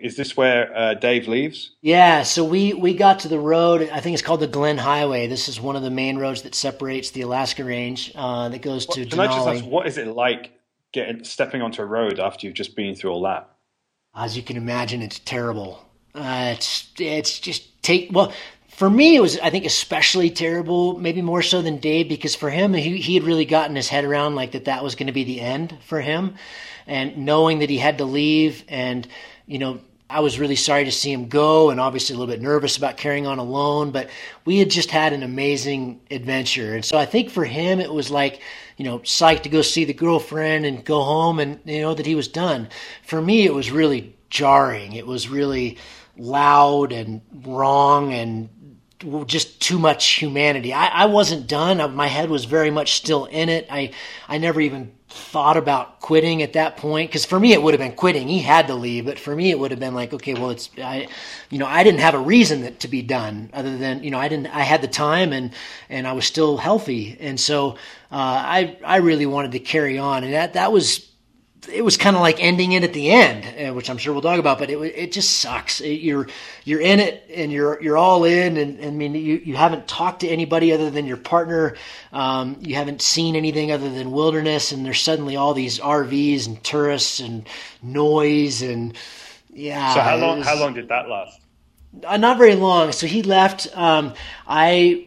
is this where uh, Dave leaves? Yeah, so we we got to the road. I think it's called the Glenn Highway. This is one of the main roads that separates the Alaska Range uh, that goes to. Can Denali. I just ask, what is it like getting stepping onto a road after you've just been through all that? As you can imagine, it's terrible. Uh, it's it's just take well. For me, it was I think especially terrible, maybe more so than Dave, because for him, he he had really gotten his head around like that that was going to be the end for him, and knowing that he had to leave and you know, I was really sorry to see him go and obviously a little bit nervous about carrying on alone, but we had just had an amazing adventure. And so I think for him, it was like, you know, psyched to go see the girlfriend and go home and, you know, that he was done. For me, it was really jarring. It was really, loud and wrong and just too much humanity. I, I wasn't done. My head was very much still in it. I, I never even thought about quitting at that point? Because for me it would have been quitting. He had to leave but for me it would have been like okay well it's i you know i didn't have a reason that, to be done other than you know i didn't i had the time and and i was still healthy. And so uh, i i really wanted to carry on. And that that was it was kind of like ending it at the end, uh, which I'm sure we'll talk about. But it it just sucks. It, you're you're in it and you're you're all in, and, and, I mean you you haven't talked to anybody other than your partner. Um, you haven't seen anything other than wilderness, and there's suddenly all these RVs and tourists and noise and yeah. So how long was, how long did that last? Uh, not very long. So he left. Um, I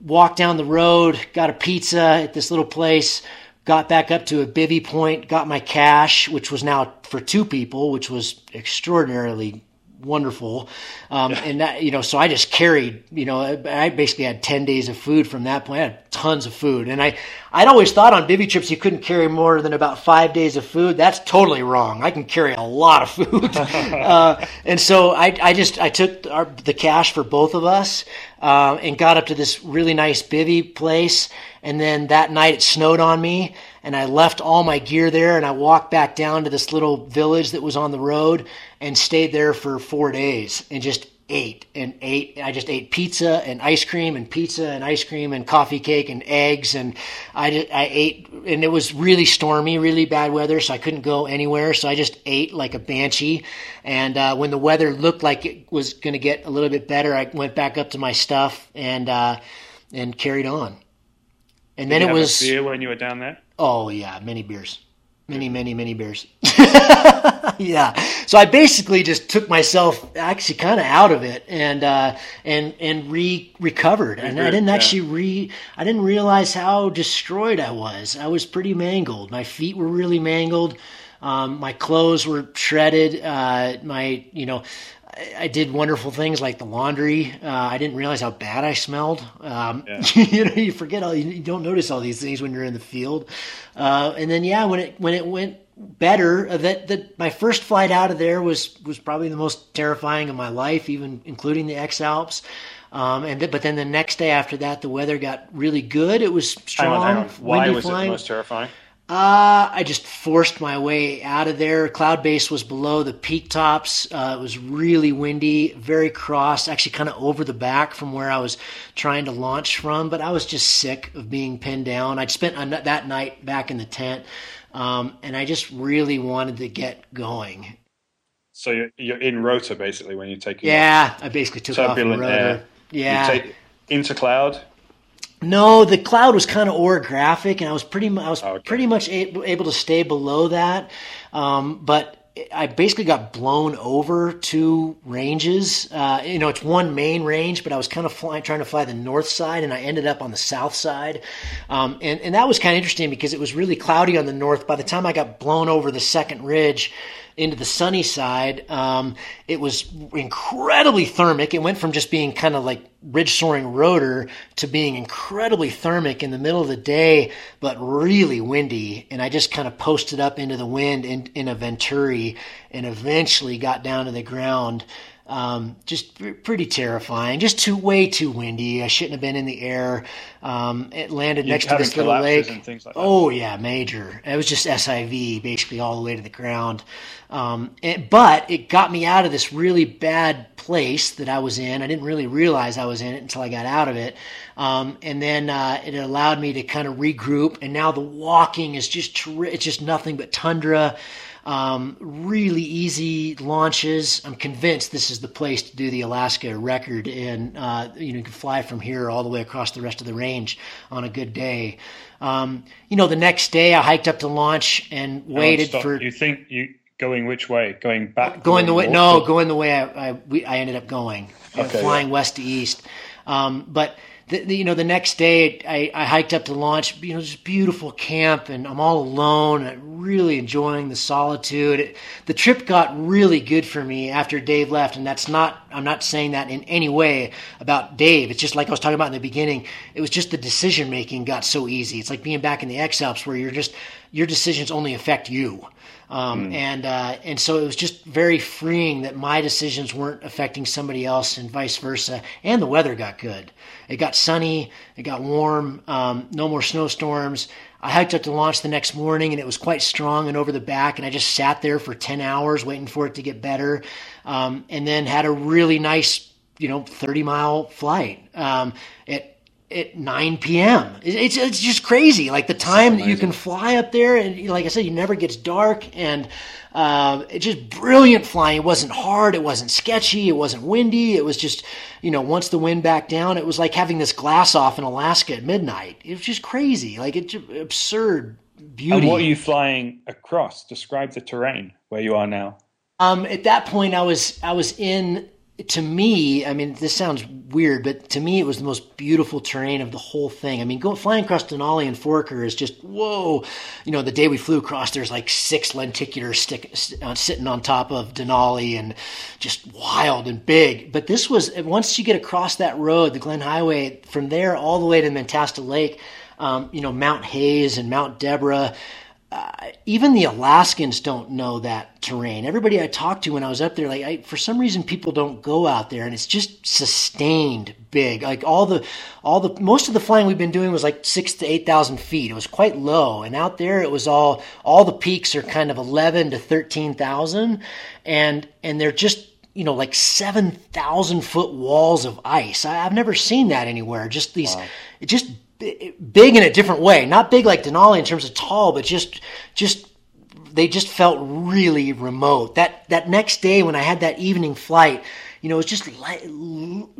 walked down the road, got a pizza at this little place got back up to a bivy point, got my cash, which was now for two people, which was extraordinarily wonderful. Um, and that, you know, so I just carried, you know, I basically had 10 days of food from that point. I had tons of food. And I, I'd always thought on bivy trips you couldn't carry more than about five days of food. That's totally wrong. I can carry a lot of food. uh, and so I, I just, I took our, the cash for both of us, uh, and got up to this really nice bivy place. And then that night it snowed on me and I left all my gear there and I walked back down to this little village that was on the road and stayed there for four days and just ate and ate. I just ate pizza and ice cream and pizza and ice cream and coffee cake and eggs and I I ate and it was really stormy, really bad weather, so I couldn't go anywhere. So I just ate like a banshee. And uh, when the weather looked like it was going to get a little bit better, I went back up to my stuff and uh, and carried on. And Did then it was beer when you were down there. Oh yeah, many beers. Many, many, many beers. yeah. So I basically just took myself actually kind of out of it and uh, and and re recovered. And I didn't actually re I didn't realize how destroyed I was. I was pretty mangled. My feet were really mangled. Um, my clothes were shredded. Uh, my you know I did wonderful things like the laundry. Uh, I didn't realize how bad I smelled. Um, yeah. you know, you forget all you don't notice all these things when you're in the field. Uh, and then yeah, when it when it went better, uh, that that my first flight out of there was was probably the most terrifying of my life, even including the X Alps. Um, and th- but then the next day after that, the weather got really good. It was strong. Hang on, hang on. Why was flying. it most terrifying? Uh, I just forced my way out of there. Cloud base was below the peak tops. Uh, it was really windy, very cross, actually kind of over the back from where I was trying to launch from. But I was just sick of being pinned down. I'd spent that night back in the tent, um, and I just really wanted to get going. So you're, you're in rotor basically when you take. Yeah, off. I basically took Turbulent off rotor. Air. Yeah, you take into cloud. No, the cloud was kind of orographic, and I was pretty I was okay. pretty much able, able to stay below that. Um, but I basically got blown over two ranges. Uh, you know, it's one main range, but I was kind of flying, trying to fly the north side, and I ended up on the south side. Um, and, and that was kind of interesting because it was really cloudy on the north. By the time I got blown over the second ridge, into the sunny side, um, it was incredibly thermic. It went from just being kind of like ridge soaring rotor to being incredibly thermic in the middle of the day, but really windy. And I just kind of posted up into the wind in, in a Venturi and eventually got down to the ground. Um, just pretty terrifying. Just too way too windy. I shouldn't have been in the air. Um, it landed next to this little lake. Like oh yeah, major. It was just SIV basically all the way to the ground. Um, it, but it got me out of this really bad place that I was in. I didn't really realize I was in it until I got out of it. Um, and then uh, it allowed me to kind of regroup. And now the walking is just ter- it's just nothing but tundra. Um, really easy launches. I'm convinced this is the place to do the Alaska record, and uh, you know you can fly from here all the way across the rest of the range on a good day. Um, you know, the next day I hiked up to launch and waited for. You think you going which way? Going back? Going the way? No, going the way I I, we, I ended up going, okay, flying yeah. west to east. Um, but the, the, you know, the next day I, I hiked up to launch, you know, this beautiful camp and I'm all alone and really enjoying the solitude. It, the trip got really good for me after Dave left. And that's not, I'm not saying that in any way about Dave. It's just like I was talking about in the beginning. It was just the decision making got so easy. It's like being back in the X Alps where you're just, your decisions only affect you. Um, mm. And uh, and so it was just very freeing that my decisions weren't affecting somebody else, and vice versa. And the weather got good. It got sunny. It got warm. Um, no more snowstorms. I hiked up to launch the next morning, and it was quite strong and over the back. And I just sat there for ten hours waiting for it to get better, um, and then had a really nice, you know, thirty mile flight. Um, it at 9 p.m. It's, it's just crazy. Like the time that you can fly up there, and like I said, it never gets dark, and uh, it's just brilliant flying. It wasn't hard, it wasn't sketchy, it wasn't windy. It was just, you know, once the wind backed down, it was like having this glass off in Alaska at midnight. It was just crazy, like it's absurd beauty. And what are you flying across? Describe the terrain where you are now. Um, at that point, I was I was in to me, I mean, this sounds weird, but to me, it was the most beautiful terrain of the whole thing. I mean, going flying across Denali and Foraker is just whoa. You know, the day we flew across, there's like six lenticulars stick, uh, sitting on top of Denali, and just wild and big. But this was once you get across that road, the Glenn Highway, from there all the way to Mentasta Lake. Um, you know, Mount Hayes and Mount Deborah uh, even the Alaskans don't know that terrain. Everybody I talked to when I was up there, like I, for some reason, people don't go out there, and it's just sustained big. Like all the, all the most of the flying we've been doing was like six to eight thousand feet. It was quite low, and out there it was all all the peaks are kind of eleven to thirteen thousand, and and they're just you know like seven thousand foot walls of ice. I, have never seen that anywhere. Just these, wow. just big in a different way. Not big like Denali in terms of tall, but just just they just felt really remote. That that next day when I had that evening flight, you know, it was just light,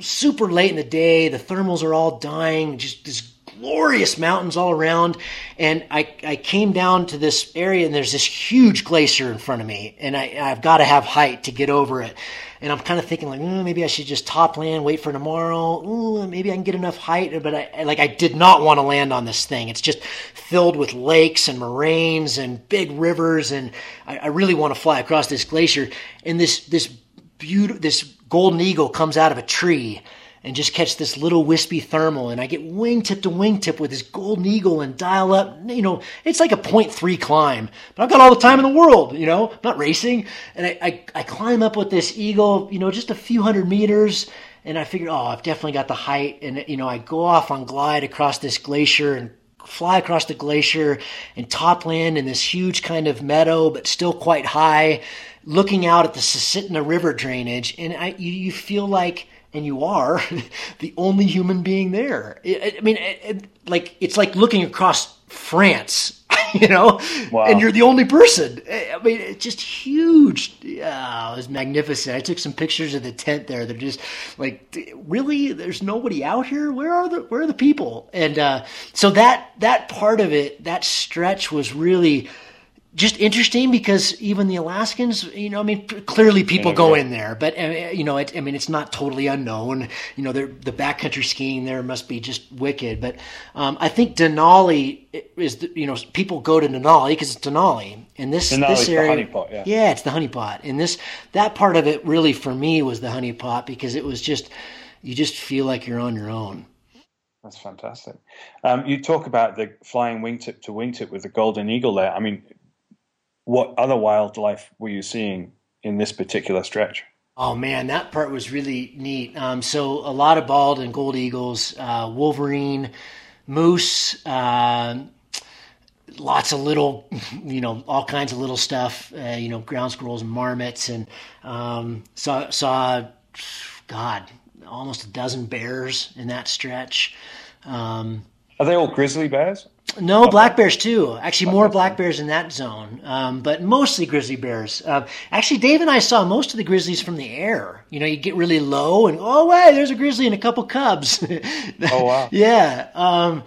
super late in the day. The thermals are all dying. Just this glorious mountains all around. And I, I came down to this area and there's this huge glacier in front of me and I, I've got to have height to get over it. And I'm kind of thinking like, mm, maybe I should just top land, wait for tomorrow. Ooh, maybe I can get enough height. But I, like, I did not want to land on this thing. It's just filled with lakes and moraines and big rivers. And I, I really want to fly across this glacier. And this, this beautiful, this golden eagle comes out of a tree and just catch this little wispy thermal and I get wingtip to wingtip with this golden eagle and dial up, you know, it's like a 0.3 climb, but I've got all the time in the world, you know, I'm not racing. And I, I, I climb up with this eagle, you know, just a few hundred meters and I figured, oh, I've definitely got the height. And, you know, I go off on glide across this glacier and fly across the glacier and top land in this huge kind of meadow, but still quite high, looking out at the Susitna River drainage. And I, you, you feel like, and you are the only human being there. I mean, it, like it's like looking across France, you know, wow. and you're the only person. I mean, it's just huge. Yeah, it was magnificent. I took some pictures of the tent there. They're just like, really, there's nobody out here. Where are the Where are the people? And uh, so that that part of it, that stretch was really just interesting because even the Alaskans, you know, I mean, clearly people go in there, but uh, you know, it, I mean, it's not totally unknown. You know, the backcountry skiing there must be just wicked. But um, I think Denali is, the, you know, people go to Denali because it's Denali, and this Denali's this area, honeypot, yeah. yeah, it's the honeypot, and this that part of it really for me was the honeypot because it was just you just feel like you're on your own. That's fantastic. Um, you talk about the flying wingtip to wingtip with the golden eagle there. I mean, what other wildlife were you seeing in this particular stretch? Oh man, that part was really neat. Um, so a lot of bald and gold eagles, uh, wolverine, moose, uh, lots of little, you know, all kinds of little stuff. Uh, you know, ground squirrels and marmots, and um, saw saw, God, almost a dozen bears in that stretch. Um, Are they all grizzly bears? No, black bears too. Actually, more black bears in that zone, um, but mostly grizzly bears. Uh, actually, Dave and I saw most of the grizzlies from the air. You know, you get really low, and oh, wait, there's a grizzly and a couple cubs. oh wow! yeah, um,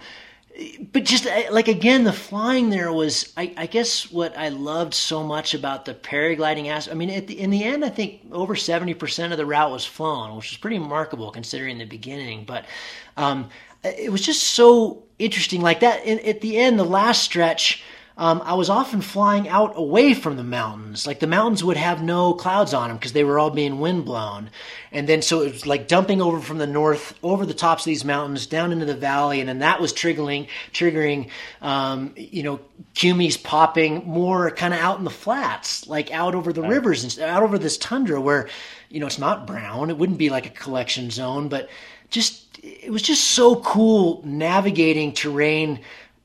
but just uh, like again, the flying there was, I, I, guess, what I loved so much about the paragliding aspect. I mean, the, in the end, I think over seventy percent of the route was flown, which was pretty remarkable considering the beginning. But um, it was just so interesting like that. And at the end, the last stretch, um, I was often flying out away from the mountains. Like the mountains would have no clouds on them because they were all being wind blown. And then so it was like dumping over from the north over the tops of these mountains down into the valley. And then that was triggering, triggering, um, you know, cumes popping more kind of out in the flats, like out over the right. rivers and out over this tundra where, you know, it's not brown. It wouldn't be like a collection zone, but just, it was just so cool navigating terrain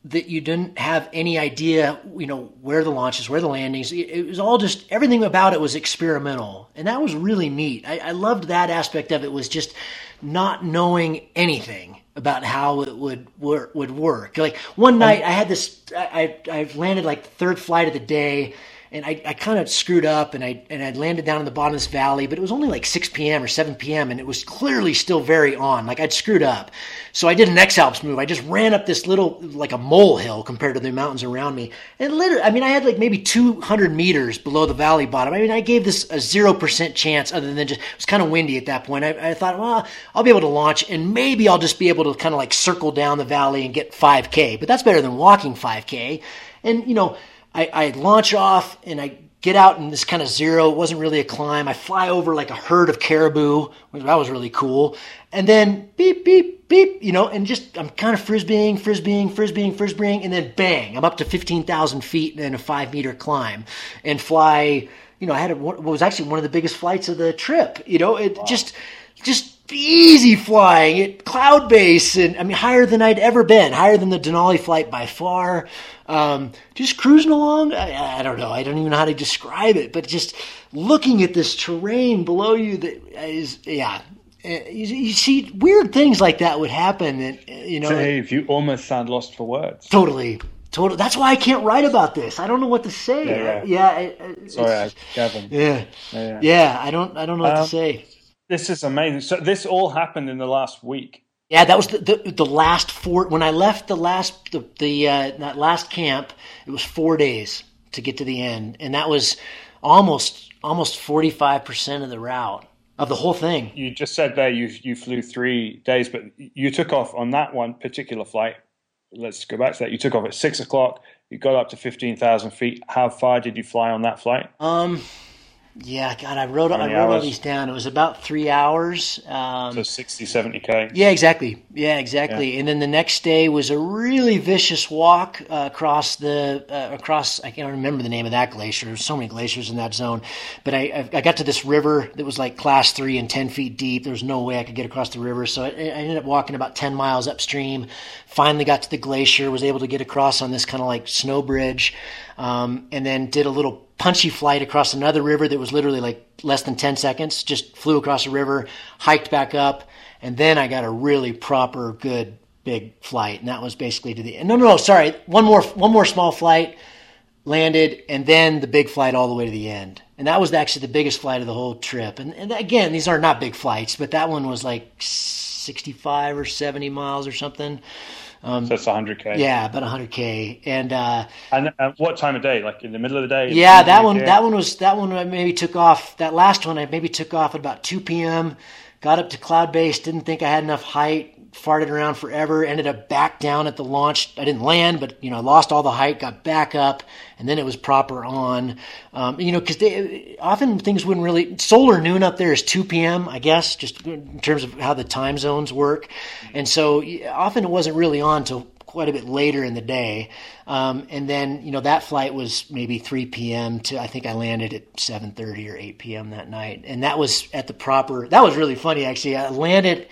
that you didn't have any idea, you know, where the launches, where the landings. It, was all just everything about it was experimental, and that was really neat. I, I loved that aspect of it. Was just not knowing anything about how it would work. Would work. Like one um, night, I had this. I I landed like the third flight of the day and I, I kind of screwed up and I and I landed down in the bottom of this valley, but it was only like 6 p.m. or 7 p.m. and it was clearly still very on. Like I'd screwed up. So I did an X-Alps move. I just ran up this little like a molehill compared to the mountains around me. And literally, I mean, I had like maybe 200 meters below the valley bottom. I mean, I gave this a 0% chance other than just, it was kind of windy at that point. I, I thought, well, I'll be able to launch and maybe I'll just be able to kind of like circle down the valley and get 5K. But that's better than walking 5K. And, you know, I, I launch off and I get out in this kind of zero. It wasn't really a climb. I fly over like a herd of caribou. That was really cool. And then beep, beep, beep, you know, and just I'm kind of frisbeeing, frisbeeing, frisbeeing, frisbeeing, and then bang, I'm up to 15,000 feet and a five meter climb and fly. You know, I had a, what was actually one of the biggest flights of the trip. You know, it wow. just, just easy flying at cloud base and I mean higher than I'd ever been, higher than the Denali flight by far. Um, just cruising along. I, I, don't know. I don't even know how to describe it, but just looking at this terrain below you that is, yeah. Uh, you, you see weird things like that would happen, and uh, you know. Dave, you almost sound lost for words. Totally, totally. That's why I can't write about this. I don't know what to say. Yeah, yeah. yeah Sorry, Kevin. Yeah. yeah, yeah. I don't. I don't know um, what to um, say. This is amazing. So this all happened in the last week. Yeah, that was the, the, the last four. When I left the last the, the uh, that last camp, it was four days to get to the end, and that was almost almost forty five percent of the route of the whole thing. You just said there you you flew three days, but you took off on that one particular flight. Let's go back to that. You took off at six o'clock. You got up to fifteen thousand feet. How far did you fly on that flight? Um, yeah, God, I wrote I wrote all these down. It was about three hours. Um, so 60, 70 k. Yeah, exactly. Yeah, exactly. Yeah. And then the next day was a really vicious walk uh, across the uh, across. I can't remember the name of that glacier. There's so many glaciers in that zone, but I I got to this river that was like class three and ten feet deep. There was no way I could get across the river, so I, I ended up walking about ten miles upstream. Finally got to the glacier. Was able to get across on this kind of like snow bridge, um, and then did a little punchy flight across another river that was literally like less than 10 seconds. Just flew across a river, hiked back up, and then I got a really proper, good, big flight. And that was basically to the end. no, no, no, sorry, one more, one more small flight, landed, and then the big flight all the way to the end. And that was actually the biggest flight of the whole trip. And, and again, these are not big flights, but that one was like 65 or 70 miles or something. Um, so it's 100k. Yeah, about 100k. And uh, and uh, what time of day? Like in the middle of the day? Yeah, that one. That one was that one. I maybe took off. That last one, I maybe took off at about 2 p.m. Got up to cloud base. Didn't think I had enough height. Farted around forever. Ended up back down at the launch. I didn't land, but you know, I lost all the height. Got back up, and then it was proper on. Um, you know, because often things wouldn't really. Solar noon up there is 2 p.m. I guess, just in terms of how the time zones work, and so often it wasn't really on till quite a bit later in the day. Um, and then, you know, that flight was maybe 3 p.m. to, I think I landed at 7.30 or 8 p.m. that night. And that was at the proper, that was really funny actually. I landed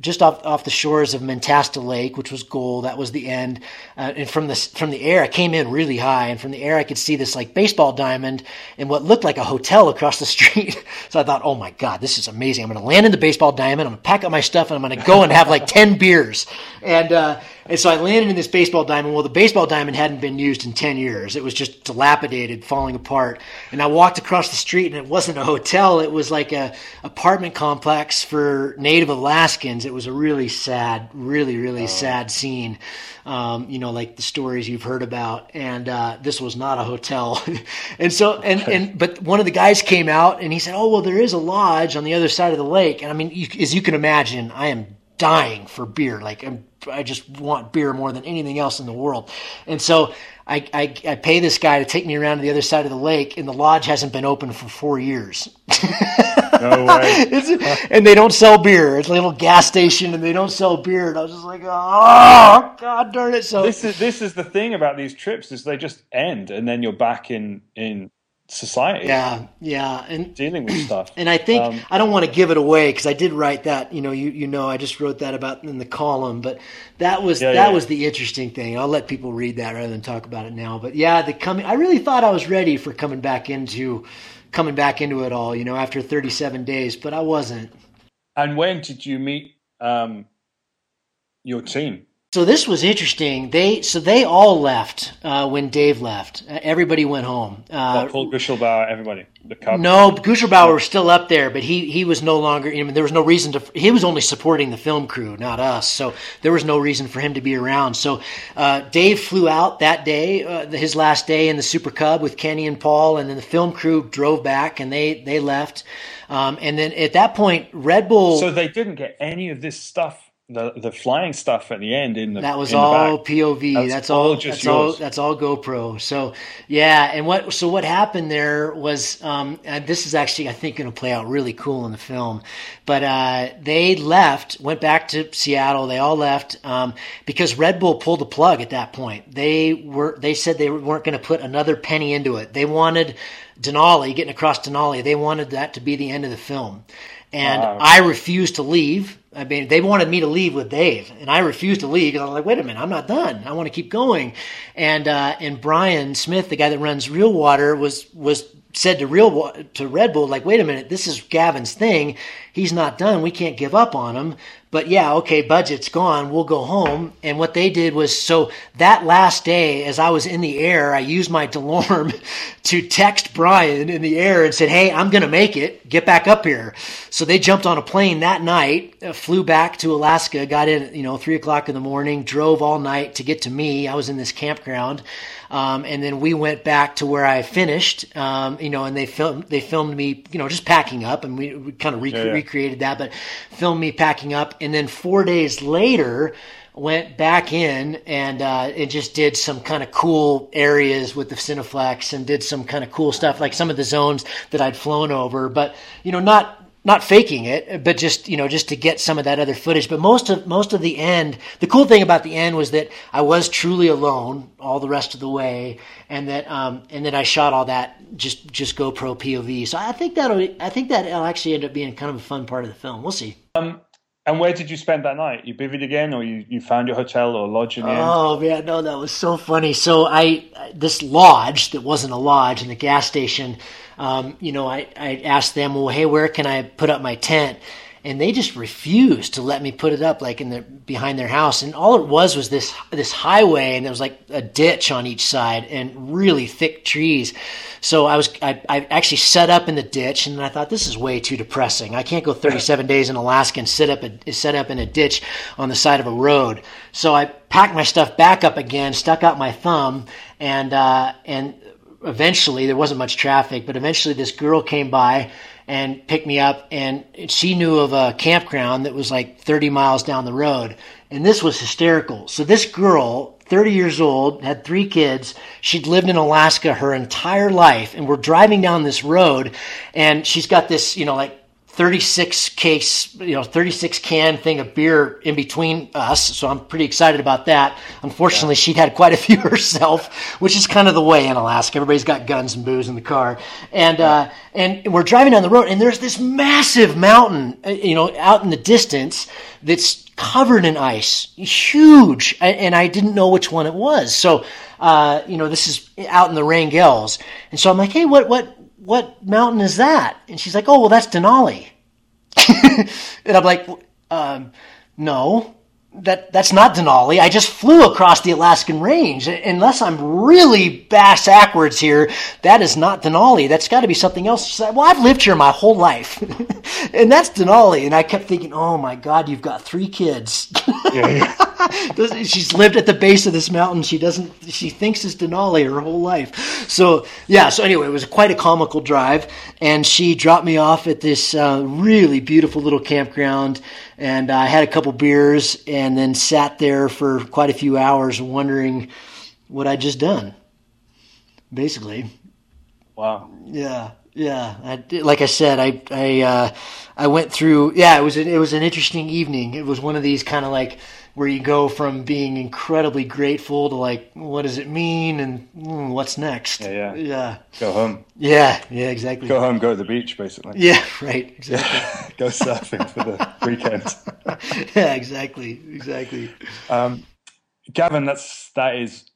just off off the shores of Mentasta Lake, which was gold. That was the end. Uh, and from the from the air, I came in really high, and from the air, I could see this like baseball diamond and what looked like a hotel across the street. so I thought, oh my god, this is amazing. I'm going to land in the baseball diamond. I'm going to pack up my stuff, and I'm going to go and have like ten beers. And uh, and so I landed in this baseball diamond. Well, the baseball diamond hadn't been used in 10 years. It was just dilapidated, falling apart. And I walked across the street and it wasn't a hotel. It was like a apartment complex for native Alaskans. It was a really sad, really, really oh. sad scene. Um, you know, like the stories you've heard about. And, uh, this was not a hotel. and so, and, and, but one of the guys came out and he said, Oh, well, there is a lodge on the other side of the lake. And I mean, you, as you can imagine, I am dying for beer. Like I'm, I just want beer more than anything else in the world. And so I, I, I pay this guy to take me around to the other side of the lake, and the lodge hasn't been open for four years. No way. and they don't sell beer. It's a little gas station, and they don't sell beer. And I was just like, oh god darn it! So this is this is the thing about these trips is they just end, and then you're back in in society. Yeah, yeah, and dealing with stuff. And I think Um, I don't want to give it away because I did write that. You know, you you know, I just wrote that about in the column, but that was Yeah, that yeah. was the interesting thing. I'll let people read that rather than talk about it now. But yeah, the coming. I really thought I was ready for coming back into coming back into it all. You know, after 37 days, but I wasn't. And when did you meet um, your team? So this was interesting. They so they all left uh, when Dave left. Uh, everybody went home. Uh, Paul Guschlbauer, everybody, the Cubs. No, Guschlbauer was still up there, but he he was no longer. I mean, there was no reason to. He was only supporting the film crew, not us. So there was no reason for him to be around. So uh, Dave flew out that day, uh, his last day in the Super Cub with Kenny and Paul, and then the film crew drove back and they they left. Um, and then at that point, Red Bull. So they didn't get any of this stuff, the the flying stuff at the end in the That was all. POV. That's That's, all all. just that's all. yours. That's all GoPro. So yeah, and what? So what happened there was, um, and this is actually I think going to play out really cool in the film. But uh, they left, went back to Seattle. They all left um, because Red Bull pulled the plug at that point. They were. They said they weren't going to put another penny into it. They wanted Denali getting across Denali. They wanted that to be the end of the film. And Wow. I refused to leave. I mean, they wanted me to leave with Dave, and I refused to leave because I was like, "Wait a minute, I'm not done. I want to keep going." And uh, and Brian Smith, the guy that runs Real Water, was was said to Real to Red Bull, like, "Wait a minute, this is Gavin's thing. He's not done. We can't give up on him." But yeah, okay, budget's gone. We'll go home. And what they did was so that last day, as I was in the air, I used my Delorme to text Brian in the air and said, Hey, I'm going to make it. Get back up here. So they jumped on a plane that night, uh, flew back to Alaska, got in, you know, three o'clock in the morning, drove all night to get to me. I was in this campground. Um, and then we went back to where I finished, um, you know, and they filmed, they filmed me, you know, just packing up and we, we kind of rec- Yeah, yeah. recreated that, but filmed me packing up. And then four days later, went back in and uh, and just did some kind of cool areas with the Cineflex and did some kind of cool stuff like some of the zones that I'd flown over, but you know not not faking it, but just you know just to get some of that other footage. But most of most of the end, the cool thing about the end was that I was truly alone all the rest of the way, and that um, and then I shot all that just just GoPro POV. So I think that'll I think that'll actually end up being kind of a fun part of the film. We'll see. And where did you spend that night? You bivvied again, or you, you found your hotel or lodge in? Oh man, no, that was so funny. So I this lodge that wasn't a lodge in the gas station. Um, you know, I, I asked them, well, hey, where can I put up my tent? And they just refused to let me put it up, like in the behind their house. And all it was was this this highway, and there was like a ditch on each side, and really thick trees. So I was I, I actually set up in the ditch, and I thought this is way too depressing. I can't go 37 days in Alaska and sit up a, set up in a ditch on the side of a road. So I packed my stuff back up again, stuck out my thumb, and uh, and eventually there wasn't much traffic, but eventually this girl came by and picked me up and she knew of a campground that was like 30 miles down the road. And this was hysterical. So this girl, 30 years old, had three kids. She'd lived in Alaska her entire life and we're driving down this road and she's got this, you know, like 36 case, you know, 36 can thing of beer in between us. So I'm pretty excited about that. Unfortunately, she'd had quite a few herself, which is kind of the way in Alaska. Everybody's got guns and booze in the car. And, uh, and we're driving down the road and there's this massive mountain, uh, you know, out in the distance that's covered in ice, huge. And I didn't know which one it was. So, uh, you know, this is out in the Wrangells. And so I'm like, hey, what, what, what mountain is that? And she's like, oh, well, that's Denali. and I'm like, um, no, that that's not Denali. I just flew across the Alaskan range. Unless I'm really bass backwards here, that is not Denali. That's got to be something else. Well, I've lived here my whole life, and that's Denali. And I kept thinking, oh my God, you've got three kids. Yeah, yeah. She's lived at the base of this mountain. She doesn't. She thinks it's Denali her whole life. So yeah. So anyway, it was quite a comical drive, and she dropped me off at this uh, really beautiful little campground, and I had a couple beers, and then sat there for quite a few hours, wondering what I'd just done. Basically. Wow. Yeah. Yeah, I, like I said, I I uh, I went through. Yeah, it was a, it was an interesting evening. It was one of these kind of like where you go from being incredibly grateful to like, what does it mean and mm, what's next? Yeah, yeah, yeah. Go home. Yeah, yeah, exactly. Go home. Go to the beach, basically. Yeah, right. Exactly. go surfing for the weekend. yeah, exactly, exactly. Um, Gavin, that's that is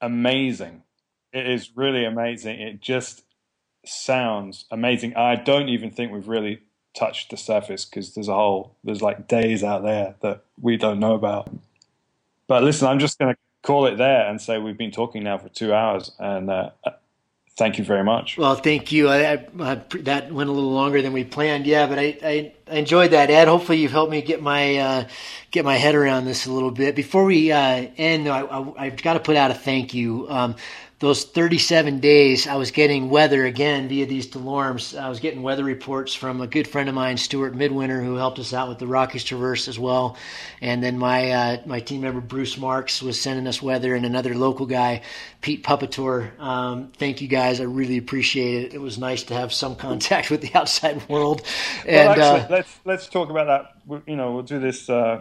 amazing. It is really amazing. It just sounds amazing. I don't even think we've really touched the surface because there's a whole there's like days out there that we don't know about. But listen, I'm just going to call it there and say we've been talking now for two hours, and uh, thank you very much. Well, thank you. I, I, I, that went a little longer than we planned. Yeah, but I, enjoyed that, Ed. Hopefully, you've helped me get my uh, get my head around this a little bit. Before we uh, end, though, I, have got to put out a thank you. Um, those 37 days, I was getting weather again via these DeLormes. I was getting weather reports from a good friend of mine, Stuart Midwinter, who helped us out with the Rockies Traverse as well. And then my uh, my team member Bruce Marks was sending us weather, and another local guy, Pete Puppetor. Um, thank you guys, I really appreciate it. It was nice to have some contact with the outside world. And well, actually, uh, let's let's talk about that. You know, we'll do this. Uh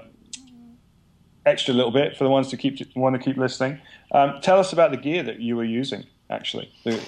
extra little bit for the ones to keep want to keep listening. Um, tell us about the gear that you were using, actually. The,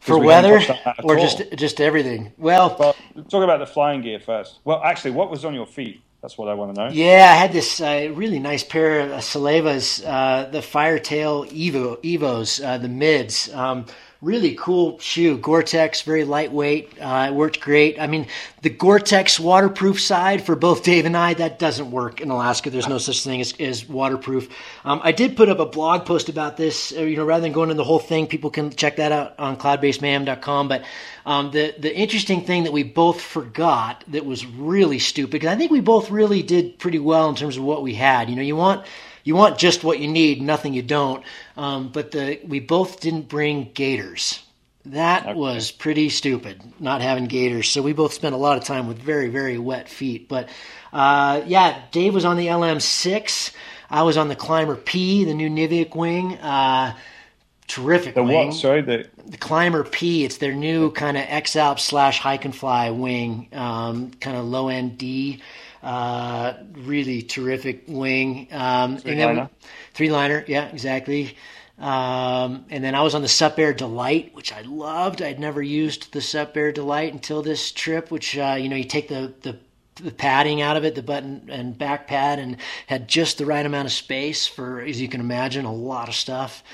for weather or just just everything. Well, well, talk about the flying gear first. Well, actually, what was on your feet? That's what I want to know. Yeah, I had this uh, really nice pair of Salewas, uh, the Firetail Evo Evos, uh, the mids. Um, really cool shoe. Gore-Tex, very lightweight. Uh, it worked great. I mean, the Gore-Tex waterproof side for both Dave and I, that doesn't work in Alaska. There's no such thing as, as waterproof. Um, I did put up a blog post about this. Uh, you know, rather than going into the whole thing, people can check that out on cloudbasemayhem.com. But um, the the interesting thing that we both forgot that was really stupid because I think we both really did pretty well in terms of what we had. You know, you want you want just what you need, nothing you don't. Um, but the we both didn't bring gaiters. That okay. was pretty stupid, not having gaiters. So we both spent a lot of time with very, very wet feet. But uh, yeah, Dave was on the LM6. I was on the Klimber P, the new Niviuk wing. Uh, terrific the wing. what? Sorry, the the Klimber P. It's their new kind of X Alp slash hike and fly wing, um, kind of low end D. Uh, really terrific wing. Um, three liner. Three liner, yeah, exactly. Um, and then I was on the Sup Air Delight, which I loved. I'd never used the Sup Air Delight until this trip, which uh, you know you take the the the padding out of it, the button and back pad, and had just the right amount of space for, as you can imagine, a lot of stuff.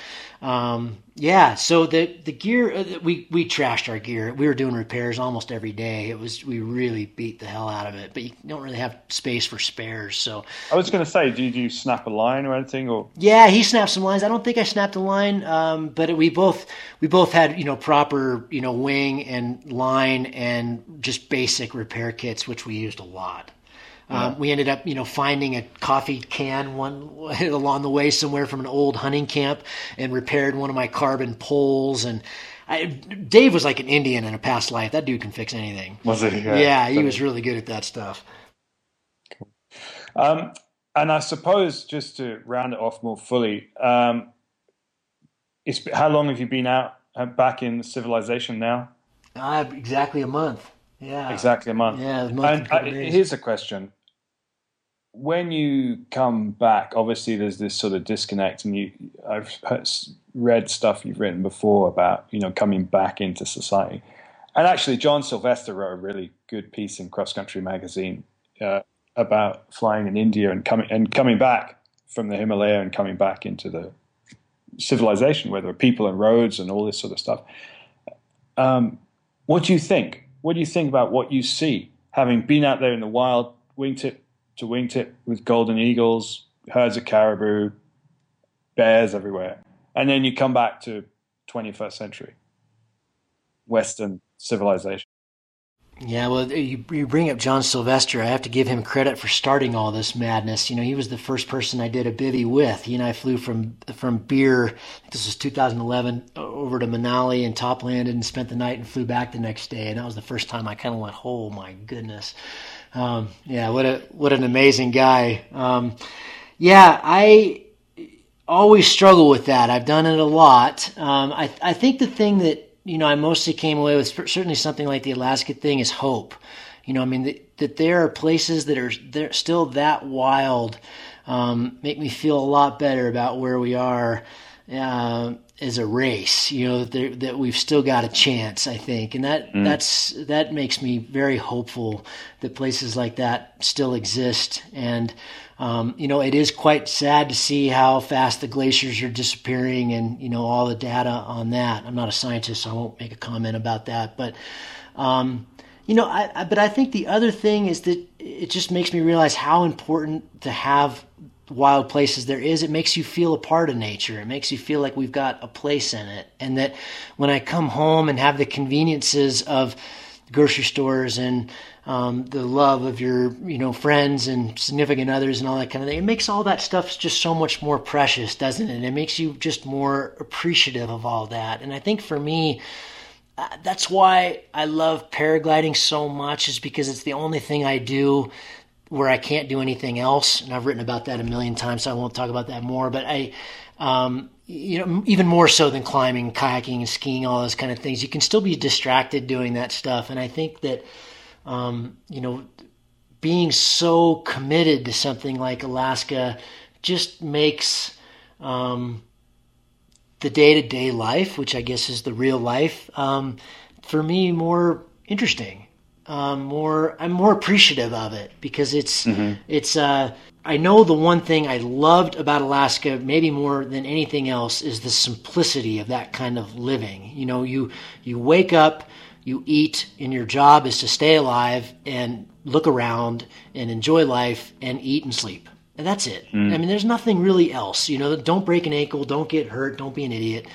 Um, yeah, so the the gear uh, we we trashed our gear. We were doing repairs almost every day. It was we really beat the hell out of it, but you don't really have space for spares. So I was going to say, did you snap a line or anything? Or yeah, he snapped some lines. I don't think I snapped a line, um, but we both we both had you know proper you know wing and line and just basic repair kits, which we used a lot. Um, we ended up, you know, finding a coffee can one along the way somewhere from an old hunting camp, and repaired one of my carbon poles. And I, Dave was like an Indian in a past life. That dude can fix anything. Was he? Yeah, yeah he was really good at that stuff. Cool. Um, and I suppose just to round it off more fully, um, how long have you been out uh, back in civilization now? Uh, exactly a month. Yeah. Exactly a month. Yeah. A month and, and uh, here's a question. When you come back, obviously there's this sort of disconnect, and you, I've read stuff you've written before about you know coming back into society, and actually John Silvester wrote a really good piece in Cross Country Magazine uh, about flying in India and coming and coming back from the Himalaya and coming back into the civilization where there are people and roads and all this sort of stuff. Um, what do you think? What do you think about what you see, having been out there in the wild, wingtip to wingtip with golden eagles, herds of caribou, bears everywhere, and then you come back to 21st century Western civilization? Yeah, well, you, you bring up John Silvester. I have to give him credit for starting all this madness. You know, he was the first person I did a bivy with. He and I flew from from Bir, this was 2011, over to Manali and top landed and spent the night and flew back the next day. And that was the first time I kind of went, oh my goodness. Um, yeah, what a what an amazing guy. Um, yeah, I always struggle with that. I've done it a lot. Um, I I think the thing that you know, I mostly came away with certainly something like the Alaska thing is hope. You know, I mean, that, that there are places that are they're still that wild um, make me feel a lot better about where we are uh, as a race. You know, that, that we've still got a chance. I think, and that mm. that's that makes me very hopeful that places like that still exist and. Um, you know, it is quite sad to see how fast the glaciers are disappearing and, you know, all the data on that. I'm not a scientist, so I won't make a comment about that. But, um, you know, I, I, but I think the other thing is that it just makes me realize how important to have wild places there is. It makes you feel a part of nature. It makes you feel like we've got a place in it. And that when I come home and have the conveniences of grocery stores and, um, the love of your you know friends and significant others and all that kind of thing. It makes all that stuff just so much more precious, doesn't it? And it makes you just more appreciative of all that. And I think for me, uh, that's why I love paragliding so much, is because it's the only thing I do where I can't do anything else. And I've written about that a million times, so I won't talk about that more. But I, um, you know, even more so than climbing, kayaking, and skiing, all those kind of things, you can still be distracted doing that stuff. And I think that um, you know, being so committed to something like Alaska just makes um, the day to day life, which I guess is the real life, um, for me more interesting. Um, more, I'm more appreciative of it because it's mm-hmm. it's. Uh, I know the one thing I loved about Alaska, maybe more than anything else, is the simplicity of that kind of living. You know, you you wake up you eat and your job is to stay alive and look around and enjoy life and eat and sleep. And that's it. Mm. I mean, there's nothing really else. You know, don't break an ankle, don't get hurt, don't be an idiot.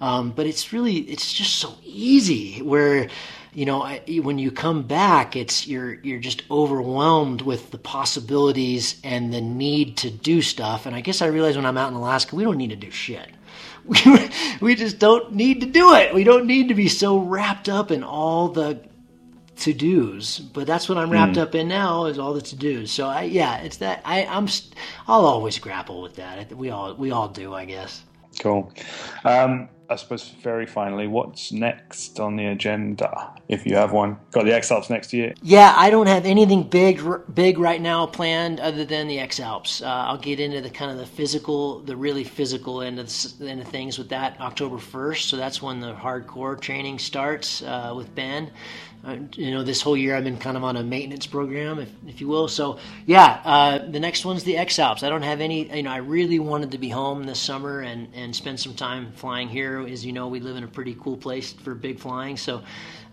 Um, but it's really, it's just so easy. Where, you know, I, when you come back, it's you're you're just overwhelmed with the possibilities and the need to do stuff. And I guess I realize when I'm out in Alaska, we don't need to do shit. we, we just don't need to do it. We don't need to be so wrapped up in all the to dos. But that's what I'm wrapped mm. up in now is all the to dos. So I, yeah, it's that I, I'm I'll always grapple with that. We all we all do, I guess. Cool. Um, I suppose very finally, what's next on the agenda, if you have one? Got the X Alps next year? Yeah, I don't have anything big, big right now planned other than the X Alps. Uh, I'll get into the kind of the physical, the really physical end of, the, end of things with that October first. So that's when the hardcore training starts uh, with Ben. Uh, you know, this whole year I've been kind of on a maintenance program, if, if you will. So, yeah, uh, the next one's the X Alps. I don't have any, you know, I really wanted to be home this summer and, and spend some time flying here. As you know, we live in a pretty cool place for big flying. So,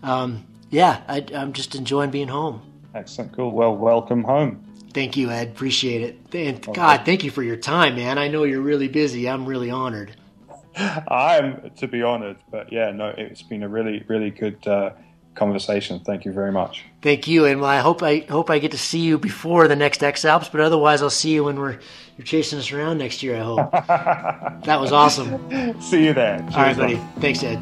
um, yeah, I, I'm just enjoying being home. Excellent. Cool. Well, welcome home. Thank you, Ed. Appreciate it. And okay. God, thank you for your time, man. I know you're really busy. I'm really honored. I'm to be honored, but yeah, no, it's been a really, really good. Uh, conversation. Thank you very much. Thank you, and I hope I hope I get to see you before the next X Alps, but otherwise I'll see you when we're you're chasing us around next year. I hope. that was awesome. See you there. Cheers, All right, buddy. Man. Thanks, Ed.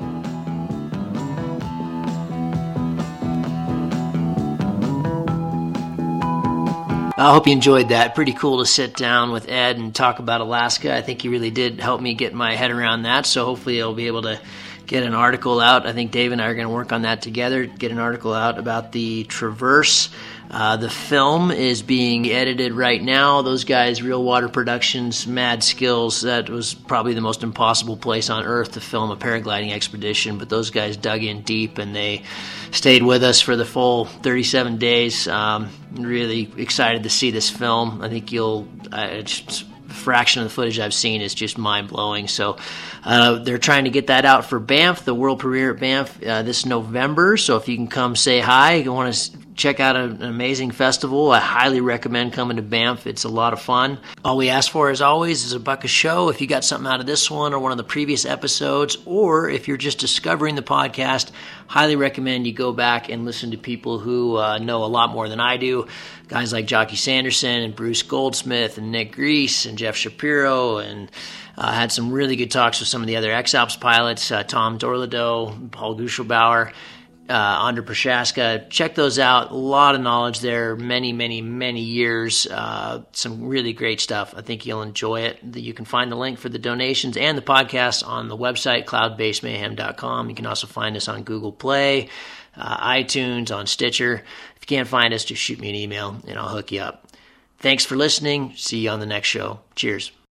I hope you enjoyed that. Pretty cool to sit down with Ed and talk about Alaska. I think he really did help me get my head around that. So hopefully I'll be able to get an article out. I think Dave and I are going to work on that together. Get an article out about the Traverse. Uh, the film is being edited right now. Those guys, Reel Water Productions, Mad Skills, that was probably the most impossible place on earth to film a paragliding expedition. But those guys dug in deep and they stayed with us for the full 37 days. Um, really excited to see this film. I think you'll. Just, fraction of the footage I've seen is just mind blowing. So uh, they're trying to get that out for Banff, the world premiere at Banff uh, this November. So if you can come say hi, you want to check out an amazing festival. I highly recommend coming to Banff. It's a lot of fun. All we ask for, as always, is a buck a show. If you got something out of this one or one of the previous episodes, or if you're just discovering the podcast, highly recommend you go back and listen to people who uh, know a lot more than I do. Guys like Jocky Sanderson and Bruce Goldsmith and Nick Greece and Jeff Shapiro and uh, had some really good talks with some of the other X Alps pilots, uh, Tom Dorlodot, Paul Guschlbauer uh, Andre Prochaska. Check those out. A lot of knowledge there. Many, many, many years. Uh, some really great stuff. I think you'll enjoy it. You can find the link for the donations and the podcast on the website, cloudbasemayhem.com. You can also find us on Google Play, uh, iTunes, on Stitcher. If you can't find us, just shoot me an email and I'll hook you up. Thanks for listening. See you on the next show. Cheers.